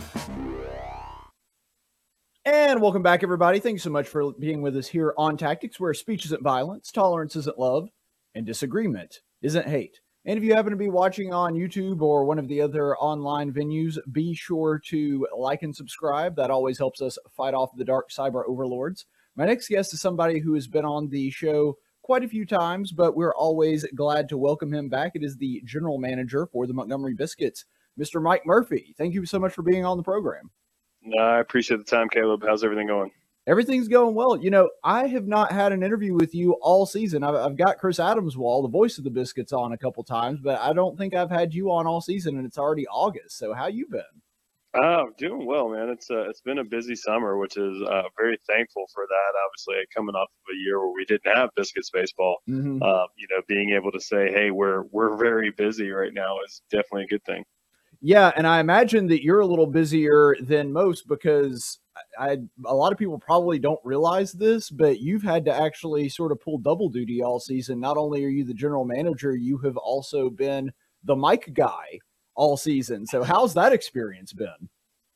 And welcome back, everybody. Thanks so much for being with us here on Tactics, where speech isn't violence, tolerance isn't love, and disagreement isn't hate. And if you happen to be watching on YouTube or one of the other online venues, be sure to like and subscribe. That always helps us fight off the dark cyber overlords. My next guest is somebody who has been on the show quite a few times, but we're always glad to welcome him back. It is the general manager for the Montgomery Biscuits, Mr. Mike Murphy. Thank you so much for being on the program.
No, I appreciate the time, Caleb. How's everything going?
Everything's going well. You know, I have not had an interview with you all season. I've, I've got Chris Adams Wall, the voice of the Biscuits, on a couple times, but I don't think I've had you on all season, and it's already August. So, how you been?
Oh, doing well, man. It's uh, it's been a busy summer, which is uh, very thankful for that. Obviously, coming off of a year where we didn't have Biscuits baseball,
Mhm.
uh, you know, being able to say, "Hey, we're we're very busy right now," is definitely a good thing.
Yeah, and I imagine that you're a little busier than most because I, I a lot of people probably don't realize this, but you've had to actually sort of pull double duty all season. Not only are you the general manager, you have also been the mic guy all season. So, how's that experience been?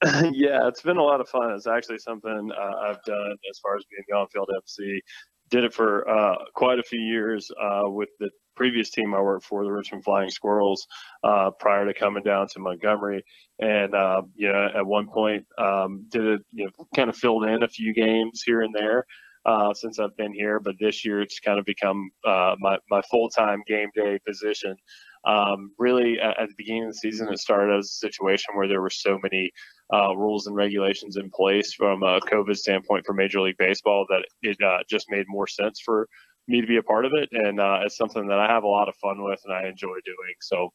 yeah, it's been a lot of fun. It's actually something uh, I've done as far as being the on-field MC. Did it for uh, quite a few years uh, with the previous team I worked for, the Richmond Flying Squirrels, uh, prior to coming down to Montgomery. And uh, you know, at one point, um, did it, you know, kind of filled in a few games here and there. Uh, since I've been here, but this year it's kind of become uh, my, my full-time game day position. Um, really, at, at the beginning of the season, it started as a situation where there were so many uh, rules and regulations in place from a COVID standpoint for Major League Baseball that it uh, just made more sense for me to be a part of it, and uh, it's something that I have a lot of fun with and I enjoy doing. So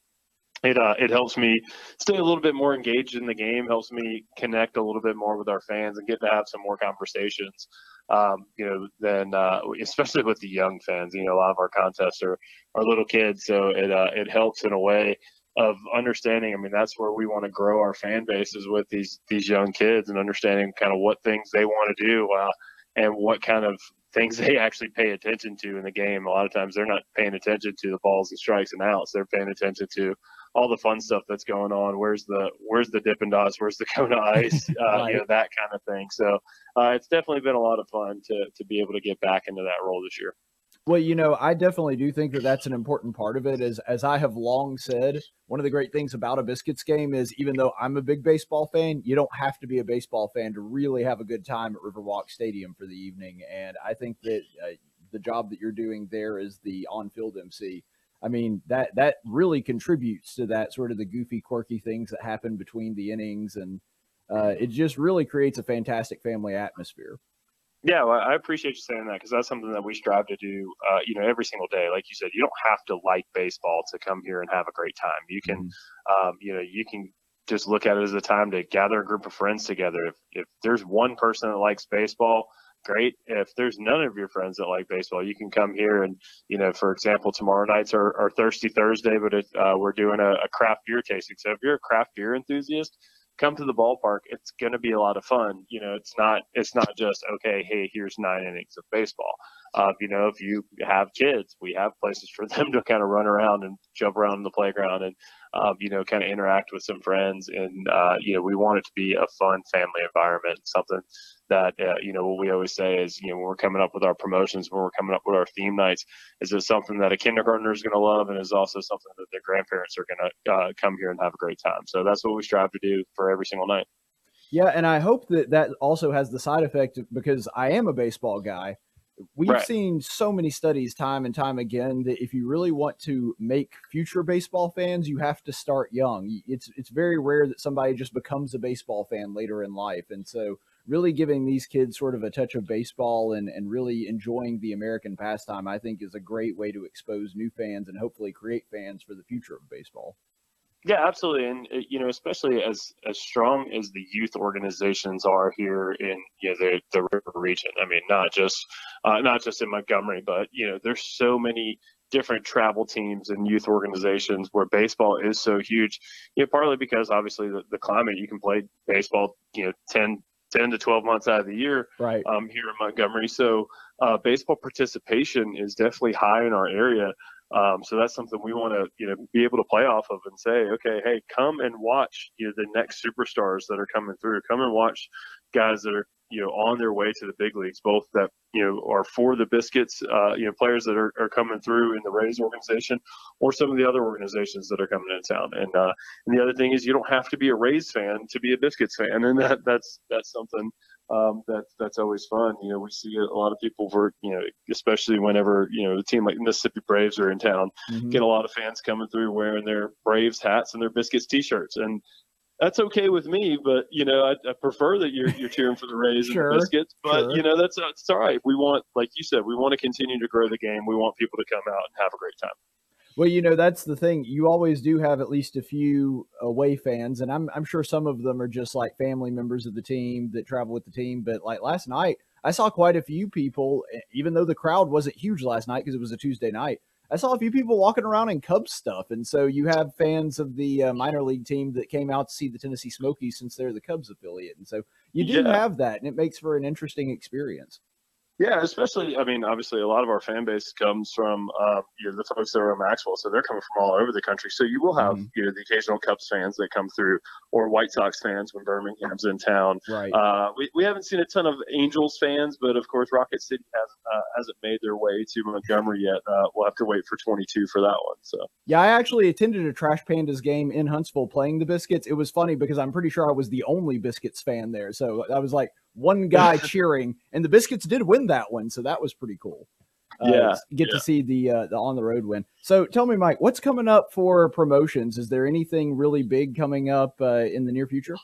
it uh, it helps me stay a little bit more engaged in the game, helps me connect a little bit more with our fans, and get to have some more conversations. Um, you know, than uh, especially with the young fans. You know, a lot of our contests are are little kids, so it uh, it helps in a way of understanding. I mean, that's where we want to grow our fan bases with these these young kids and understanding kind of what things they want to do uh, and what kind of things they actually pay attention to in the game. A lot of times they're not paying attention to the balls and strikes and outs. They're paying attention to all the fun stuff that's going on. Where's the where's the Dippin' Dots? Where's the Kona Ice? Uh, You know that kind of thing. So uh, it's definitely been a lot of fun to to be able to get back into that role this year.
Well, you know, I definitely do think that that's an important part of it. As as I have long said, one of the great things about a biscuits game is even though I'm a big baseball fan, you don't have to be a baseball fan to really have a good time at Riverwalk Stadium for the evening. And I think that uh, the job that you're doing there is the on-field MC, I mean that that really contributes to that sort of the goofy, quirky things that happen between the innings, and uh, it just really creates a fantastic family atmosphere.
Yeah, well, I appreciate you saying that because that's something that we strive to do, uh, you know, every single day. Like you said, you don't have to like baseball to come here and have a great time. You can, um, you know, you can just look at it as a time to gather a group of friends together. If if there's one person that likes baseball, great. If there's none of your friends that like baseball, you can come here and, you know, for example, tomorrow night's our, our Thirsty Thursday, but it, uh, we're doing a, a craft beer tasting. So if you're a craft beer enthusiast, come to the ballpark. It's going to be a lot of fun. You know, it's not it's not just okay. Hey, here's nine innings of baseball. Uh, you know, if you have kids, we have places for them to kind of run around and jump around in the playground and um, you know kind of interact with some friends. And uh, you know, we want it to be a fun family environment. Something that uh, you know what we always say is you know when we're coming up with our promotions, when we're coming up with our theme nights, is it something that a kindergartner is going to love, and is also something that their grandparents are going to uh, come here and have a great time. So that's what we strive to do for every single night.
Yeah, and I hope that that also has the side effect because I am a baseball guy. We've
Right.
seen so many studies time and time again that if you really want to make future baseball fans, you have to start young. It's it's very rare that somebody just becomes a baseball fan later in life, and so really giving these kids sort of a touch of baseball and, and really enjoying the American pastime, I think is a great way to expose new fans and hopefully create fans for the future of baseball.
Yeah, absolutely, and uh, you know, especially as as strong as the youth organizations are here in you know the the river region. I mean, not just uh, not just in Montgomery, but you know, there's so many different travel teams and youth organizations where baseball is so huge. You know, partly because obviously the, the climate, you can play baseball, you know, 10, 10 to 12 months out of the year
right.
um, here in Montgomery. So uh, baseball participation is definitely high in our area. Um, so that's something we want to, you know, be able to play off of and say, okay, hey, come and watch, you know, the next superstars that are coming through. Come and watch guys that are, you know, on their way to the big leagues, both that, you know, are for the Biscuits, uh, you know, players that are, are coming through in the Rays organization or some of the other organizations that are coming in town. And, uh, and the other thing is you don't have to be a Rays fan to be a Biscuits fan. And that, that's, that's something, um, that's that's always fun. You know, we see a lot of people for you know, especially whenever you know the team like Mississippi Braves are in town,
Mhm.
get a lot of fans coming through wearing their Braves hats and their Biscuits T-shirts, and that's okay with me. But you know, I, I prefer that you're you're cheering for the Rays
Sure,
and the Biscuits. But
sure.
you know, that's it's all right. We want, like you said, we want to continue to grow the game. We want people to come out and have a great time.
Well, you know, that's the thing. You always do have at least a few away fans, and I'm I'm sure some of them are just like family members of the team that travel with the team. But like last night, I saw quite a few people, even though the crowd wasn't huge last night because it was a Tuesday night. I saw a few people walking around in Cubs stuff, and so you have fans of the uh, minor league team that came out to see the Tennessee Smokies since they're the Cubs affiliate, and so you do
Yeah.
have that, and it makes for an interesting experience.
Yeah, especially I mean, obviously a lot of our fan base comes from uh, you know the folks that are in Maxwell, so they're coming from all over the country. So you will have
Mm-hmm.
you know the occasional Cubs fans that come through, or White Sox fans when Birmingham's in town.
Right.
Uh, we, we haven't seen a ton of Angels fans, but of course Rocket City hasn't uh, hasn't made their way to Montgomery yet. Uh, we'll have to wait for 22 for that one. So
Yeah, I actually attended a Trash Pandas game in Huntsville playing the Biscuits. It was funny because I'm pretty sure I was the only Biscuits fan there. So I was like one guy cheering, and the Biscuits did win that one. So that was pretty cool. Uh,
Yeah,
get
yeah.
to see the uh, the on the road win. So tell me, Mike, what's coming up for promotions? Is there anything really big coming up uh, in the near future?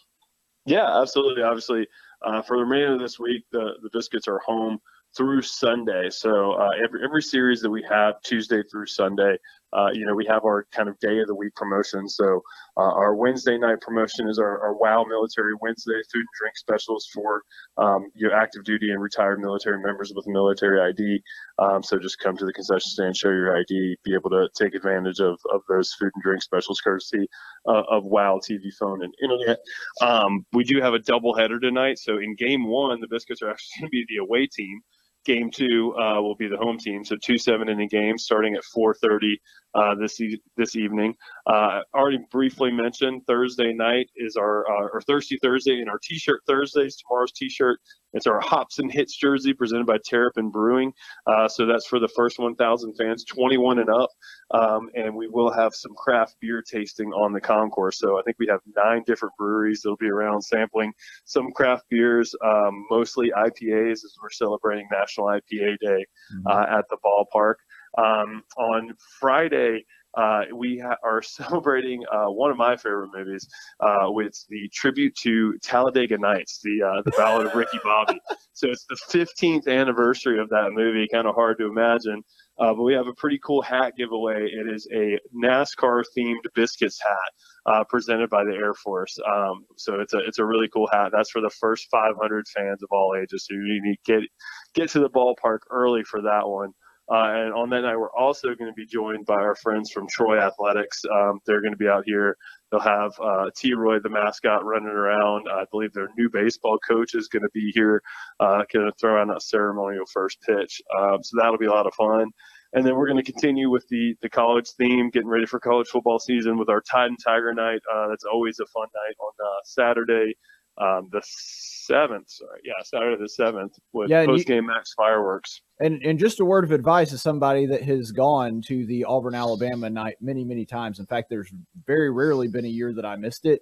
Yeah, absolutely. Obviously, uh, for the remainder of this week, the, the Biscuits are home through Sunday. So uh, every every series that we have Tuesday through Sunday, uh, you know, we have our kind of day of the week promotion. So uh, our Wednesday night promotion is our, our WOW Military Wednesday food and drink specials for um, active duty and retired military members with military ID. Um, so just come to the concession stand, show your ID, be able to take advantage of, of those food and drink specials courtesy uh, of WOW TV, phone, and internet. Um, we do have a doubleheader tonight. So in game one, the Biscuits are actually going to be the away team. Game two uh, will be the home team. So two seven inning games starting at 4:30 uh, this e- this evening. Uh, already briefly mentioned Thursday night is our uh, or Thursday Thursday and our T-shirt Thursdays. Tomorrow's T-shirt. It's our Hops and Hits jersey presented by Terrapin Brewing. Uh, so that's for the first 1,000 fans, 21 and up. Um, and we will have some craft beer tasting on the concourse. So I think we have nine different breweries that'll be around sampling some craft beers, um, mostly IPAs, as we're celebrating National IPA Day uh, at the ballpark. Um, on Friday, uh, we ha- are celebrating uh, one of my favorite movies, uh, with the tribute to Talladega Nights, the uh, the Ballad of Ricky Bobby. so it's the 15th anniversary of that movie. Kind of hard to imagine, uh, but we have a pretty cool hat giveaway. It is a NASCAR themed biscuits hat uh, presented by the Air Force. Um, so it's a it's a really cool hat. That's for the first 500 fans of all ages. So you need to get get to the ballpark early for that one. Uh, and on that night, we're also going to be joined by our friends from Troy Athletics. Um, they're going to be out here. They'll have uh, T. Roy, the mascot, running around. I believe their new baseball coach is going to be here, uh, going to throw out a ceremonial first pitch. Um, so that'll be a lot of fun. And then we're going to continue with the the college theme, getting ready for college football season with our Tide and Tiger night. Uh, that's always a fun night on uh, Saturday, um, the seventh. Sorry, yeah, Saturday the seventh with
Yeah,
post game max fireworks.
And and just a word of advice as somebody that has gone to the Auburn Alabama night many many times. In fact, there's very rarely been a year that I missed it.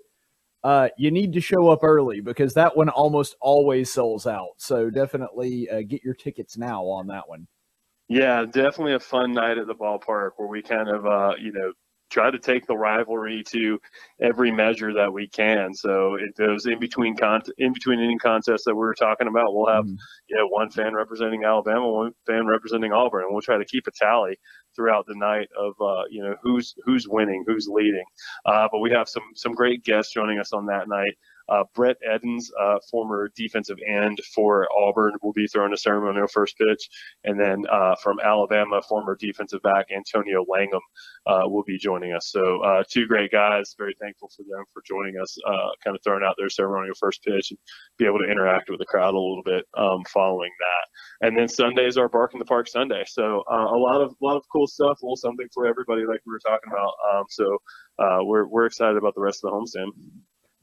Uh, you need to show up early because that one almost always sells out. So definitely uh, get your tickets now on that one.
Yeah, definitely a fun night at the ballpark where we kind of, uh, you know, try to take the rivalry to every measure that we can. So it goes in between con- in between any contests that we were talking about, we'll have mm-hmm. you know one fan representing Alabama, one fan representing Auburn, and we'll try to keep a tally throughout the night of uh, you know who's who's winning, who's leading. Uh, but we have some some great guests joining us on that night. Uh, Brett Edens, uh, former defensive end for Auburn, will be throwing a ceremonial first pitch. And then uh, from Alabama, former defensive back Antonio Langham uh, will be joining us. So, uh, two great guys. Very thankful for them for joining us, uh, kind of throwing out their ceremonial first pitch and be able to interact with the crowd a little bit um, following that. And then Sundays are Bark in the Park Sunday. So, a lot of lot of cool stuff, a little something for everybody, like we were talking about. Um, so, we're, we're excited about the rest of the homestand.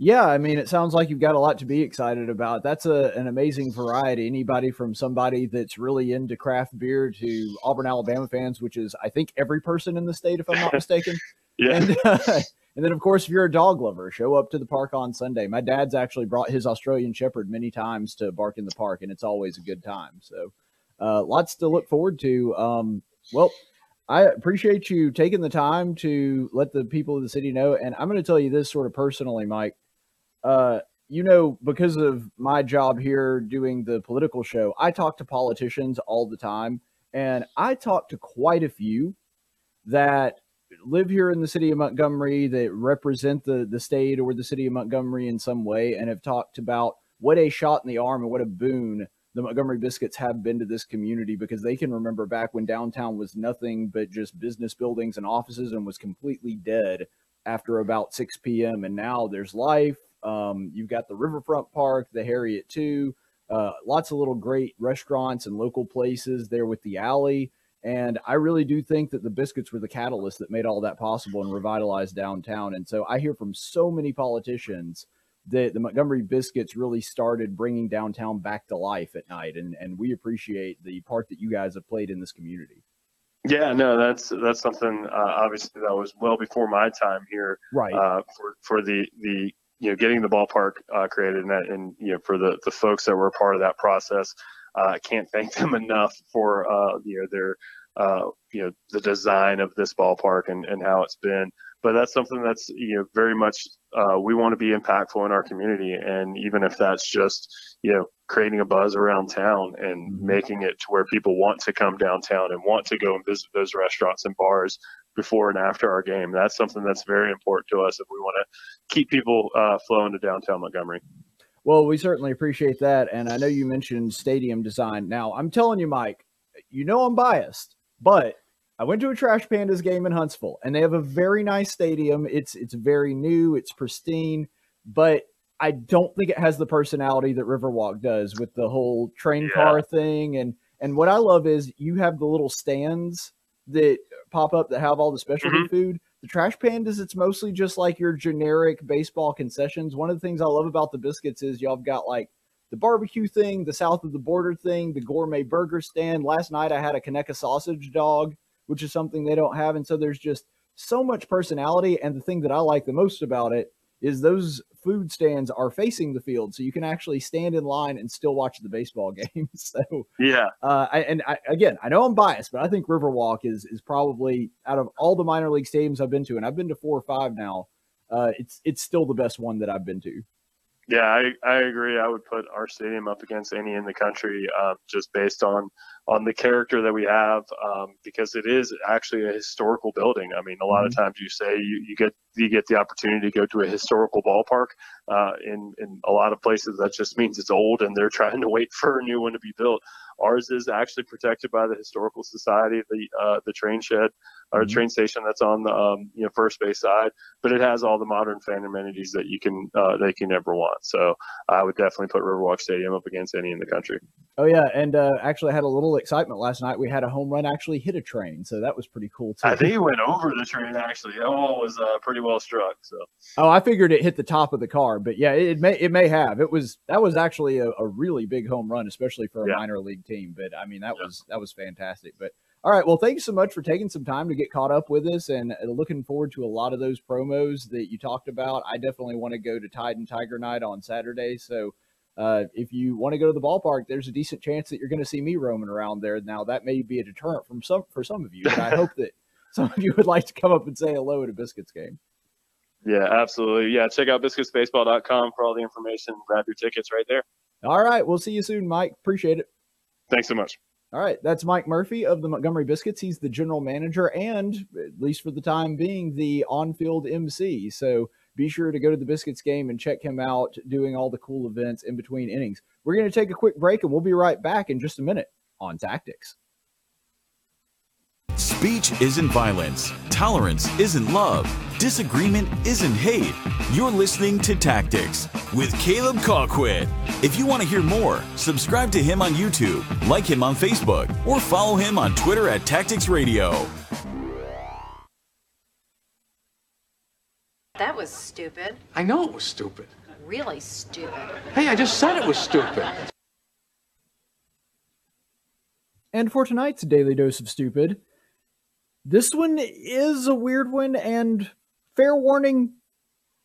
Yeah, I mean, it sounds like you've got a lot to be excited about. That's a, an amazing variety. Anybody from somebody that's really into craft beer to Auburn, Alabama fans, which is, I think, every person in the state, if I'm not mistaken.
yeah.
And, uh, and then, of course, if you're a dog lover, show up to the park on Sunday. My dad's actually brought his Australian Shepherd many times to bark in the park, and it's always a good time. So, uh, lots to look forward to. Um, well, I appreciate you taking the time to let the people of the city know. And I'm going to tell you this sort of personally, Mike uh, you know, because of my job here doing the political show, I talk to politicians all the time, and I talk to quite a few that live here in the city of Montgomery that represent the the state or the city of Montgomery in some way, and have talked about what a shot in the arm and what a boon the Montgomery Biscuits have been to this community because they can remember back when downtown was nothing but just business buildings and offices and was completely dead after about 6 p.m. And now there's life, um, you've got the Riverfront Park, the Harriott II. Uh, lots of little great restaurants and local places there with the alley. And I really do think that the biscuits were the catalyst that made all that possible and revitalized downtown. And so I hear from so many politicians that the Montgomery biscuits really started bringing downtown back to life at night. And, and we appreciate the part that you guys have played in this community.
Yeah, no, that's that's something uh, obviously that was well before my time here.
Right.
Uh, for for the the you know getting the ballpark uh, created and that and you know for the the folks that were part of that process uh, I can't thank them enough for uh, you know their uh, you know the design of this ballpark and, and how it's been. But that's something that's you know very much uh, we want to be impactful in our community and even if that's just you know creating a buzz around town and mm-hmm. making it to where people want to come downtown and want to go and visit those restaurants and bars before and after our game. That's something that's very important to us if we want to keep people uh, flowing to downtown Montgomery.
Well, we certainly appreciate that. And I know you mentioned stadium design. Now, I'm telling you, Mike, you know I'm biased, but I went to a Trash Pandas game in Huntsville, and they have a very nice stadium. It's it's very new, it's pristine, but I don't think it has the personality that Riverwalk does with the whole train yeah. car thing. And and what I love is you have the little stands that pop up that have all the specialty mm-hmm. food. The trash pandas, it's mostly just like your generic baseball concessions. One of the things I love about the biscuits is y'all have got like the barbecue thing, the south of the border thing, the gourmet burger stand. Last night I had a Conecuh sausage dog, which is something they don't have. And so there's just so much personality. And the thing that I like the most about it is those food stands are facing the field, so you can actually stand in line and still watch the baseball game. so
yeah,
uh, I, and I, again, I know I'm biased, but I think Riverwalk is is probably out of all the minor league stadiums I've been to, and I've been to four or five now. Uh, it's it's still the best one that I've been to.
Yeah, I, I agree. I would put our stadium up against any in the country, um, just based on on the character that we have, um, because it is actually a historical building. I mean, a lot mm-hmm. of times you say you, you get you get the opportunity to go to a historical ballpark. Uh, in in a lot of places, that just means it's old and they're trying to wait for a new one to be built. Ours is actually protected by the Historical Society, the uh, the train shed or mm-hmm. train station that's on the um, you know first base side, but it has all the modern fan amenities that you can uh, that you can ever want. So I would definitely put Riverwalk Stadium up against any in the country.
Oh yeah, and uh, actually I had a little excitement last night. We had a home run actually hit a train, so that was pretty cool too.
I think it went over the train actually. That one was uh, pretty well struck. So
oh, I figured it hit the top of the car, but yeah, it, it may it may have. It was that was actually a, a really big home run, especially for a yeah. minor league team. But I mean that yeah. was that was fantastic. But all right. Well, thank you so much for taking some time to get caught up with us and uh, looking forward to a lot of those promos that you talked about. I definitely want to go to Tide and Tiger Night on Saturday. So uh, if you want to go to the ballpark, there's a decent chance that you're going to see me roaming around there. Now, that may be a deterrent from some for some of you, but I hope that some of you would like to come up and say hello at a Biscuits game.
Yeah, absolutely. Yeah, check out biscuitsbaseball.com for all the information. Grab your tickets right there.
All right, we'll see you soon, Mike. Appreciate it.
Thanks so much.
All right, that's Mike Murphy of the Montgomery Biscuits. He's the general manager and, at least for the time being, the on field MC. So be sure to go to the Biscuits game and check him out doing all the cool events in between innings. We're going to take a quick break and we'll be right back in just a minute on Tactics.
Speech isn't violence. Tolerance isn't love. Disagreement isn't hate. You're listening to Tactics with Caleb Colquitt. If you want to hear more, subscribe to him on YouTube, like him on Facebook, or follow him on Twitter at Tactics Radio.
That was stupid.
I know it was stupid.
Really stupid.
Hey, I just said it was stupid.
And for tonight's Daily Dose of Stupid, this one is a weird one and fair warning,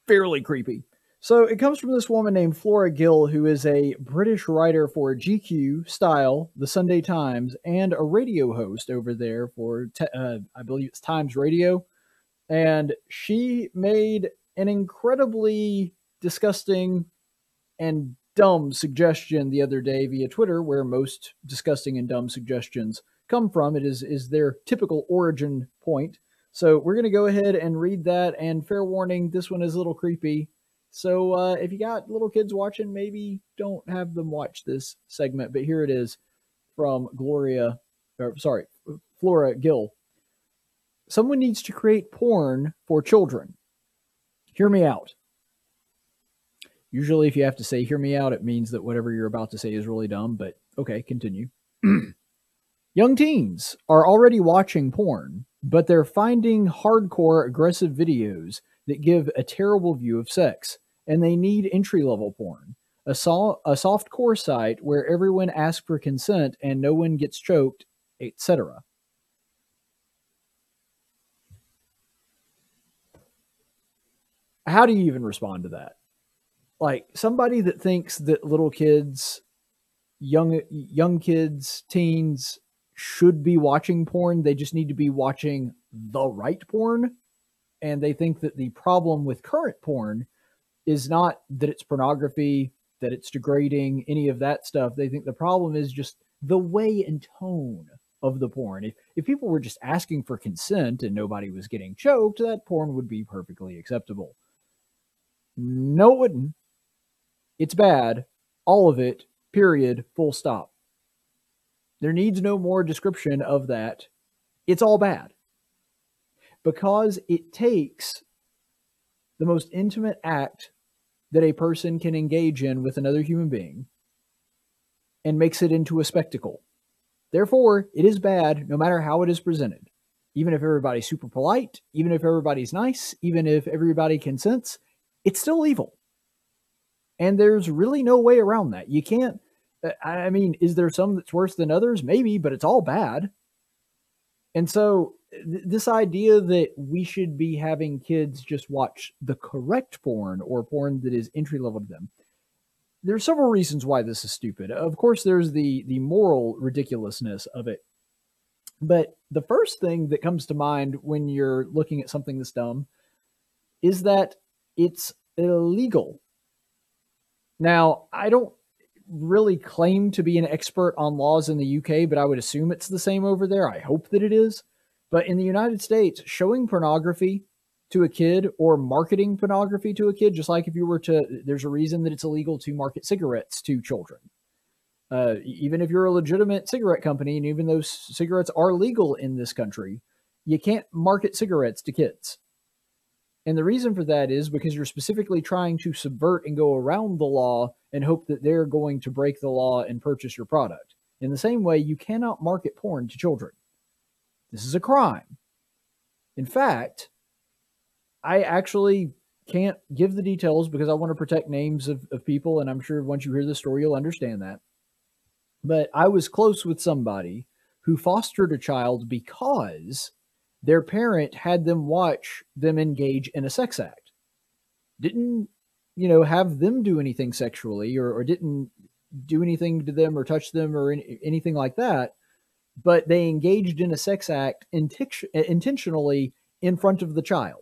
fairly creepy. So it comes from this woman named Flora Gill, who is a British writer for GQ, Style, The Sunday Times, and a radio host over there for, te- uh, I believe it's Times Radio. And she made an incredibly disgusting and dumb suggestion the other day via Twitter, where most disgusting and dumb suggestions come from. It is is their typical origin point. So we're gonna go ahead and read that. And fair warning, this one is a little creepy. So uh, if you got little kids watching, maybe don't have them watch this segment. But here it is from Gloria, or sorry, Flora Gill. Someone needs to create porn for children. Hear me out. Usually, if you have to say hear me out, it means that whatever you're about to say is really dumb, but okay, continue. Young teens are already watching porn, but they're finding hardcore aggressive videos that give a terrible view of sex, and they need entry level porn. A, so- a soft core site where everyone asks for consent and no one gets choked, etc. How do you even respond to that? Like somebody that thinks that little kids, young young kids, teens should be watching porn, they just need to be watching the right porn. And they think that the problem with current porn is not that it's pornography, that it's degrading, any of that stuff. They think the problem is just the way and tone of the porn. If, if people were just asking for consent and nobody was getting choked, that porn would be perfectly acceptable. No, it wouldn't. It's bad. All of it, period, full stop. There needs no more description of that. It's all bad. Because it takes the most intimate act that a person can engage in with another human being and makes it into a spectacle. Therefore, it is bad no matter how it is presented. Even if everybody's super polite, even if everybody's nice, even if everybody consents, it's still evil. And there's really no way around that. You can't Uh, I mean, is there some that's worse than others? Maybe, but it's all bad. And so, th- this idea that we should be having kids just watch the correct porn or porn that is entry level to them, there are several reasons why this is stupid. Of course, there's the the moral ridiculousness of it. But the first thing that comes to mind when you're looking at something that's dumb is that it's illegal. Now, I don't really claim to be an expert on laws in the UK, but I would assume it's the same over there. I hope that it is. But in the United States, showing pornography to a kid or marketing pornography to a kid, just like if you were to, there's a reason that it's illegal to market cigarettes to children. Uh, even if you're a legitimate cigarette company, and even though cigarettes are legal in this country, you can't market cigarettes to kids. And the reason for that is because you're specifically trying to subvert and go around the law and hope that they're going to break the law and purchase your product. In the same way, you cannot market porn to children. This is a crime. In fact, I actually can't give the details because I want to protect names of, of people, and I'm sure once you hear the story, you'll understand that. But I was close with somebody who fostered a child because their parent had them watch them engage in a sex act. Didn't, you know, have them do anything sexually or, or didn't do anything to them or touch them or any, anything like that. but they engaged in a sex act intentionally in front of the child.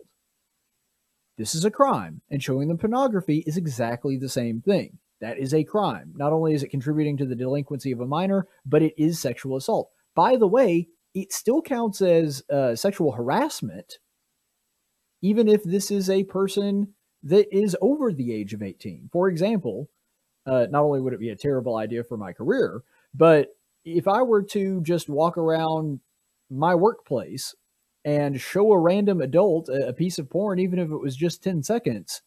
This is a crime, and showing them pornography is exactly the same thing. That is a crime. Not only is it contributing to the delinquency of a minor, but it is sexual assault. By the way, it still counts as uh, sexual harassment, even if this is a person that is over the age of 18. For example, uh, not only would it be a terrible idea for my career, but if I were to just walk around my workplace and show a random adult a, piece of porn, even if it was just 10 seconds,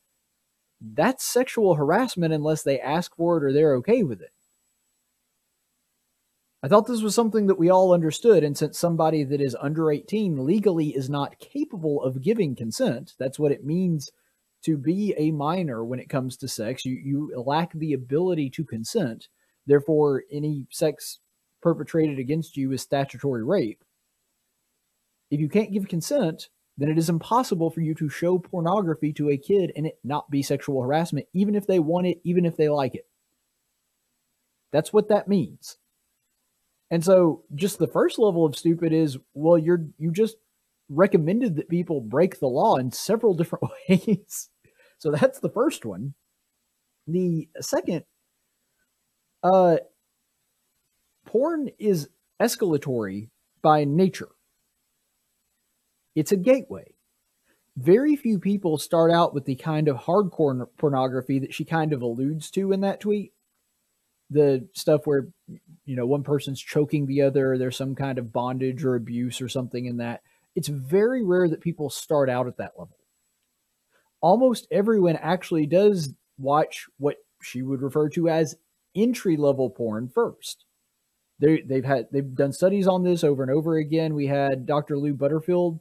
that's sexual harassment unless they ask for it or they're okay with it. I thought this was something that we all understood, and since somebody that is under 18 legally is not capable of giving consent, that's what it means to be a minor when it comes to sex. You, you lack the ability to consent. Therefore, any sex perpetrated against you is statutory rape. If you can't give consent, then it is impossible for you to show pornography to a kid and it not be sexual harassment, even if they want it, even if they like it. That's what that means. And so just the first level of stupid is, well, you're you just recommended that people break the law in several different ways. so that's the first one. The second, uh porn is escalatory by nature. It's a gateway. Very few people start out with the kind of hardcore pornography that she kind of alludes to in that tweet. The stuff where you know one person's choking the other there's some kind of bondage or abuse or something in that. It's very rare that people start out at that level. Almost everyone actually does watch what she would refer to as entry level porn first. They, they've had they've done studies on this over and over again. We had dr lou butterfield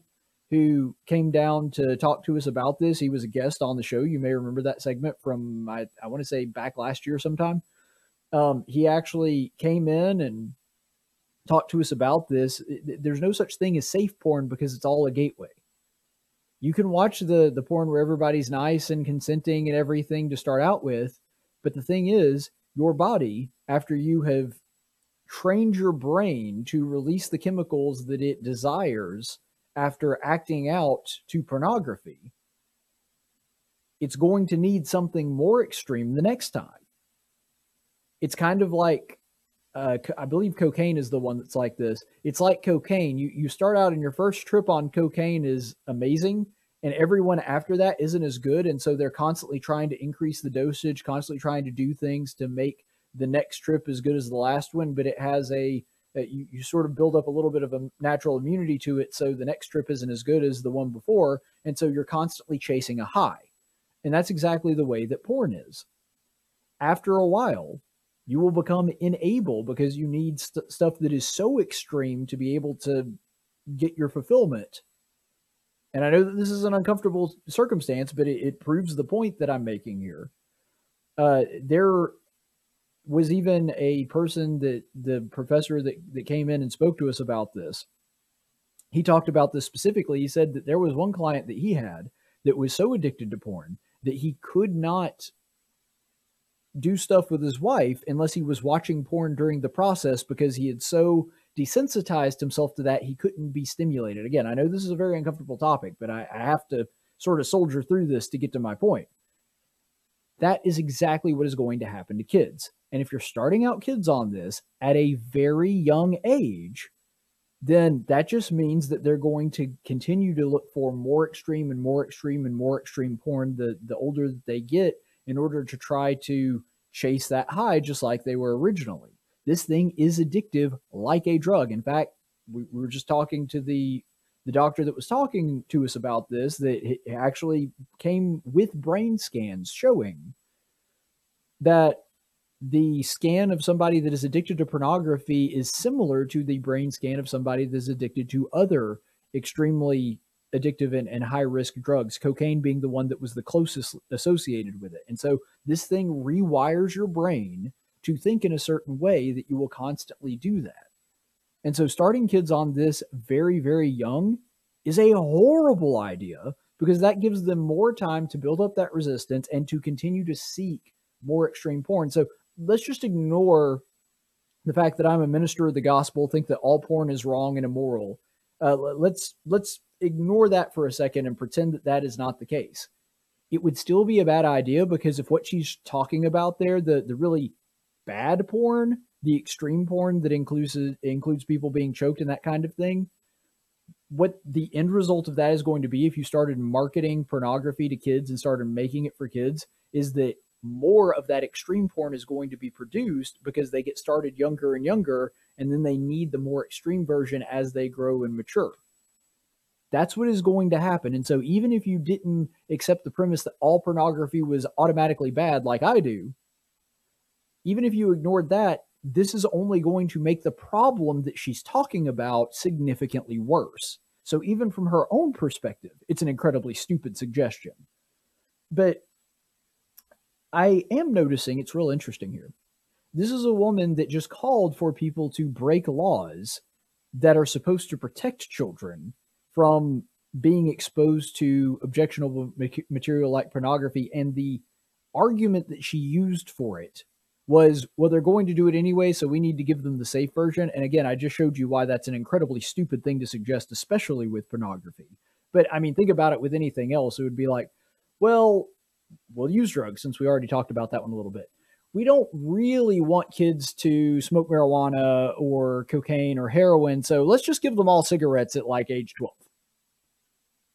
who came down to talk to us about this. He was a guest on the show. You may remember that segment from i, I want to say back last year sometime um, he actually came in and talked to us about this. There's no such thing as safe porn because it's all a gateway. You can watch the the porn where everybody's nice and consenting and everything to start out with, but the thing is, your body after you have trained your brain to release the chemicals that it desires after acting out to pornography, it's going to need something more extreme the next time it's kind of like uh, I believe cocaine is the one that's like this. It's like cocaine. You you start out and your first trip on cocaine is amazing, and everyone after that isn't as good, and so they're constantly trying to increase the dosage, constantly trying to do things to make the next trip as good as the last one. But it has a, a you, you sort of build up a little bit of a natural immunity to it, so the next trip isn't as good as the one before, and so you're constantly chasing a high, and that's exactly the way that porn is. After a while, you will become unable because you need st- stuff that is so extreme to be able to get your fulfillment. And I know that this is an uncomfortable circumstance, but it, it proves the point that I'm making here. Uh, there was even a person that the professor that, that came in and spoke to us about this. He talked about this specifically. He said that there was one client that he had that was so addicted to porn that he could not do stuff with his wife unless he was watching porn during the process because he had so desensitized himself to that he couldn't be stimulated. Again, I know this is a very uncomfortable topic, but I, I have to sort of soldier through this to get to my point. That is exactly what is going to happen to kids. And if you're starting out kids on this at a very young age, then that just means that they're going to continue to look for more extreme and more extreme and more extreme porn the the older that they get in order to try to chase that high just like they were originally. This thing is addictive like a drug. In fact, we, we were just talking to the the doctor that was talking to us about this that actually came with brain scans showing that the scan of somebody that is addicted to pornography is similar to the brain scan of somebody that's addicted to other extremely addictive and, and high risk drugs, cocaine being the one that was the closest associated with it. And so this thing rewires your brain to think in a certain way that you will constantly do that. And so starting kids on this very, very young is a horrible idea because that gives them more time to build up that resistance and to continue to seek more extreme porn. So let's just ignore the fact that I'm a minister of the gospel, think that all porn is wrong and immoral. Uh, let's let's ignore that for a second and pretend that that is not the case. It would still be a bad idea because if what she's talking about there, the the really bad porn, the extreme porn that includes includes people being choked and that kind of thing, what the end result of that is going to be if you started marketing pornography to kids and started making it for kids is that more of that extreme porn is going to be produced because they get started younger and younger and then they need the more extreme version as they grow and mature. That's what is going to happen. And so even if you didn't accept the premise that all pornography was automatically bad like I do, even if you ignored that, this is only going to make the problem that she's talking about significantly worse. So, even from her own perspective, it's an incredibly stupid suggestion. But I am noticing it's real interesting here. This is a woman that just called for people to break laws that are supposed to protect children from being exposed to objectionable material like pornography. And the argument that she used for it was, well, they're going to do it anyway, so we need to give them the safe version. And again, I just showed you why that's an incredibly stupid thing to suggest, especially with pornography. But I mean, think about it with anything else. It would be like, well, we'll use drugs since we already talked about that one a little bit. We don't really want kids to smoke marijuana or cocaine or heroin, so let's just give them all cigarettes at like age 12.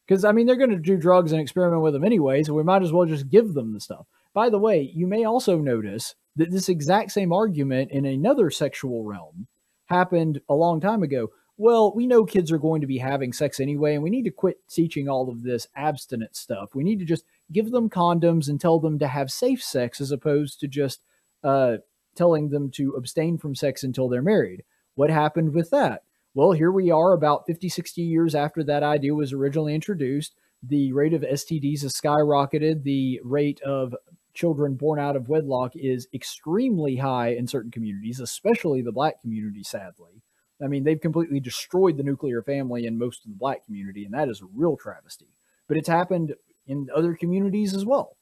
Because, I mean, they're going to do drugs and experiment with them anyway, so we might as well just give them the stuff. By the way, you may also notice that this exact same argument in another sexual realm happened a long time ago. Well, we know kids are going to be having sex anyway, and we need to quit teaching all of this abstinent stuff. We need to just give them condoms and tell them to have safe sex as opposed to just uh, telling them to abstain from sex until they're married. What happened with that? Well, here we are about 50, 60 years after that idea was originally introduced. The rate of STDs has skyrocketed. The rate of children born out of wedlock is extremely high in certain communities, especially the black community, sadly. I mean, they've completely destroyed the nuclear family in most of the black community, and that is a real travesty. But it's happened in other communities as well.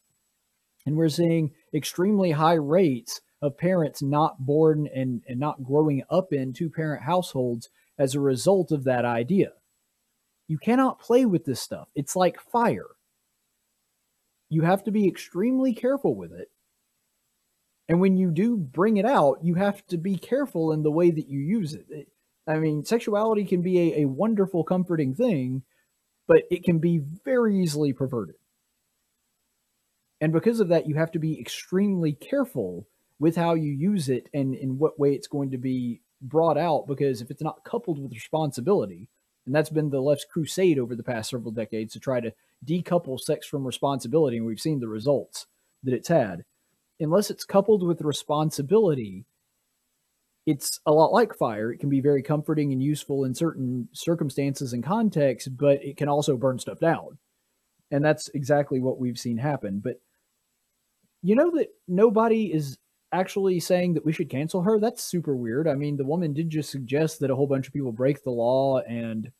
And we're seeing extremely high rates of parents not born and, and not growing up in two parent households as a result of that idea. You cannot play with this stuff. It's like fire you have to be extremely careful with it. And when you do bring it out, you have to be careful in the way that you use it. I mean, sexuality can be a, a wonderful, comforting thing, but it can be very easily perverted. And because of that, you have to be extremely careful with how you use it and in what way it's going to be brought out. Because if it's not coupled with responsibility, and that's been the left's crusade over the past several decades to try to decouple sex from responsibility, and we've seen the results that it's had. Unless it's coupled with responsibility, it's a lot like fire. It can be very comforting and useful in certain circumstances and contexts, but it can also burn stuff down. And that's exactly what we've seen happen. But you know that nobody is actually saying that we should cancel her? That's super weird. I mean, the woman did just suggest that a whole bunch of people break the law and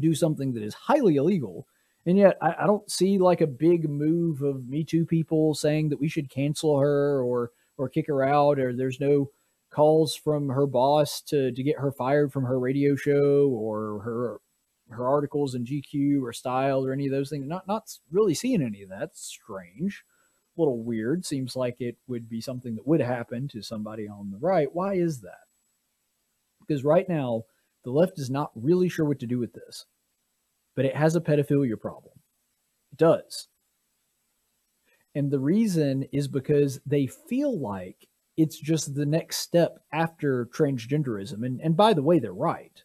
do something that is highly illegal. And yet, I, I, don't see like a big move of Me Too people saying that we should cancel her or or kick her out, or there's no calls from her boss to to get her fired from her radio show or her her articles in GQ or Style or any of those things. Not not really seeing any of that. Strange, little weird. Seems like it would be something that would happen to somebody on the right. Why is that? Because right now, the left is not really sure what to do with this but it has a pedophilia problem. It does. And the reason is because they feel like it's just the next step after transgenderism. And, and by the way, they're right.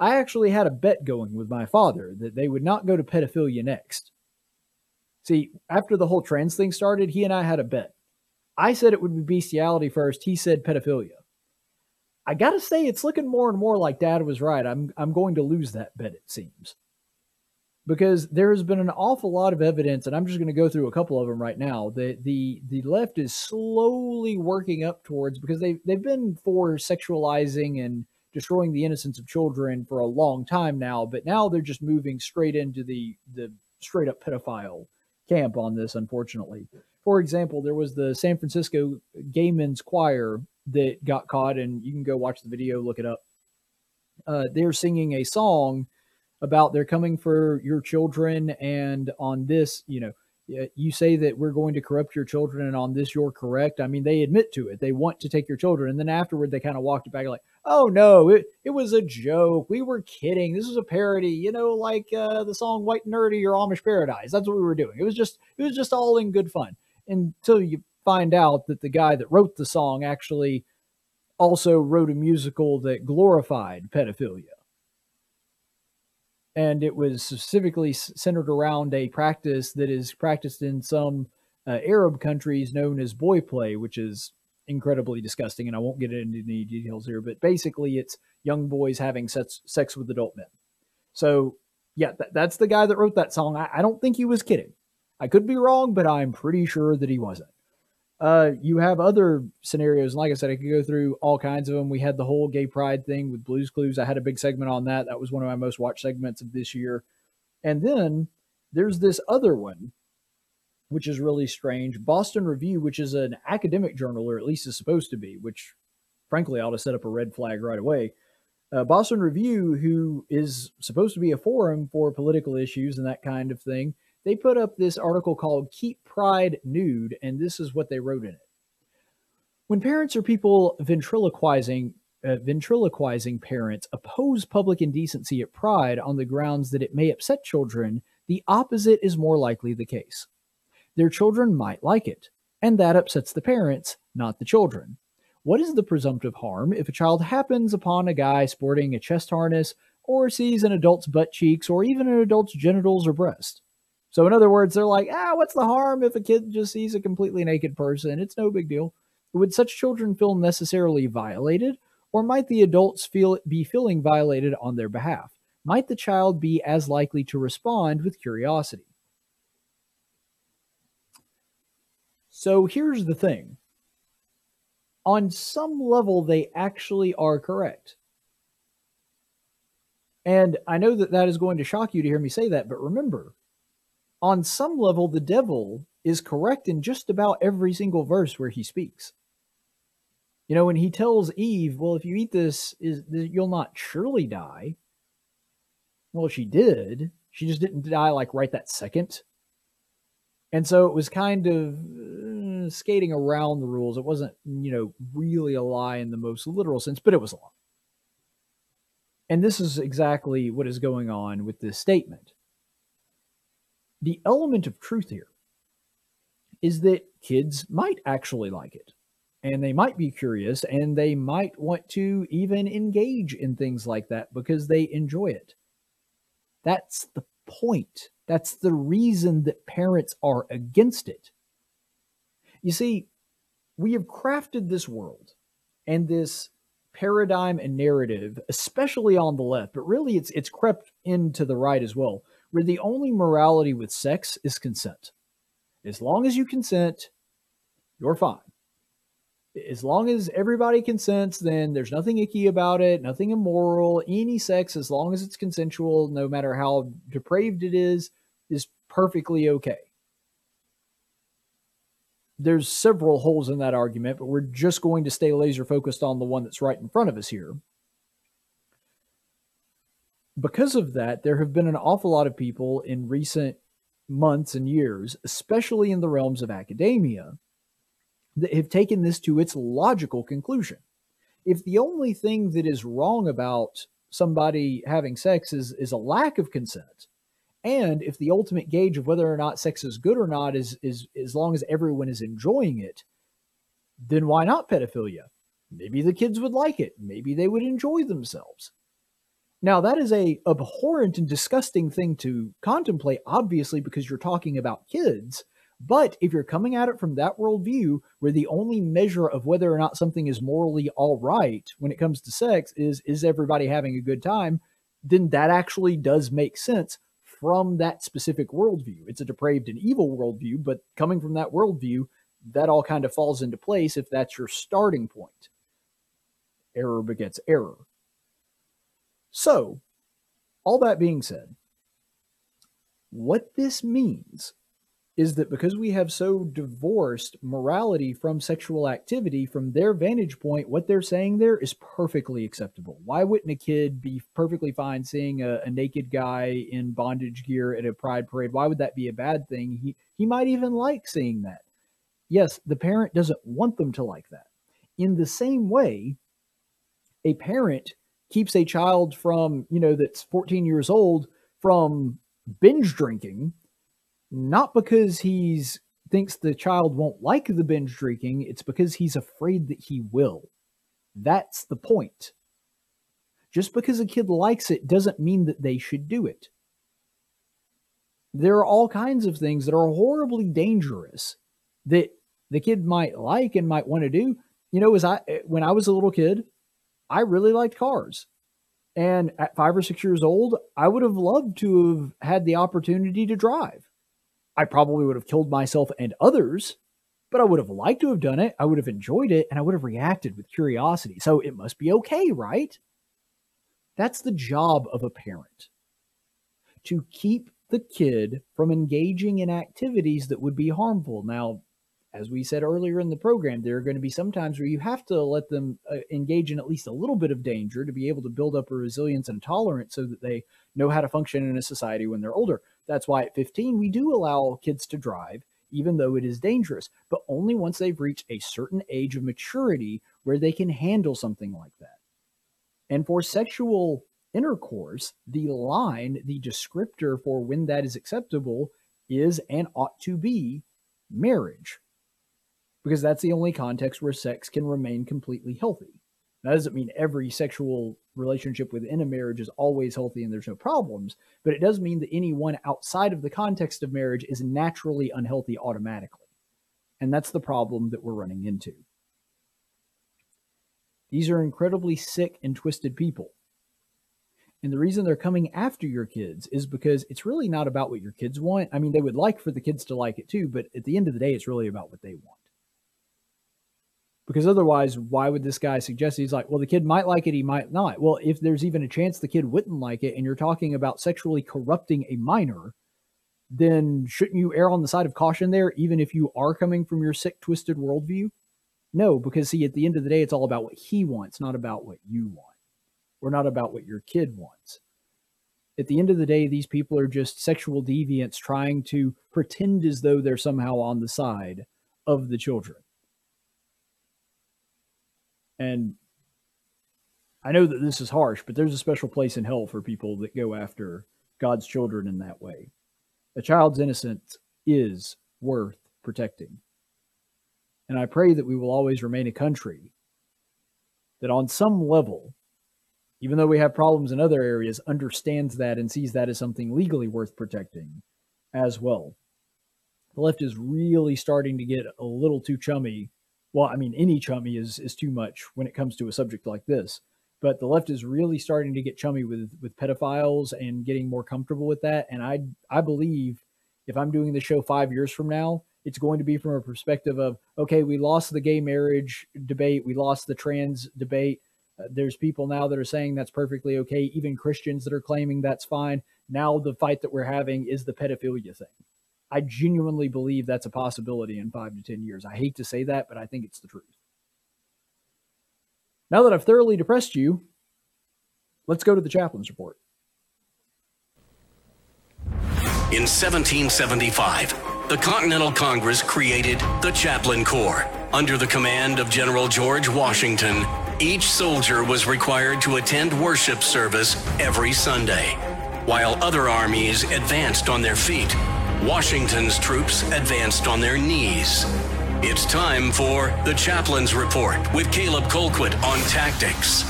I actually had a bet going with my father that they would not go to pedophilia next. See, after the whole trans thing started, he and I had a bet. I said it would be bestiality first. He said pedophilia. I got to say, it's looking more and more like Dad was right. I'm I'm going to lose that bet. It seems because there has been an awful lot of evidence, and I'm just going to go through a couple of them right now. That the the left is slowly working up towards because they they've been for sexualizing and destroying the innocence of children for a long time now, but now they're just moving straight into the the straight up pedophile camp on this. Unfortunately, for example, there was the San Francisco Gay Men's Choir that got caught, and you can go watch the video, look it up. Uh, they're singing a song about they're coming for your children, and on this, you know, you say that we're going to corrupt your children, and on this, you're correct. I mean, they admit to it. They want to take your children, and then afterward, they kind of walked it back like, oh no, it, it was a joke. We were kidding. This was a parody, you know, like uh, the song White Nerdy or Amish Paradise. That's what we were doing. It was just it was just all in good fun. Until you find out that the guy that wrote the song actually also wrote a musical that glorified pedophilia. And it was specifically centered around a practice that is practiced in some uh, Arab countries known as boy play, which is incredibly disgusting. And I won't get into any details here, but basically, it's young boys having sex, sex with adult men. So, yeah, that, that's the guy that wrote that song. I, I don't think he was kidding. I could be wrong, but I'm pretty sure that he wasn't. Uh, you have other scenarios. Like I said, I could go through all kinds of them. We had the whole gay pride thing with Blues Clues. I had a big segment on that. That was one of my most watched segments of this year. And then there's this other one, which is really strange. Boston Review, which is an academic journal, or at least is supposed to be, which frankly ought to set up a red flag right away. Uh, Boston Review, who is supposed to be a forum for political issues and that kind of thing, they put up this article called Keep Pride Nude, and this is what they wrote in it. When parents or people ventriloquizing uh, ventriloquizing parents oppose public indecency at Pride on the grounds that it may upset children, the opposite is more likely the case. Their children might like it, and that upsets the parents, not the children. What is the presumptive harm if a child happens upon a guy sporting a chest harness or sees an adult's butt cheeks or even an adult's genitals or breast? So, in other words, they're like, ah, what's the harm if a kid just sees a completely naked person? It's no big deal. Would such children feel necessarily violated, or might the adults feel be feeling violated on their behalf? Might the child be as likely to respond with curiosity? So here's the thing. On some level, they actually are correct. And I know that that is going to shock you to hear me say that, but remember, on some level, the devil is correct in just about every single verse where he speaks. You know, when he tells Eve, "Well, if you eat this, is you'll not surely die." Well, she did. She just didn't die like right that second. And so it was kind of skating around the rules. It wasn't, you know, really a lie in the most literal sense, but it was a lie. And this is exactly what is going on with this statement. The element of truth here is that kids might actually like it and they might be curious and they might want to even engage in things like that because they enjoy it. That's the point. That's the reason that parents are against it. You see, we have crafted this world and this paradigm and narrative, especially on the left, but really it's it's crept into the right as well, where the only morality with sex is consent. As long as you consent, you're fine. As long as everybody consents, then there's nothing icky about it, nothing immoral. Any sex, as long as it's consensual, no matter how depraved it is, is perfectly okay. There's several holes in that argument, but we're just going to stay laser focused on the one that's right in front of us here. Because of that, there have been an awful lot of people in recent months and years, especially in the realms of academia, that have taken this to its logical conclusion. If the only thing that is wrong about somebody having sex is, is a lack of consent, and if the ultimate gauge of whether or not sex is good or not is, is as long as everyone is enjoying it, then why not pedophilia? Maybe the kids would like it. Maybe they would enjoy themselves. Now, that is a abhorrent and disgusting thing to contemplate, obviously, because you're talking about kids. But if you're coming at it from that worldview, where the only measure of whether or not something is morally all right when it comes to sex is is everybody having a good time, then that actually does make sense from that specific worldview. It's a depraved and evil worldview, but coming from that worldview, that all kind of falls into place if that's your starting point. Error begets error. So, all that being said, what this means is that because we have so divorced morality from sexual activity, from their vantage point, what they're saying there is perfectly acceptable. Why wouldn't a kid be perfectly fine seeing a, a naked guy in bondage gear at a pride parade? Why would that be a bad thing? He he might even like seeing that. Yes, the parent doesn't want them to like that. In the same way, a parent keeps a child from, you know, that's 14 years old from binge drinking not because he's thinks the child won't like the binge drinking, it's because he's afraid that he will. That's the point. Just because a kid likes it doesn't mean that they should do it. There are all kinds of things that are horribly dangerous that the kid might like and might want to do. You know, as I when I was a little kid, I really liked cars. And at 5 or 6 years old, I would have loved to have had the opportunity to drive I probably would have killed myself and others, but I would have liked to have done it. I would have enjoyed it and I would have reacted with curiosity. So it must be okay, right? That's the job of a parent to keep the kid from engaging in activities that would be harmful. Now, as we said earlier in the program, there are going to be some times where you have to let them uh, engage in at least a little bit of danger to be able to build up a resilience and tolerance so that they know how to function in a society when they're older. That's why at 15, we do allow kids to drive, even though it is dangerous, but only once they've reached a certain age of maturity where they can handle something like that. And for sexual intercourse, the line, the descriptor for when that is acceptable is and ought to be marriage because that's the only context where sex can remain completely healthy. That doesn't mean every sexual relationship within a marriage is always healthy and there's no problems, but it does mean that any one outside of the context of marriage is naturally unhealthy automatically. And that's the problem that we're running into. These are incredibly sick and twisted people. And the reason they're coming after your kids is because it's really not about what your kids want. I mean, they would like for the kids to like it too, but at the end of the day, it's really about what they want because otherwise, why would this guy suggest he's like, well, the kid might like it, he might not. Well, if there's even a chance the kid wouldn't like it, and you're talking about sexually corrupting a minor, then shouldn't you err on the side of caution there, even if you are coming from your sick, twisted worldview? No, because see, at the end of the day, it's all about what he wants, not about what you want, or not about what your kid wants. At the end of the day, these people are just sexual deviants trying to pretend as though they're somehow on the side of the children. And I know that this is harsh, but there's a special place in hell for people that go after God's children in that way. A child's innocence is worth protecting. And I pray that we will always remain a country that, on some level, even though we have problems in other areas, understands that and sees that as something legally worth protecting as well. The left is really starting to get a little too chummy well, I mean, any chummy is is too much when it comes to a subject like this. But the left is really starting to get chummy with with pedophiles and getting more comfortable with that. And I I believe if I'm doing the show five years from now, it's going to be from a perspective of okay, we lost the gay marriage debate, we lost the trans debate. Uh, there's people now that are saying that's perfectly okay, even Christians that are claiming that's fine. Now the fight that we're having is the pedophilia thing. I genuinely believe that's a possibility in five to 10 years. I hate to say that, but I think it's the truth. Now that I've thoroughly depressed you, let's go to the chaplain's report.
In 1775, the Continental Congress created the Chaplain Corps. Under the command of General George Washington, each soldier was required to attend worship service every Sunday, while other armies advanced on their feet Washington's troops advanced on their knees. It's time for the Chaplain's Report with Caleb Colquitt on tactics.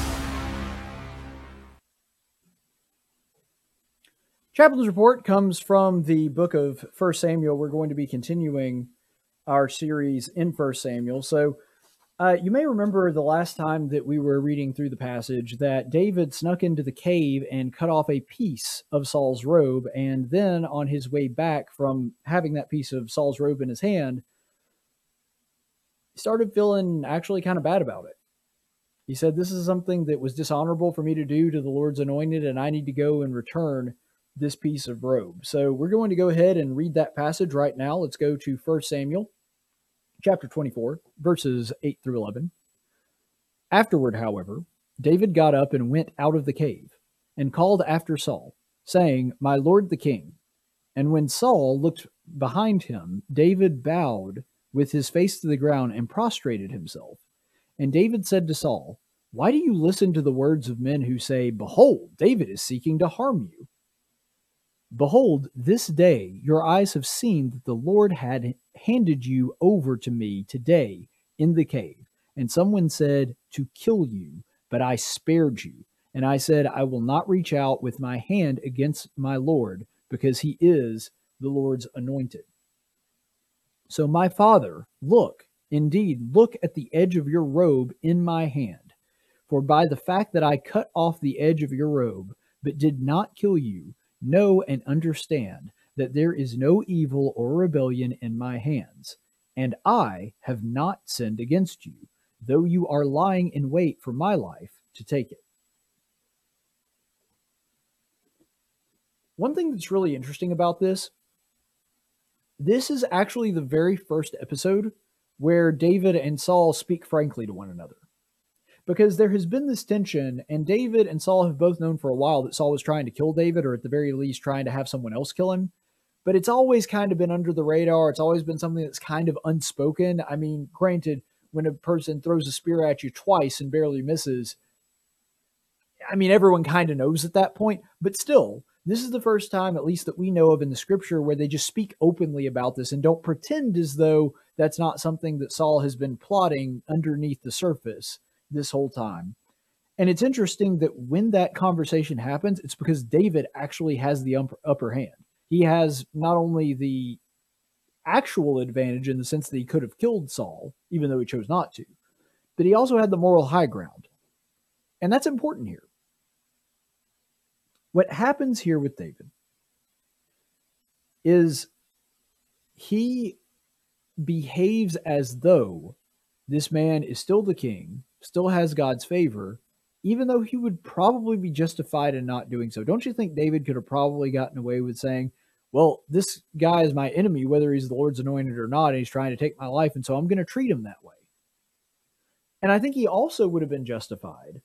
Chaplain's Report comes from the book of First Samuel. We're going to be continuing our series in First Samuel. So uh, you may remember the last time that we were reading through the passage that David snuck into the cave and cut off a piece of Saul's robe. And then on his way back from having that piece of Saul's robe in his hand, he started feeling actually kind of bad about it. He said, This is something that was dishonorable for me to do to the Lord's anointed, and I need to go and return this piece of robe. So we're going to go ahead and read that passage right now. Let's go to 1 Samuel chapter 24, verses 8 through 11. Afterward, however, David got up and went out of the cave and called after Saul, saying, My lord the king. And when Saul looked behind him, David bowed with his face to the ground and prostrated himself. And David said to Saul, Why do you listen to the words of men who say, Behold, David is seeking to harm you? Behold, this day your eyes have seen that the Lord had handed you over to me today in the cave. And someone said, To kill you, but I spared you. And I said, I will not reach out with my hand against my Lord, because he is the Lord's anointed. So, my father, look, indeed, look at the edge of your robe in my hand. For by the fact that I cut off the edge of your robe, but did not kill you, know and understand that there is no evil or rebellion in my hands, and I have not sinned against you, though you are lying in wait for my life to take it. One thing that's really interesting about this this is actually the very first episode where David and Saul speak frankly to one another. Because there has been this tension, and David and Saul have both known for a while that Saul was trying to kill David, or at the very least trying to have someone else kill him. But it's always kind of been under the radar. It's always been something that's kind of unspoken. I mean, granted, when a person throws a spear at you twice and barely misses, I mean, everyone kind of knows at that point, but still, this is the first time, at least that we know of in the scripture, where they just speak openly about this and don't pretend as though that's not something that Saul has been plotting underneath the surface this whole time. And it's interesting that when that conversation happens, it's because David actually has the upper hand. He has not only the actual advantage in the sense that he could have killed Saul, even though he chose not to, but he also had the moral high ground. And that's important here what happens here with David is he behaves as though this man is still the king, still has God's favor, even though he would probably be justified in not doing so. Don't you think David could have probably gotten away with saying, well, this guy is my enemy, whether he's the Lord's anointed or not, and he's trying to take my life, and so I'm going to treat him that way. And I think he also would have been justified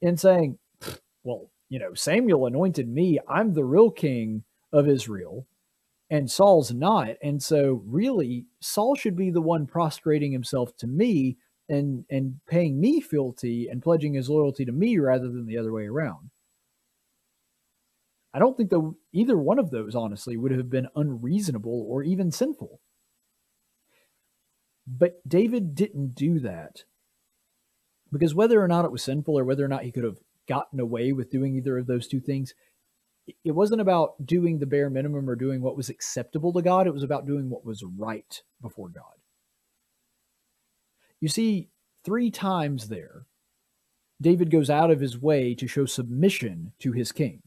in saying, well, you know, Samuel anointed me. I'm the real king of Israel, and Saul's not. And so, really, Saul should be the one prostrating himself to me and and paying me fealty and pledging his loyalty to me rather than the other way around. I don't think that either one of those, honestly, would have been unreasonable or even sinful. But David didn't do that because whether or not it was sinful or whether or not he could have gotten away with doing either of those two things. It wasn't about doing the bare minimum or doing what was acceptable to God. It was about doing what was right before God. You see, three times there, David goes out of his way to show submission to his king.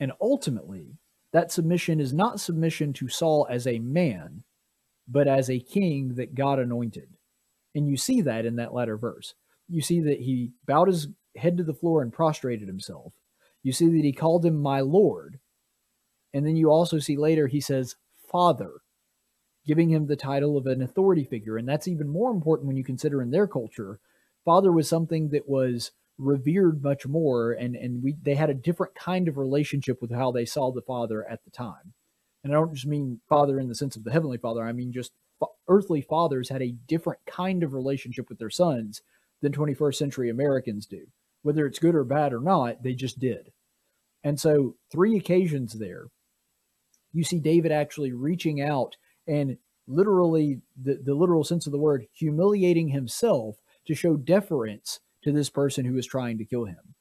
And ultimately, that submission is not submission to Saul as a man, but as a king that God anointed. And you see that in that latter verse you see that he bowed his head to the floor and prostrated himself. You see that he called him my Lord. And then you also see later he says, Father, giving him the title of an authority figure. And that's even more important when you consider in their culture, father was something that was revered much more and and we they had a different kind of relationship with how they saw the father at the time and i don't just mean father in the sense of the heavenly father i mean just earthly fathers had a different kind of relationship with their sons than 21st century Americans do. Whether it's good or bad or not, they just did. And so, three occasions there, you see David actually reaching out and literally, the, the literal sense of the word, humiliating himself to show deference to this person who is trying to kill him.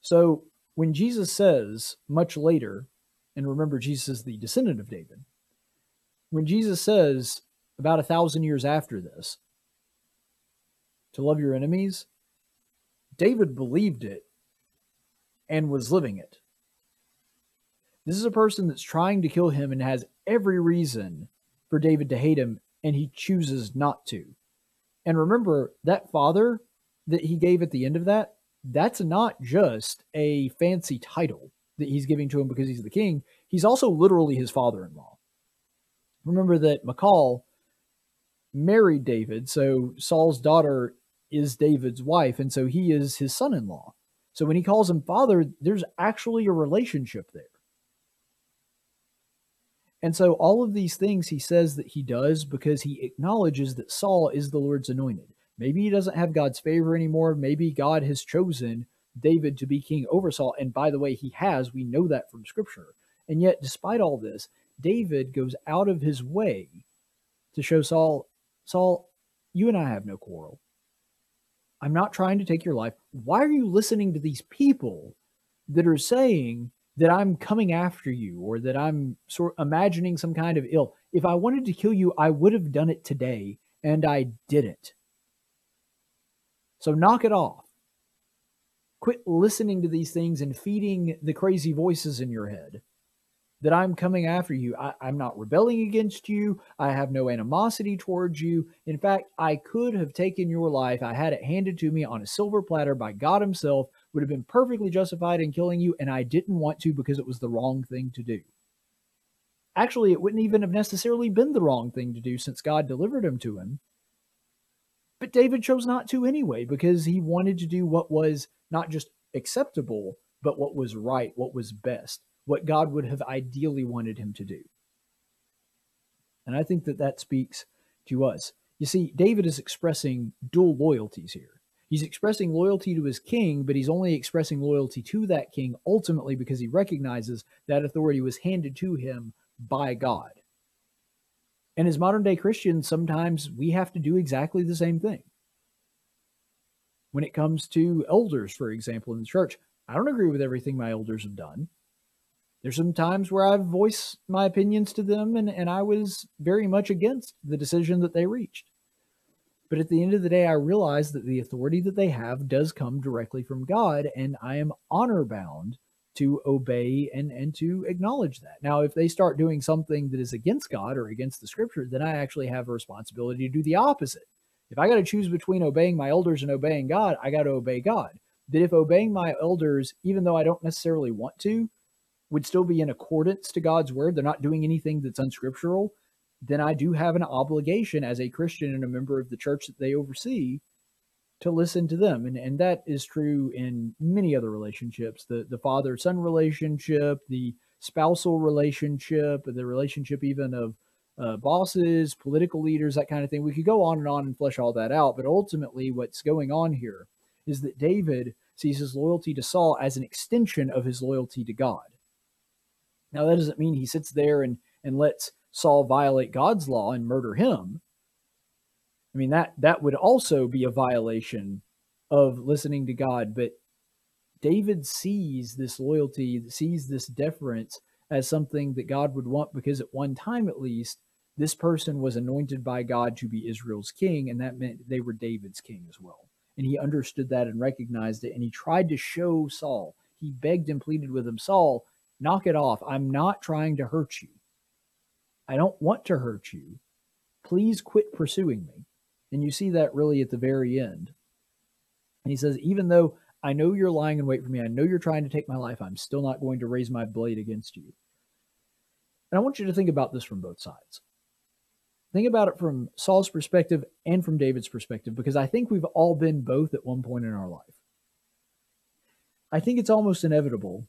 So, when Jesus says much later, and remember, Jesus is the descendant of David, when Jesus says about a thousand years after this, to love your enemies, David believed it and was living it. This is a person that's trying to kill him and has every reason for David to hate him, and he chooses not to. And remember, that father that he gave at the end of that, that's not just a fancy title that he's giving to him because he's the king. He's also literally his father in law. Remember that Michal married David, so Saul's daughter is David's wife, and so he is his son in law. So when he calls him father, there's actually a relationship there. And so all of these things he says that he does because he acknowledges that Saul is the Lord's anointed. Maybe he doesn't have God's favor anymore. Maybe God has chosen David to be king over Saul. And by the way, he has. We know that from scripture. And yet, despite all this, David goes out of his way to show Saul, Saul, you and I have no quarrel. I'm not trying to take your life. Why are you listening to these people that are saying that I'm coming after you or that I'm sort imagining some kind of ill? If I wanted to kill you, I would have done it today, and I didn't. So knock it off. Quit listening to these things and feeding the crazy voices in your head that I'm coming after you. I, am not rebelling against you. I have no animosity towards you. In fact, I could have taken your life. I had it handed to me on a silver platter by God Himself, would have been perfectly justified in killing you, and I didn't want to because it was the wrong thing to do. Actually, it wouldn't even have necessarily been the wrong thing to do since God delivered him to him. But David chose not to anyway because he wanted to do what was not just acceptable, but what was right, what was best what God would have ideally wanted him to do. And I think that that speaks to us. You see, David is expressing dual loyalties here. He's expressing loyalty to his king, but he's only expressing loyalty to that king ultimately because he recognizes that authority was handed to him by God. And as modern day Christians, sometimes we have to do exactly the same thing. When it comes to elders, for example, in the church, I don't agree with everything my elders have done. There's some times where I've voiced my opinions to them and, and I was very much against the decision that they reached. But at the end of the day, I realize that the authority that they have does come directly from God, and I am honor bound to obey and, and to acknowledge that. Now, if they start doing something that is against God or against the scripture, then I actually have a responsibility to do the opposite. If I got to choose between obeying my elders and obeying God, I got to obey God. That if obeying my elders, even though I don't necessarily want to, would still be in accordance to God's word, they're not doing anything that's unscriptural, then I do have an obligation as a Christian and a member of the church that they oversee to listen to them. And, and that is true in many other relationships the, the father son relationship, the spousal relationship, the relationship even of uh, bosses, political leaders, that kind of thing. We could go on and on and flesh all that out. But ultimately, what's going on here is that David sees his loyalty to Saul as an extension of his loyalty to God. Now, that doesn't mean he sits there and, and lets Saul violate God's law and murder him. I mean, that, that would also be a violation of listening to God. But David sees this loyalty, sees this deference as something that God would want because at one time at least, this person was anointed by God to be Israel's king, and that meant they were David's king as well. And he understood that and recognized it, and he tried to show Saul. He begged and pleaded with him, Saul, Knock it off. I'm not trying to hurt you. I don't want to hurt you. Please quit pursuing me. And you see that really at the very end. And he says, Even though I know you're lying in wait for me, I know you're trying to take my life, I'm still not going to raise my blade against you. And I want you to think about this from both sides. Think about it from Saul's perspective and from David's perspective, because I think we've all been both at one point in our life. I think it's almost inevitable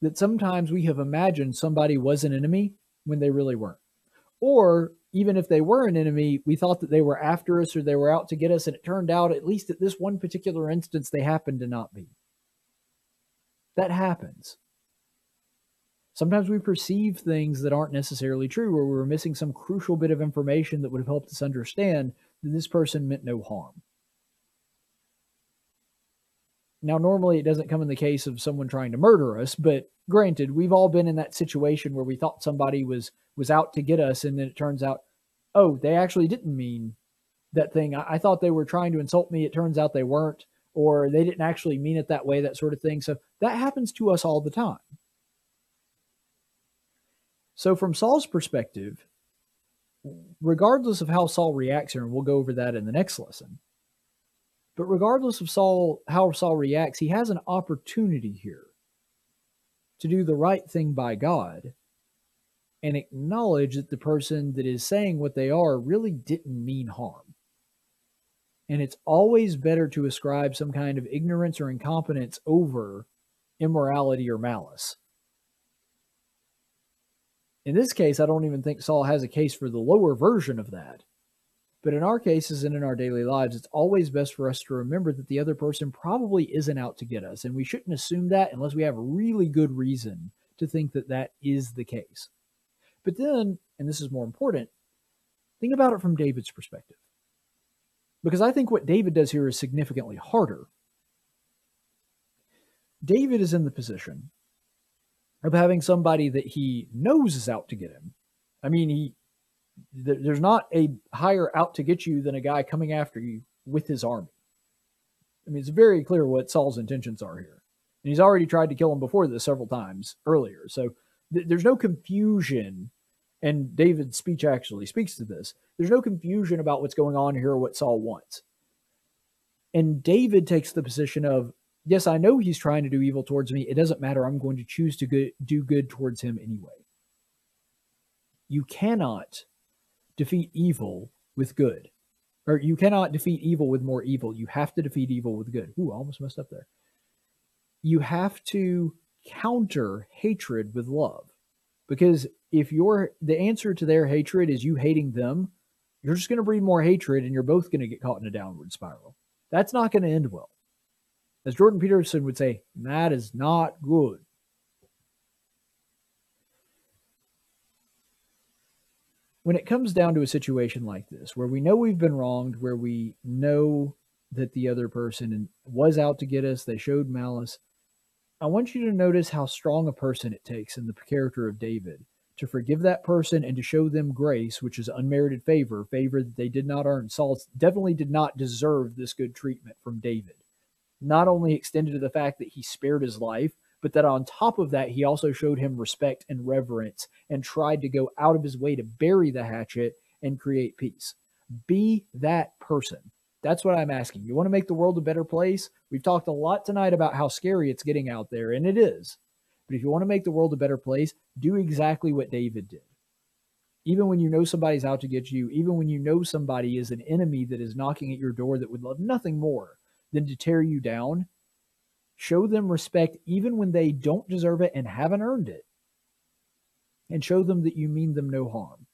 that sometimes we have imagined somebody was an enemy when they really weren't. Or even if they were an enemy, we thought that they were after us or they were out to get us, and it turned out, at least at this one particular instance, they happened to not be. That happens. Sometimes we perceive things that aren't necessarily true, or we're missing some crucial bit of information that would have helped us understand that this person meant no harm. Now, normally it doesn't come in the case of someone trying to murder us, but granted, we've all been in that situation where we thought somebody was was out to get us, and then it turns out, oh, they actually didn't mean that thing. I, I thought they were trying to insult me. It turns out they weren't, or they didn't actually mean it that way. That sort of thing. So that happens to us all the time. So, from Saul's perspective, regardless of how Saul reacts here, and we'll go over that in the next lesson, But regardless of Saul, how Saul reacts, he has an opportunity here to do the right thing by God and acknowledge that the person that is saying what they are really didn't mean harm. And it's always better to ascribe some kind of ignorance or incompetence over immorality or malice. In this case, I don't even think Saul has a case for the lower version of that. But in our cases and in our daily lives, it's always best for us to remember that the other person probably isn't out to get us. And we shouldn't assume that unless we have really good reason to think that that is the case. But then, and this is more important, think about it from David's perspective. Because I think what David does here is significantly harder. David is in the position of having somebody that he knows is out to get him. I mean, he there's not a higher out to get you than a guy coming after you with his army. I mean, it's very clear what Saul's intentions are here. And he's already tried to kill him before this several times earlier. So th- there's no confusion. And David's speech actually speaks to this. There's no confusion about what's going on here or what Saul wants. And David takes the position of, yes, I know he's trying to do evil towards me. It doesn't matter. I'm going to choose to go- do good towards him anyway. You cannot defeat evil with good. Or you cannot defeat evil with more evil. You have to defeat evil with good. Ooh, almost messed up there. You have to counter hatred with love. Because if your the answer to their hatred is you hating them, you're just going to breed more hatred and you're both going to get caught in a downward spiral. That's not going to end well. As Jordan Peterson would say, that is not good. When it comes down to a situation like this, where we know we've been wronged, where we know that the other person was out to get us, they showed malice, I want you to notice how strong a person it takes in the character of David to forgive that person and to show them grace, which is unmerited favor, favor that they did not earn. Saul definitely did not deserve this good treatment from David. Not only extended to the fact that he spared his life, but that on top of that, he also showed him respect and reverence and tried to go out of his way to bury the hatchet and create peace. Be that person. That's what I'm asking. You want to make the world a better place? We've talked a lot tonight about how scary it's getting out there, and it is. But if you want to make the world a better place, do exactly what David did. Even when you know somebody's out to get you, even when you know somebody is an enemy that is knocking at your door that would love nothing more than to tear you down, Show them respect even when they don't deserve it and haven't earned it. And show them that you mean them no harm.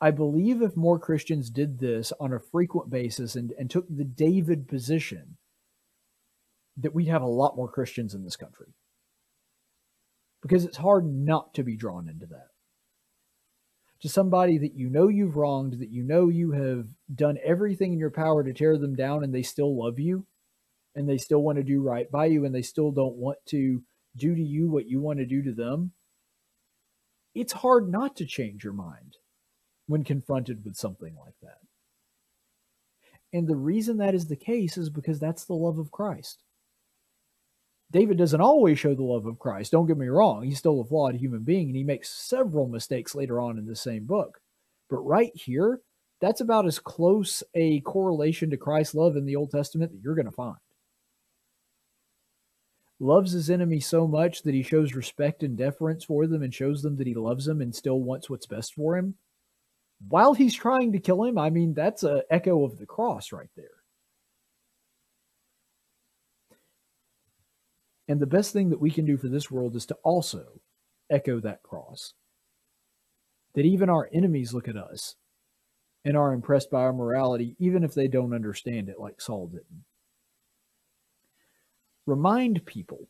I believe if more Christians did this on a frequent basis and, and took the David position, that we'd have a lot more Christians in this country. Because it's hard not to be drawn into that. To somebody that you know you've wronged, that you know you have done everything in your power to tear them down, and they still love you, and they still want to do right by you and they still don't want to do to you what you want to do to them, it's hard not to change your mind when confronted with something like that. And the reason that is the case is because that's the love of Christ. David doesn't always show the love of Christ. Don't get me wrong. He's still a flawed human being and he makes several mistakes later on in the same book. But right here, that's about as close a correlation to Christ's love in the Old Testament that you're going to find loves his enemy so much that he shows respect and deference for them and shows them that he loves them and still wants what's best for him. While he's trying to kill him i mean that's a echo of the cross right there. And the best thing that we can do for this world is to also echo that cross. That even our enemies look at us and are impressed by our morality even if they don't understand it like saul didn't Remind people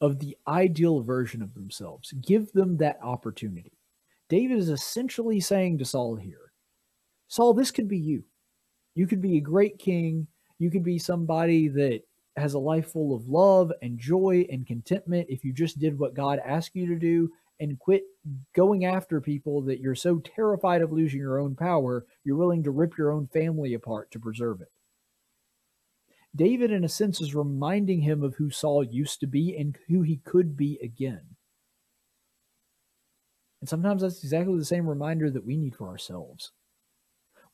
of the ideal version of themselves. Give them that opportunity. David is essentially saying to Saul here Saul, this could be you. You could be a great king. You could be somebody that has a life full of love and joy and contentment if you just did what God asked you to do and quit going after people that you're so terrified of losing your own power, you're willing to rip your own family apart to preserve it. David, in a sense, is reminding him of who Saul used to be and who he could be again. And sometimes that's exactly the same reminder that we need for ourselves.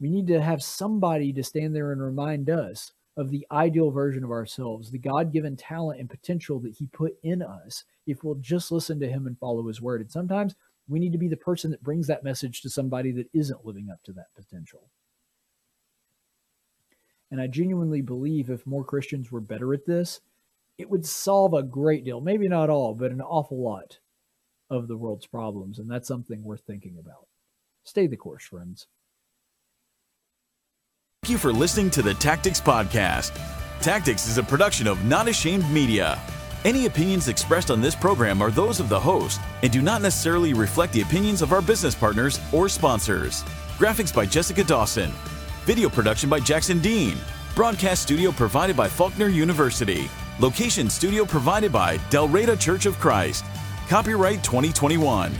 We need to have somebody to stand there and remind us of the ideal version of ourselves, the God given talent and potential that He put in us, if we'll just listen to Him and follow His word. And sometimes we need to be the person that brings that message to somebody that isn't living up to that potential. And I genuinely believe if more Christians were better at this, it would solve a great deal, maybe not all, but an awful lot of the world's problems. And that's something worth thinking about. Stay the course, friends.
Thank you for listening to the Tactics Podcast. Tactics is a production of Not Ashamed Media. Any opinions expressed on this program are those of the host and do not necessarily reflect the opinions of our business partners or sponsors. Graphics by Jessica Dawson. Video production by Jackson Dean. Broadcast studio provided by Faulkner University. Location studio provided by Dalraida Church of Christ. Copyright 2021.